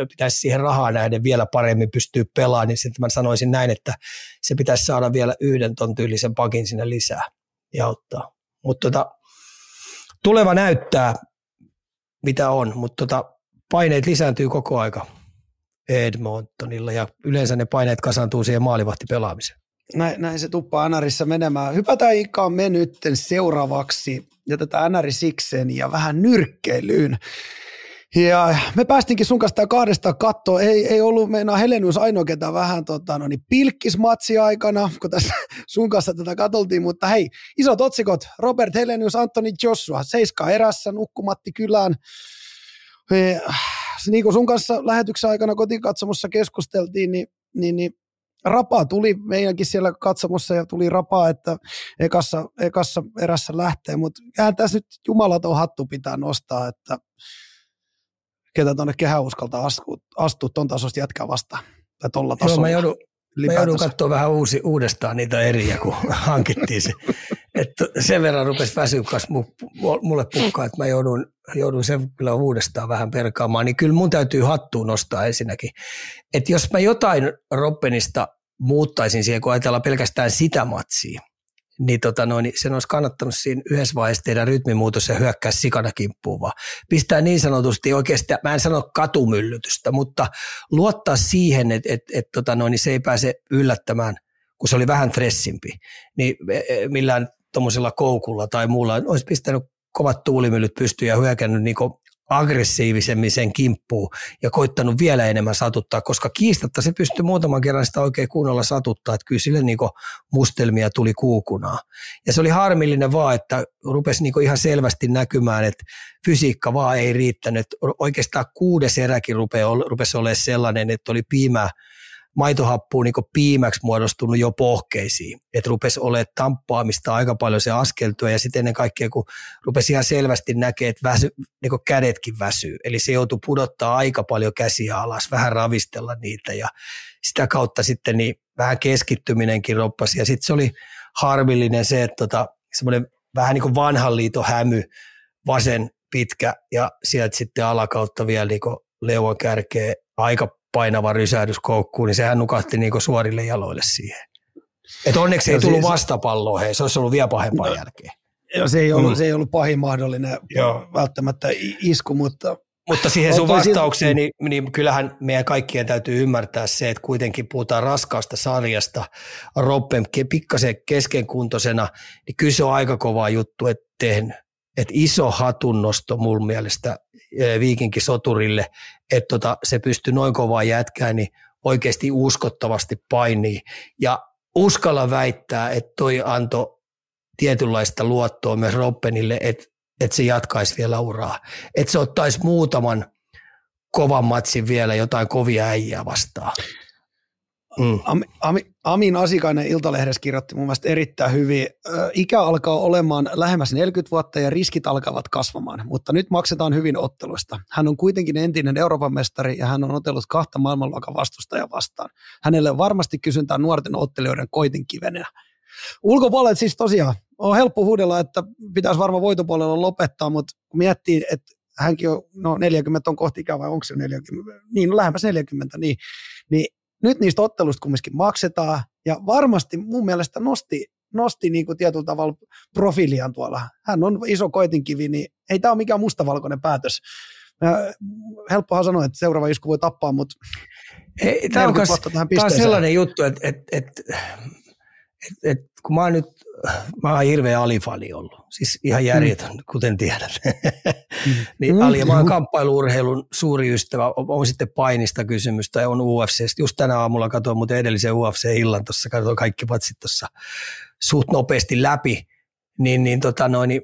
pitäisi siihen rahaa nähden vielä paremmin pystyä pelaamaan, niin sitten mä sanoisin näin, että se pitäisi saada vielä yhden ton tyylisen pakin sinne lisää ja auttaa. Mutta tota, tuleva näyttää, mitä on, mutta tota, paineet lisääntyy koko aika Edmontonilla ja yleensä ne paineet kasantuu siihen maalivahtipelaamiseen. Näin, näin se tuppaa NRissä menemään. Hypätään ikään me nyt seuraavaksi ja tätä NRi sikseen ja vähän nyrkkeilyyn. Ja me päästinkin sun kanssa kahdesta kattoa. Ei, ei ollut meinaa Helenius ainoa, ketä vähän tota, no niin, pilkkismatsi aikana, kun tässä sun kanssa tätä katoltiin. Mutta hei, isot otsikot. Robert Helenius, Anthony Joshua, seiska erässä, nukkumatti kylään. E, niin kuin sun kanssa lähetyksen aikana kotikatsomossa keskusteltiin, niin, niin, niin rapa tuli meidänkin siellä katsomossa ja tuli rapa, että ekassa, ekassa erässä lähtee, mutta tässä nyt jumalaton hattu pitää nostaa, että ketä tuonne kehään uskaltaa astua, astua ton tasosta jätkää vastaan. Tai tolla tasolla. Joo, mä joudun, mä joudun katsoa vähän uusi, uudestaan niitä eriä, kun hankittiin se. Että sen verran rupesi väsyä mulle pukkaa, että mä joudun, joudun sen kyllä uudestaan vähän perkaamaan. Niin kyllä mun täytyy hattuun nostaa ensinnäkin. Että jos mä jotain Robbenista muuttaisin siihen, kun ajatellaan pelkästään sitä matsia, niin, tota noin, niin sen olisi kannattanut siinä yhdessä vaiheessa tehdä rytmimuutos ja hyökkää sikana kimppuun vaan. Pistää niin sanotusti oikeasti, mä en sano katumyllytystä, mutta luottaa siihen, että et, et, tota noin, niin se ei pääse yllättämään, kun se oli vähän stressimpi, niin e, e, millään tuommoisella koukulla tai muulla olisi pistänyt kovat tuulimyllyt pystyyn ja hyökännyt niin aggressiivisemmin sen kimppuun ja koittanut vielä enemmän satuttaa, koska kiistatta se pystyi muutaman kerran sitä oikein kunnolla satuttaa, että kyllä sille niin mustelmia tuli kuukunaa. Ja se oli harmillinen vaan, että rupesi niin ihan selvästi näkymään, että fysiikka vaan ei riittänyt. Oikeastaan kuudes eräkin rupesi olemaan sellainen, että oli piimää maitohappu niin piimäksi muodostunut jo pohkeisiin. Että rupesi olemaan tamppaamista aika paljon se askeltua ja sitten ennen kaikkea, kun rupesi ihan selvästi näkemään, että väsy, niin kädetkin väsyy. Eli se joutui pudottaa aika paljon käsiä alas, vähän ravistella niitä ja sitä kautta sitten niin vähän keskittyminenkin roppasi. Ja sitten se oli harmillinen se, että tota, semmoinen vähän niin kuin vanhan liiton hämy, vasen pitkä ja sieltä sitten alakautta vielä niin leuan kärkeä aika painava rysähdys koukkuun, niin sehän nukahti niinku suorille jaloille siihen. Et onneksi ei tullut siis, vastapalloa, hei, se olisi ollut vielä pahempaa no, jälkeen. Joo, se ei, ollut, mm. se ei ollut pahin mahdollinen Joo. välttämättä isku, mutta... Mutta siihen sun vastaukseen, niin, niin kyllähän meidän kaikkien täytyy ymmärtää se, että kuitenkin puhutaan raskaasta sarjasta, Roppen pikkasen keskenkuntoisena, niin kyllä se on aika kova juttu, että tehnyt. Että iso hatunnosto mun mielestä viikinkisoturille, että tota, se pystyy noin kovaa jätkään, niin oikeasti uskottavasti painii. Ja uskalla väittää, että toi antoi tietynlaista luottoa myös Robbenille, että, että se jatkaisi vielä uraa. Että se ottaisi muutaman kovan matsin vielä jotain kovia äijää vastaan. Mm. Ami, Ami, Amin Asikainen Iltalehdessä kirjoitti mun mielestä erittäin hyvin. Ikä alkaa olemaan lähemmäs 40 vuotta ja riskit alkavat kasvamaan, mutta nyt maksetaan hyvin otteluista. Hän on kuitenkin entinen Euroopan mestari ja hän on otellut kahta maailmanluokan vastustajaa vastaan. Hänelle varmasti kysyntää nuorten ottelijoiden koitin kivenä. Ulkopuolella siis tosiaan on helppo huudella, että pitäisi varmaan voitopuolella lopettaa, mutta kun miettii, että hänkin on, no 40 on kohti ikää vai onko se 40, niin lähemmäs 40, niin, niin nyt niistä otteluista kumminkin maksetaan, ja varmasti mun mielestä nosti nosti niin kuin tietyllä tavalla profiilian tuolla. Hän on iso koitinkivi, niin ei tämä ole mikään mustavalkoinen päätös. Helppohan sanoa, että seuraava isku voi tappaa, mutta ei, tämä on, tämä on sellainen juttu, että, että, että, että, että kun mä oon nyt, mä oon hirveä alifani ollut, siis ihan järjetön, mm. kuten tiedät. niin mm. Ali, mä oon kamppailuurheilun suuri ystävä, on, on sitten painista kysymys tai on UFC. Just tänä aamulla katsoin muuten edellisen UFC-illan tuossa, katsoin kaikki patsit tuossa suht nopeasti läpi, niin, niin, tota noin, niin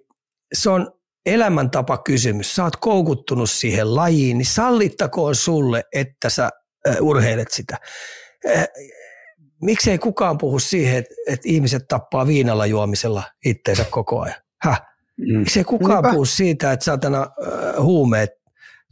se on elämäntapa kysymys. Sä oot koukuttunut siihen lajiin, niin sallittakoon sulle, että sä äh, urheilet sitä. Miksei kukaan puhu siihen, että, että ihmiset tappaa viinalla juomisella itteensä koko ajan? Häh? Mm. Miksei kukaan Niinpä. puhu siitä, että saatana äh, huumeet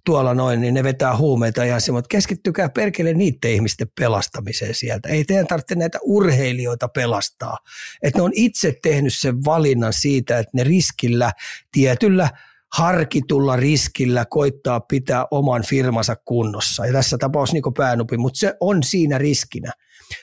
tuolla noin, niin ne vetää huumeita ihan se, mutta keskittykää perkele niiden ihmisten pelastamiseen sieltä. Ei teidän tarvitse näitä urheilijoita pelastaa. Että ne on itse tehnyt sen valinnan siitä, että ne riskillä, tietyllä harkitulla riskillä koittaa pitää oman firmansa kunnossa. Ja tässä tapauksessa niin päänupi, mutta se on siinä riskinä.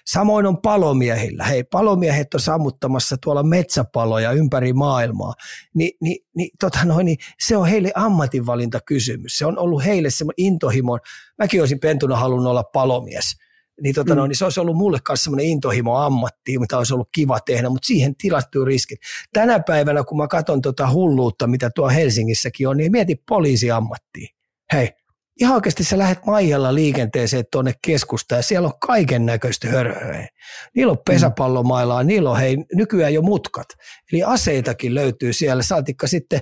Samoin on palomiehillä. Hei, palomiehet on sammuttamassa tuolla metsäpaloja ympäri maailmaa. Ni, ni, ni, tota noin, niin se on heille ammatinvalintakysymys. Se on ollut heille semmoinen intohimo. Mäkin olisin pentuna halunnut olla palomies. Niin, tota mm. noin, niin se olisi ollut mulle myös semmoinen intohimo ammatti, mitä olisi ollut kiva tehdä, mutta siihen tilattuu riskit. Tänä päivänä, kun mä katson tota hulluutta, mitä tuo Helsingissäkin on, niin mieti poliisiammattia. Hei, ihan oikeasti sä lähdet Maijalla liikenteeseen tuonne keskustaan ja siellä on kaiken näköistä hörhöä. Niillä on mm. pesäpallomailaa, niillä on hei, nykyään jo mutkat. Eli aseitakin löytyy siellä, saatikka sitten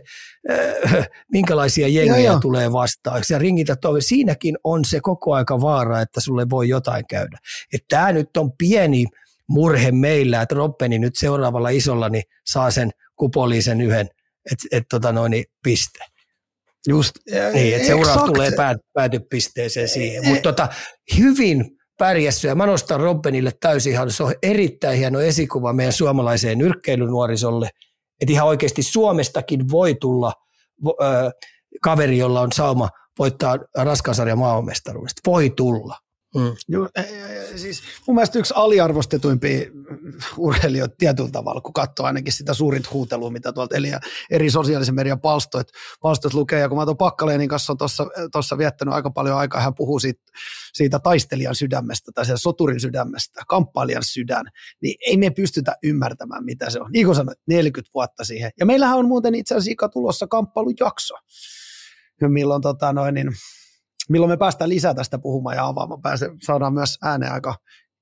äh, minkälaisia jengejä joo, tulee vastaan. Ja ringitä toive. Siinäkin on se koko aika vaara, että sulle voi jotain käydä. Tämä nyt on pieni murhe meillä, että Roppeni nyt seuraavalla isolla niin saa sen kupoliisen yhden, että et, tota noin, niin piste. Just, niin, että seuraava tulee päät, päätypisteeseen siihen. Mutta tota, hyvin pärjässyt ja mä nostan Robbenille täysin ihan, se on erittäin hieno esikuva meidän suomalaiseen nyrkkeilynuorisolle, että ihan oikeasti Suomestakin voi tulla ö, kaveri, jolla on sauma voittaa raskasarja maailmanmestaruudesta. Voi tulla. Mm. Joo, siis mun mielestä yksi aliarvostetuimpia urheilijoita tietyllä tavalla, kun katsoo ainakin sitä suurinta huutelua, mitä tuolta eli eri sosiaalisen median palstoit, palstoit lukee. Ja kun mä tuon Pakkaleenin kanssa on tuossa viettänyt aika paljon aikaa, hän puhuu siitä, siitä taistelijan sydämestä tai soturin sydämestä, kamppailijan sydän, niin ei me pystytä ymmärtämään, mitä se on. Niin kuin sanoit, 40 vuotta siihen. Ja meillähän on muuten itse asiassa tulossa kamppailujakso, milloin tota noin, niin milloin me päästään lisää tästä puhumaan ja avaamaan. Pääse, saadaan myös ääneen aika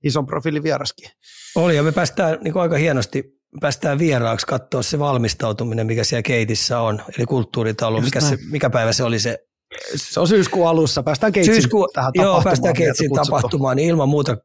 ison profiilin vieraskin. Oli ja me päästään niin aika hienosti päästään vieraaksi katsoa se valmistautuminen, mikä siellä keitissä on, eli kulttuuritalo. Mikä, se, mikä päivä se oli se? Se on syyskuun alussa, päästään keitsin Syyskuu, tähän Joo, päästään keitsin tapahtumaan, niin ilman muuta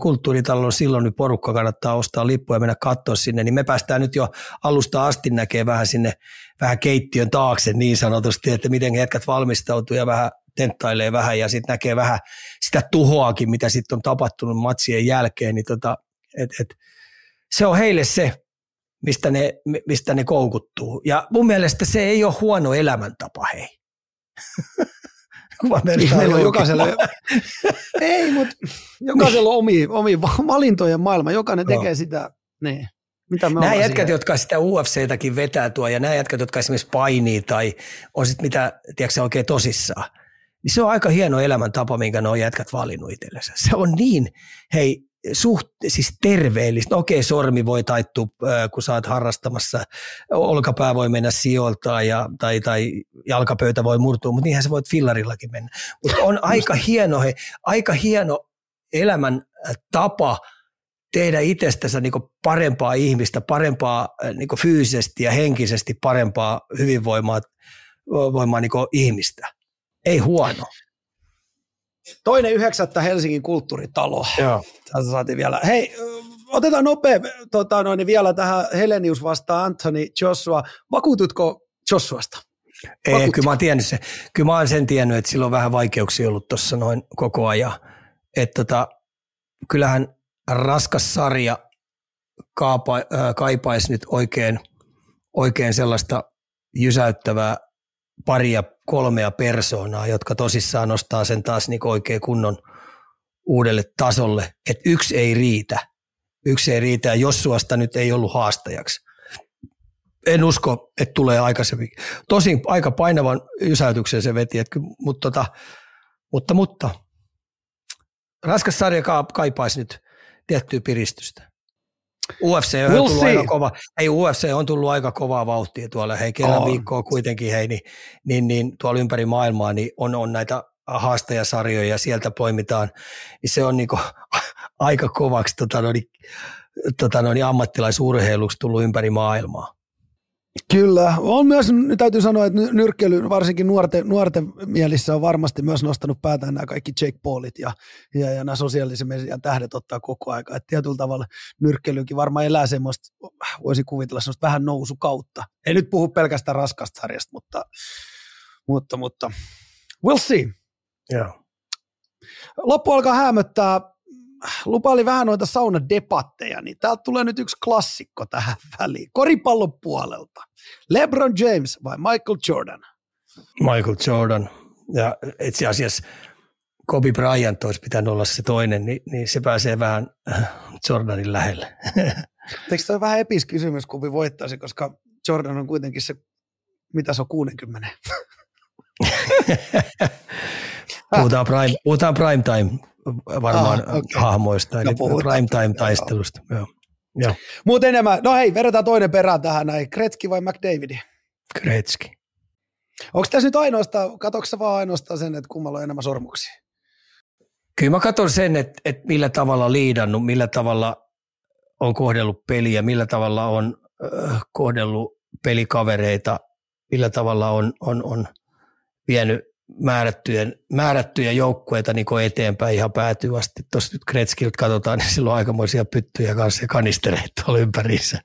kulttuuritalon silloin niin porukka kannattaa ostaa lippuja ja mennä katsoa sinne, niin me päästään nyt jo alusta asti näkee vähän sinne vähän keittiön taakse niin sanotusti, että miten jätkät valmistautuu ja vähän tenttailee vähän ja sitten näkee vähän sitä tuhoakin, mitä sitten on tapahtunut matsien jälkeen, niin tota, et, et, se on heille se, mistä ne, mistä ne koukuttuu. Ja mun mielestä se ei ole huono elämäntapa, hei. Meillä on jokaisella, ei, mutta jokaisella on omi, omi valintojen maailma, jokainen tekee no. sitä, niin. Mitä me nämä jätkät, siihen? jotka sitä UFCtäkin vetää tuo, ja nämä jätkät, jotka esimerkiksi painii tai on sitten mitä, tiedätkö oikein tosissaan, niin se on aika hieno elämäntapa, minkä nuo jätkät valinnut itsellensä. Se on niin, hei, suht, siis terveellistä. No okei, sormi voi taittua, kun sä oot harrastamassa, olkapää voi mennä sijoiltaan ja, tai, tai jalkapöytä voi murtua, mutta niinhän sä voit fillarillakin mennä. Mutta on aika hieno, he, aika hieno elämän tapa tehdä itsestänsä niin parempaa ihmistä, parempaa niin fyysisesti ja henkisesti parempaa hyvinvoimaa voimaa niin ihmistä. Ei huono. Toinen yhdeksättä Helsingin kulttuuritalo. Joo. Tässä saatiin vielä. Hei, otetaan nopea tota, noin, vielä tähän Helenius vastaan Anthony Joshua. Vakuututko Joshuasta? Ei, kyllä mä oon tiennyt se. Kyllä mä oon sen tiennyt, että sillä on vähän vaikeuksia ollut tuossa noin koko ajan. Että tota, kyllähän raskas sarja kaapa, äh, kaipaisi nyt oikein, oikein sellaista jysäyttävää paria kolmea persoonaa, jotka tosissaan nostaa sen taas niin oikein kunnon uudelle tasolle, että yksi ei riitä. yksi ei riitä ja Jossuasta nyt ei ollut haastajaksi. En usko, että tulee aikaisemmin. Tosin aika painavan ysäytyksen se veti, että, mutta, tota, mutta, mutta raskas sarja kaipaisi nyt tiettyä piristystä. UFC on, we'll tullut see. aika kova, ei UFC on tullut aika kovaa vauhtia tuolla, hei kerran oh. viikkoa kuitenkin hei, niin, niin, niin, tuolla ympäri maailmaa niin on, on näitä haastajasarjoja ja sieltä poimitaan, niin se on niinku aika kovaksi tota, noin, tota, noin ammattilaisurheiluksi tullut ympäri maailmaa. Kyllä, on myös, täytyy sanoa, että nyrkkeily varsinkin nuorten, nuorten mielissä on varmasti myös nostanut päätään nämä kaikki Jake Paulit ja, ja, ja nämä sosiaalisen median tähdet ottaa koko aika. Että tietyllä tavalla nyrkkeilykin varmaan elää semmoista, voisi kuvitella semmoista vähän nousu kautta. Ei nyt puhu pelkästään raskasta sarjasta, mutta, mutta, mutta we'll see. Yeah. Loppu alkaa hämöttää lupaili vähän noita saunadebatteja, niin täältä tulee nyt yksi klassikko tähän väliin. Koripallon puolelta. LeBron James vai Michael Jordan? Michael Jordan. Ja itse asiassa Kobe Bryant olisi pitänyt olla se toinen, niin, niin se pääsee vähän äh, Jordanin lähelle. Eikö toi vähän epis kysymys, kumpi voittaisi, koska Jordan on kuitenkin se, mitä se on 60? puhutaan, prime, puhutaan prime time varmaan ah, okay. hahmoista, eli prime time taistelusta. Joo. Joo. Mutta enemmän, no hei, vedetään toinen perään tähän näin, Kretski vai McDavidi? Kretski. Onko tässä nyt ainoastaan, katoksa vaan ainoastaan sen, että kummalla on enemmän sormuksia? Kyllä mä katson sen, että, että millä tavalla liidannut, millä tavalla on kohdellut peliä, millä tavalla on äh, kohdellut pelikavereita, millä tavalla on, on, on vienyt määrättyjen, määrättyjä joukkueita niin eteenpäin ihan päätyy asti. Tuossa nyt Kretskiltä katsotaan, niin sillä on aikamoisia pyttyjä kanssa ja kanistereita tuolla ympärissä.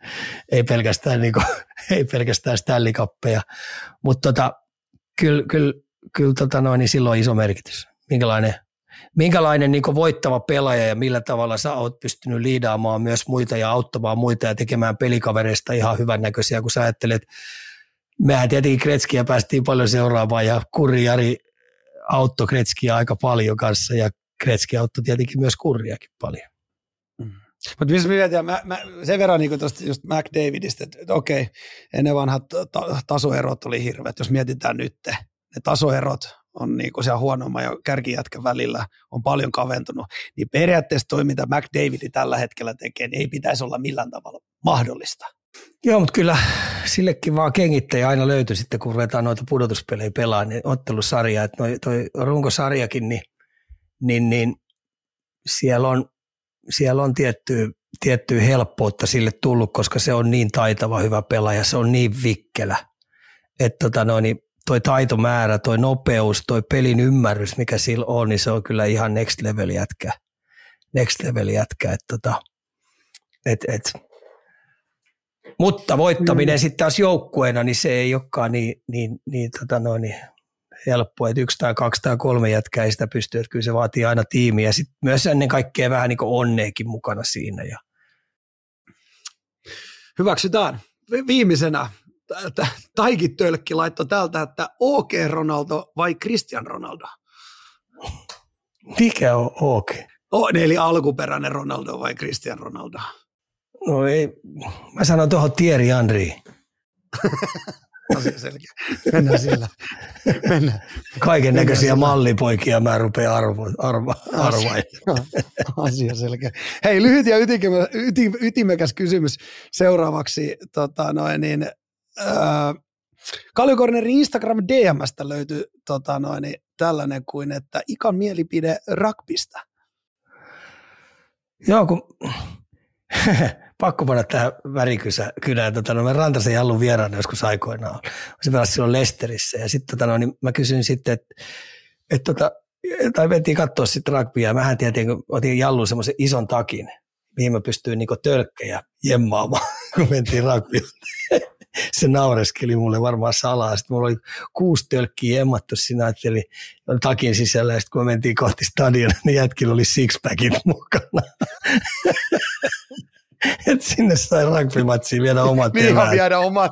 Ei pelkästään, niin kuin, ei pelkästään Stanley Cuppeja. Mutta tota, kyllä, kyllä, kyllä tota noin, niin sillä on iso merkitys. Minkälainen, minkälainen niin voittava pelaaja ja millä tavalla sä oot pystynyt liidaamaan myös muita ja auttamaan muita ja tekemään pelikavereista ihan hyvännäköisiä, kun sä ajattelet, mehän tietenkin Kretskiä päästiin paljon seuraamaan ja Kurri Jari auttoi Kretskiä aika paljon kanssa ja Kretski auttoi tietenkin myös Kurriakin paljon. Mm. Mutta missä mietitään, mä, mä, sen verran niin tuosta just McDavidista, että, että okei, ennen vanhat ta- tasoerot oli hirveät, jos mietitään nyt, ne tasoerot on niin siellä huonomman ja kärkijätkän välillä on paljon kaventunut, niin periaatteessa toi, mitä McDavid tällä hetkellä tekee, niin ei pitäisi olla millään tavalla mahdollista. Joo, mutta kyllä sillekin vaan kengittäjä aina löytyy sitten, kun ruvetaan noita pudotuspelejä pelaa, niin ottelusarja, että noi, toi runkosarjakin, niin, niin, niin siellä on, siellä on tiettyä, tiettyä helppoutta sille tullut, koska se on niin taitava hyvä pelaaja, se on niin vikkelä, että tota no, niin toi taitomäärä, toi nopeus, toi pelin ymmärrys, mikä sillä on, niin se on kyllä ihan next level jätkä. Next level jätkä, että tota, et, et, mutta voittaminen mm. sitten taas joukkueena, niin se ei olekaan niin, niin, niin, tota noin, niin helppoa, että yksi tai kaksi tai kolme jätkää ei sitä pysty, että kyllä se vaatii aina tiimiä ja sitten myös ennen kaikkea vähän niin onneekin mukana siinä. Ja. Hyväksytään. Viimeisenä Taikin Tölkki laittoi täältä, että OK Ronaldo vai Christian Ronaldo? Mikä on OK? Oh, eli alkuperäinen Ronaldo vai Christian Ronaldo? No ei, mä sanon tuohon Thierry Henry. Asia selkeä. Mennään sillä. Mennään. Kaiken näköisiä mallipoikia mä rupean arvo, arvo, arvailemaan. Asia selkeä. Hei, lyhyt ja ytimekäs, ytimekäs kysymys seuraavaksi. Tota, noin, niin, äh, Instagram DMstä löytyy tota, noin, niin, tällainen kuin, että ikan mielipide rakpista. Joo, kun pakko panna tähän värikynään. Tota, no, mä Rantasen Jallun vieraana joskus aikoinaan. Se pelasi silloin Lesterissä ja sitten tota, no, niin mä kysyin sitten, että et, tota, tai mentiin katsoa sitten rugbya. Mähän tietenkin otin Jallun semmoisen ison takin, mihin mä pystyin niinku tölkkejä jemmaamaan, kun mentiin rugbya. se naureskeli mulle varmaan salaa. Sitten mulla oli kuusi tölkkiä emmattu siinä, eli takin sisällä. Ja sitten kun me mentiin kohti stadion, niin jätkillä oli sixpackit mukana. Et sinne sai rugby-matsiin viedä omat niin eväät. viedä omat.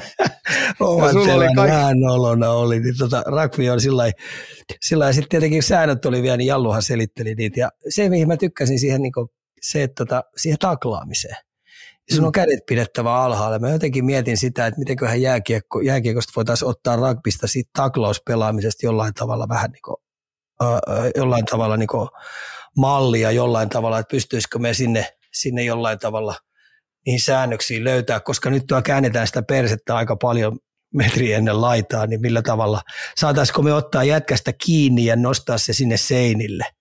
omat eväät oli kaikki... vähän nolona oli. Niin tota, rugby on sillä lailla. Sitten tietenkin säännöt oli vielä, niin Jalluhan selitteli niitä. Ja se, mihin mä tykkäsin siihen niin se, että tota, siihen taklaamiseen. Ja sun on kädet pidettävä alhaalla. Mä jotenkin mietin sitä, että mitenköhän jääkiekko, jääkiekosta voitaisiin ottaa rugbysta siitä taklauspelaamisesta jollain tavalla vähän niin kuin, äh, jollain tavalla niin kuin mallia jollain tavalla, että pystyisikö me sinne, sinne jollain tavalla niihin säännöksiin löytää, koska nyt tuo käännetään sitä persettä aika paljon metri ennen laitaa, niin millä tavalla, saataisiko me ottaa jätkästä kiinni ja nostaa se sinne seinille –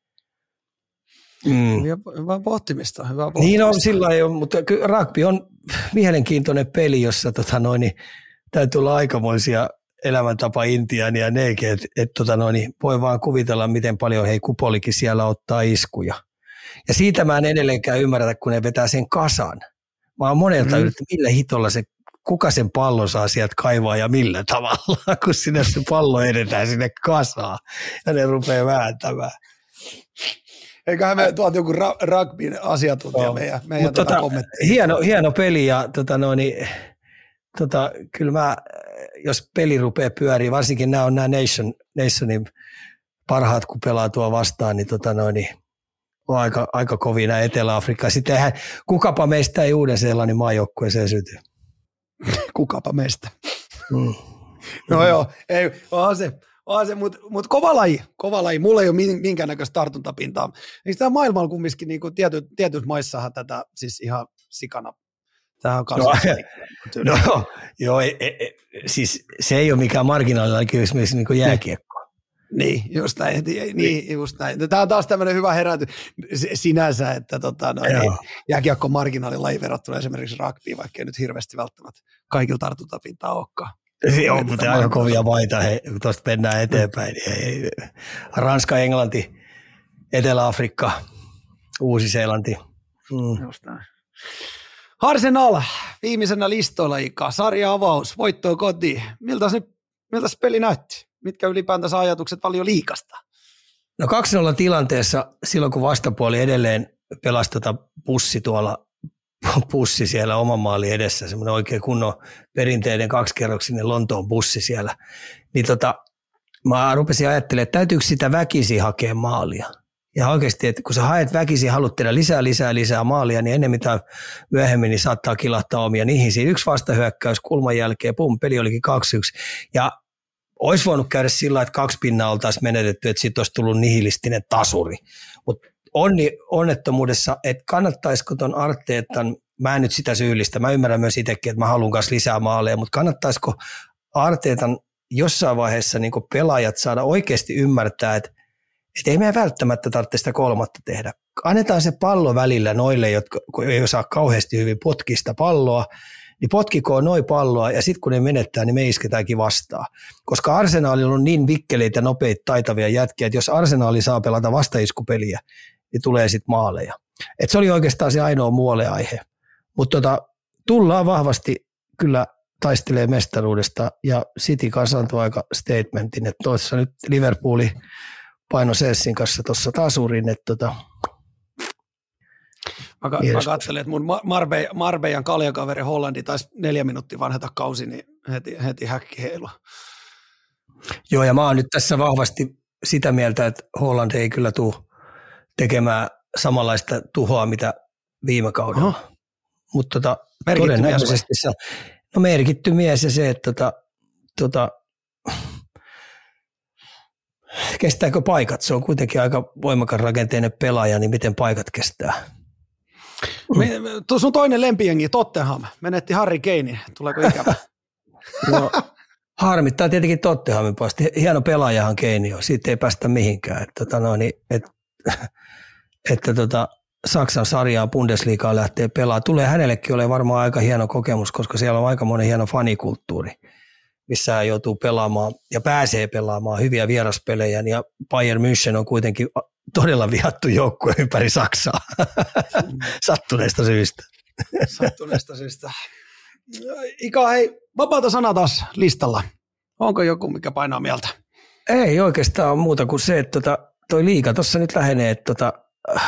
Mm. Hyvä pohtimista, hyvä pohtimista. Niin on, sillä ei ole, mutta rugby on mielenkiintoinen peli, jossa tota noin, niin täytyy olla aikamoisia elämäntapa Intiania nekin, että et, tota noin, voi vaan kuvitella, miten paljon hei kupolikin siellä ottaa iskuja. Ja siitä mä en edelleenkään ymmärrä, kun ne vetää sen kasan. Mä oon monelta mm. yrittänyt, millä hitolla se, kuka sen pallon saa sieltä kaivaa ja millä tavalla, kun sinne se pallo edetään sinne kasaan ja ne rupeaa vääntämään. Eiköhän me tuolta joku ra- rugbyn asiantuntija no. meidän, meidän tota, tota hieno, hieno peli ja tota no, niin, tota, kyllä mä, jos peli rupeaa pyöriä, varsinkin nämä on nämä Nation, Nationin parhaat, kun pelaa tuo vastaan, niin, tota no, niin aika, aika kovina Etelä-Afrikka. Sitten eihän, kukapa meistä ei Uuden-Seelannin maajoukkueeseen syty. kukapa meistä. Mm. no joo, ei, onhan se, on se, mutta mut kova laji, kova laji. Mulla ei ole minkäännäköistä tartuntapintaa. Eikö tämä maailmalla kumminkin niin kuin tiety, tietyissä maissahan tätä siis ihan sikana Tämä on no, no, joo, e, e, siis se ei ole mikään marginaalilla kysymys niin kuin jääkiekko. Niin, just näin. Niin, just näin. No, tämä on taas tämmöinen hyvä heräty sinänsä, että tota, no, niin, jääkiekko on marginaalilaji verrattuna esimerkiksi rugbyin, vaikka ei nyt hirveästi välttämättä kaikilla tartuntapintaa olekaan. Joo, mutta aika kovia maita, he, kun tuosta mennään eteenpäin. Niin hei, Ranska, Englanti, Etelä-Afrikka, Uusi-Seelanti. Mm. Just näin. Arsenal, viimeisenä listoilla Ika, sarja-avaus, voittoa kotiin. Miltä se, miltä se peli näytti? Mitkä ylipäätänsä ajatukset paljon liikasta? No 2-0 tilanteessa silloin, kun vastapuoli edelleen pelastata bussi tuolla bussi siellä oman maali edessä, semmoinen oikein kunnon perinteinen kaksikerroksinen Lontoon bussi siellä, niin tota, mä rupesin ajattelemaan, että täytyykö sitä väkisi hakea maalia. Ja oikeasti, että kun sä haet väkisin, haluat tehdä lisää, lisää, lisää maalia, niin ennen mitä myöhemmin niin saattaa kilahtaa omia niihin. Siinä yksi vastahyökkäys kulman jälkeen, pum, peli olikin 2-1. Ja olisi voinut käydä sillä että kaksi pinnaa oltaisiin menetetty, että siitä olisi tullut nihilistinen tasuri. Mutta onni onnettomuudessa, että kannattaisiko tuon Arteetan, mä en nyt sitä syyllistä, mä ymmärrän myös itsekin, että mä haluan kanssa lisää maaleja, mutta kannattaisiko Arteetan jossain vaiheessa niin pelaajat saada oikeasti ymmärtää, että, että ei meidän välttämättä tarvitse sitä kolmatta tehdä. Annetaan se pallo välillä noille, jotka ei osaa kauheasti hyvin potkista palloa, niin potkikoon noin palloa ja sitten kun ne menettää, niin me isketäänkin vastaan. Koska Arsenaali on niin vikkeleitä, nopeita, taitavia jätkiä, että jos Arsenaali saa pelata vastaiskupeliä, niin tulee sitten maaleja. Et se oli oikeastaan se ainoa muoleaihe. Mutta tota, tullaan vahvasti kyllä taistelee mestaruudesta ja City kanssa antoi aika statementin, että tuossa nyt Liverpooli paino Sessin kanssa tuossa tasurin, että tota, Mä, mä katselin, että mun Marbe, Marbejan kaljakaveri Hollandi taisi neljä minuuttia vanhata kausi, niin heti, heti häkki heilu. Joo, ja mä oon nyt tässä vahvasti sitä mieltä, että Holland ei kyllä tule tekemään samanlaista tuhoa, mitä viime kaudella. Mutta tota, todennäköisesti se, no merkitty mies ja se, että tota, tota, kestääkö paikat? Se on kuitenkin aika voimakas rakenteinen pelaaja, niin miten paikat kestää? Tuossa on toinen lempijengi, Tottenham. Menetti Harry Kane, tuleeko ikävä? no, harmittaa tietenkin Tottenhamin puolesta. Hieno pelaajahan Kane on, siitä ei päästä mihinkään. Että, tota, no, niin, et, että tota, Saksan sarjaa Bundesliigaa lähtee pelaamaan. Tulee hänellekin ole varmaan aika hieno kokemus, koska siellä on aika monen hieno fanikulttuuri, missä hän joutuu pelaamaan ja pääsee pelaamaan hyviä vieraspelejä. Ja Bayern München on kuitenkin todella vihattu joukkue ympäri Saksaa sattuneesta syystä. sattuneesta syystä. Ika, hei, vapaata sana taas listalla. Onko joku, mikä painaa mieltä? Ei oikeastaan muuta kuin se, että tota, toi liika tuossa nyt lähenee, että tota,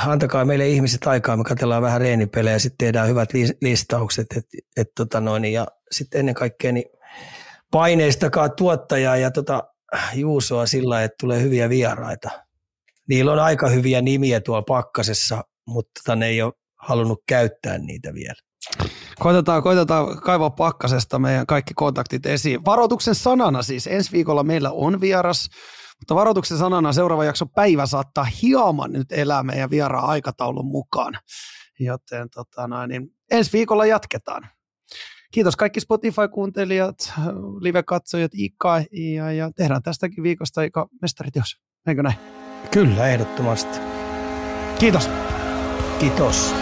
antakaa meille ihmiset aikaa, me katsellaan vähän reenipelejä, sitten tehdään hyvät listaukset, et, et, tota noin, ja sitten ennen kaikkea niin paineistakaa tuottajaa ja tota, Juusoa sillä, että tulee hyviä vieraita. Niillä on aika hyviä nimiä tuolla pakkasessa, mutta tota, ne ei ole halunnut käyttää niitä vielä. Koitetaan, koitetaan kaivaa pakkasesta meidän kaikki kontaktit esiin. Varoituksen sanana siis, ensi viikolla meillä on vieras, mutta varoituksen sanana seuraava jakso päivä saattaa hieman nyt elää meidän vieraan aikataulun mukaan. Joten tota noin, niin ensi viikolla jatketaan. Kiitos kaikki Spotify-kuuntelijat, live-katsojat, Ika, ja, ja tehdään tästäkin viikosta Ika mestariteos. Eikö näin? Kyllä, ehdottomasti. Kiitos. Kiitos.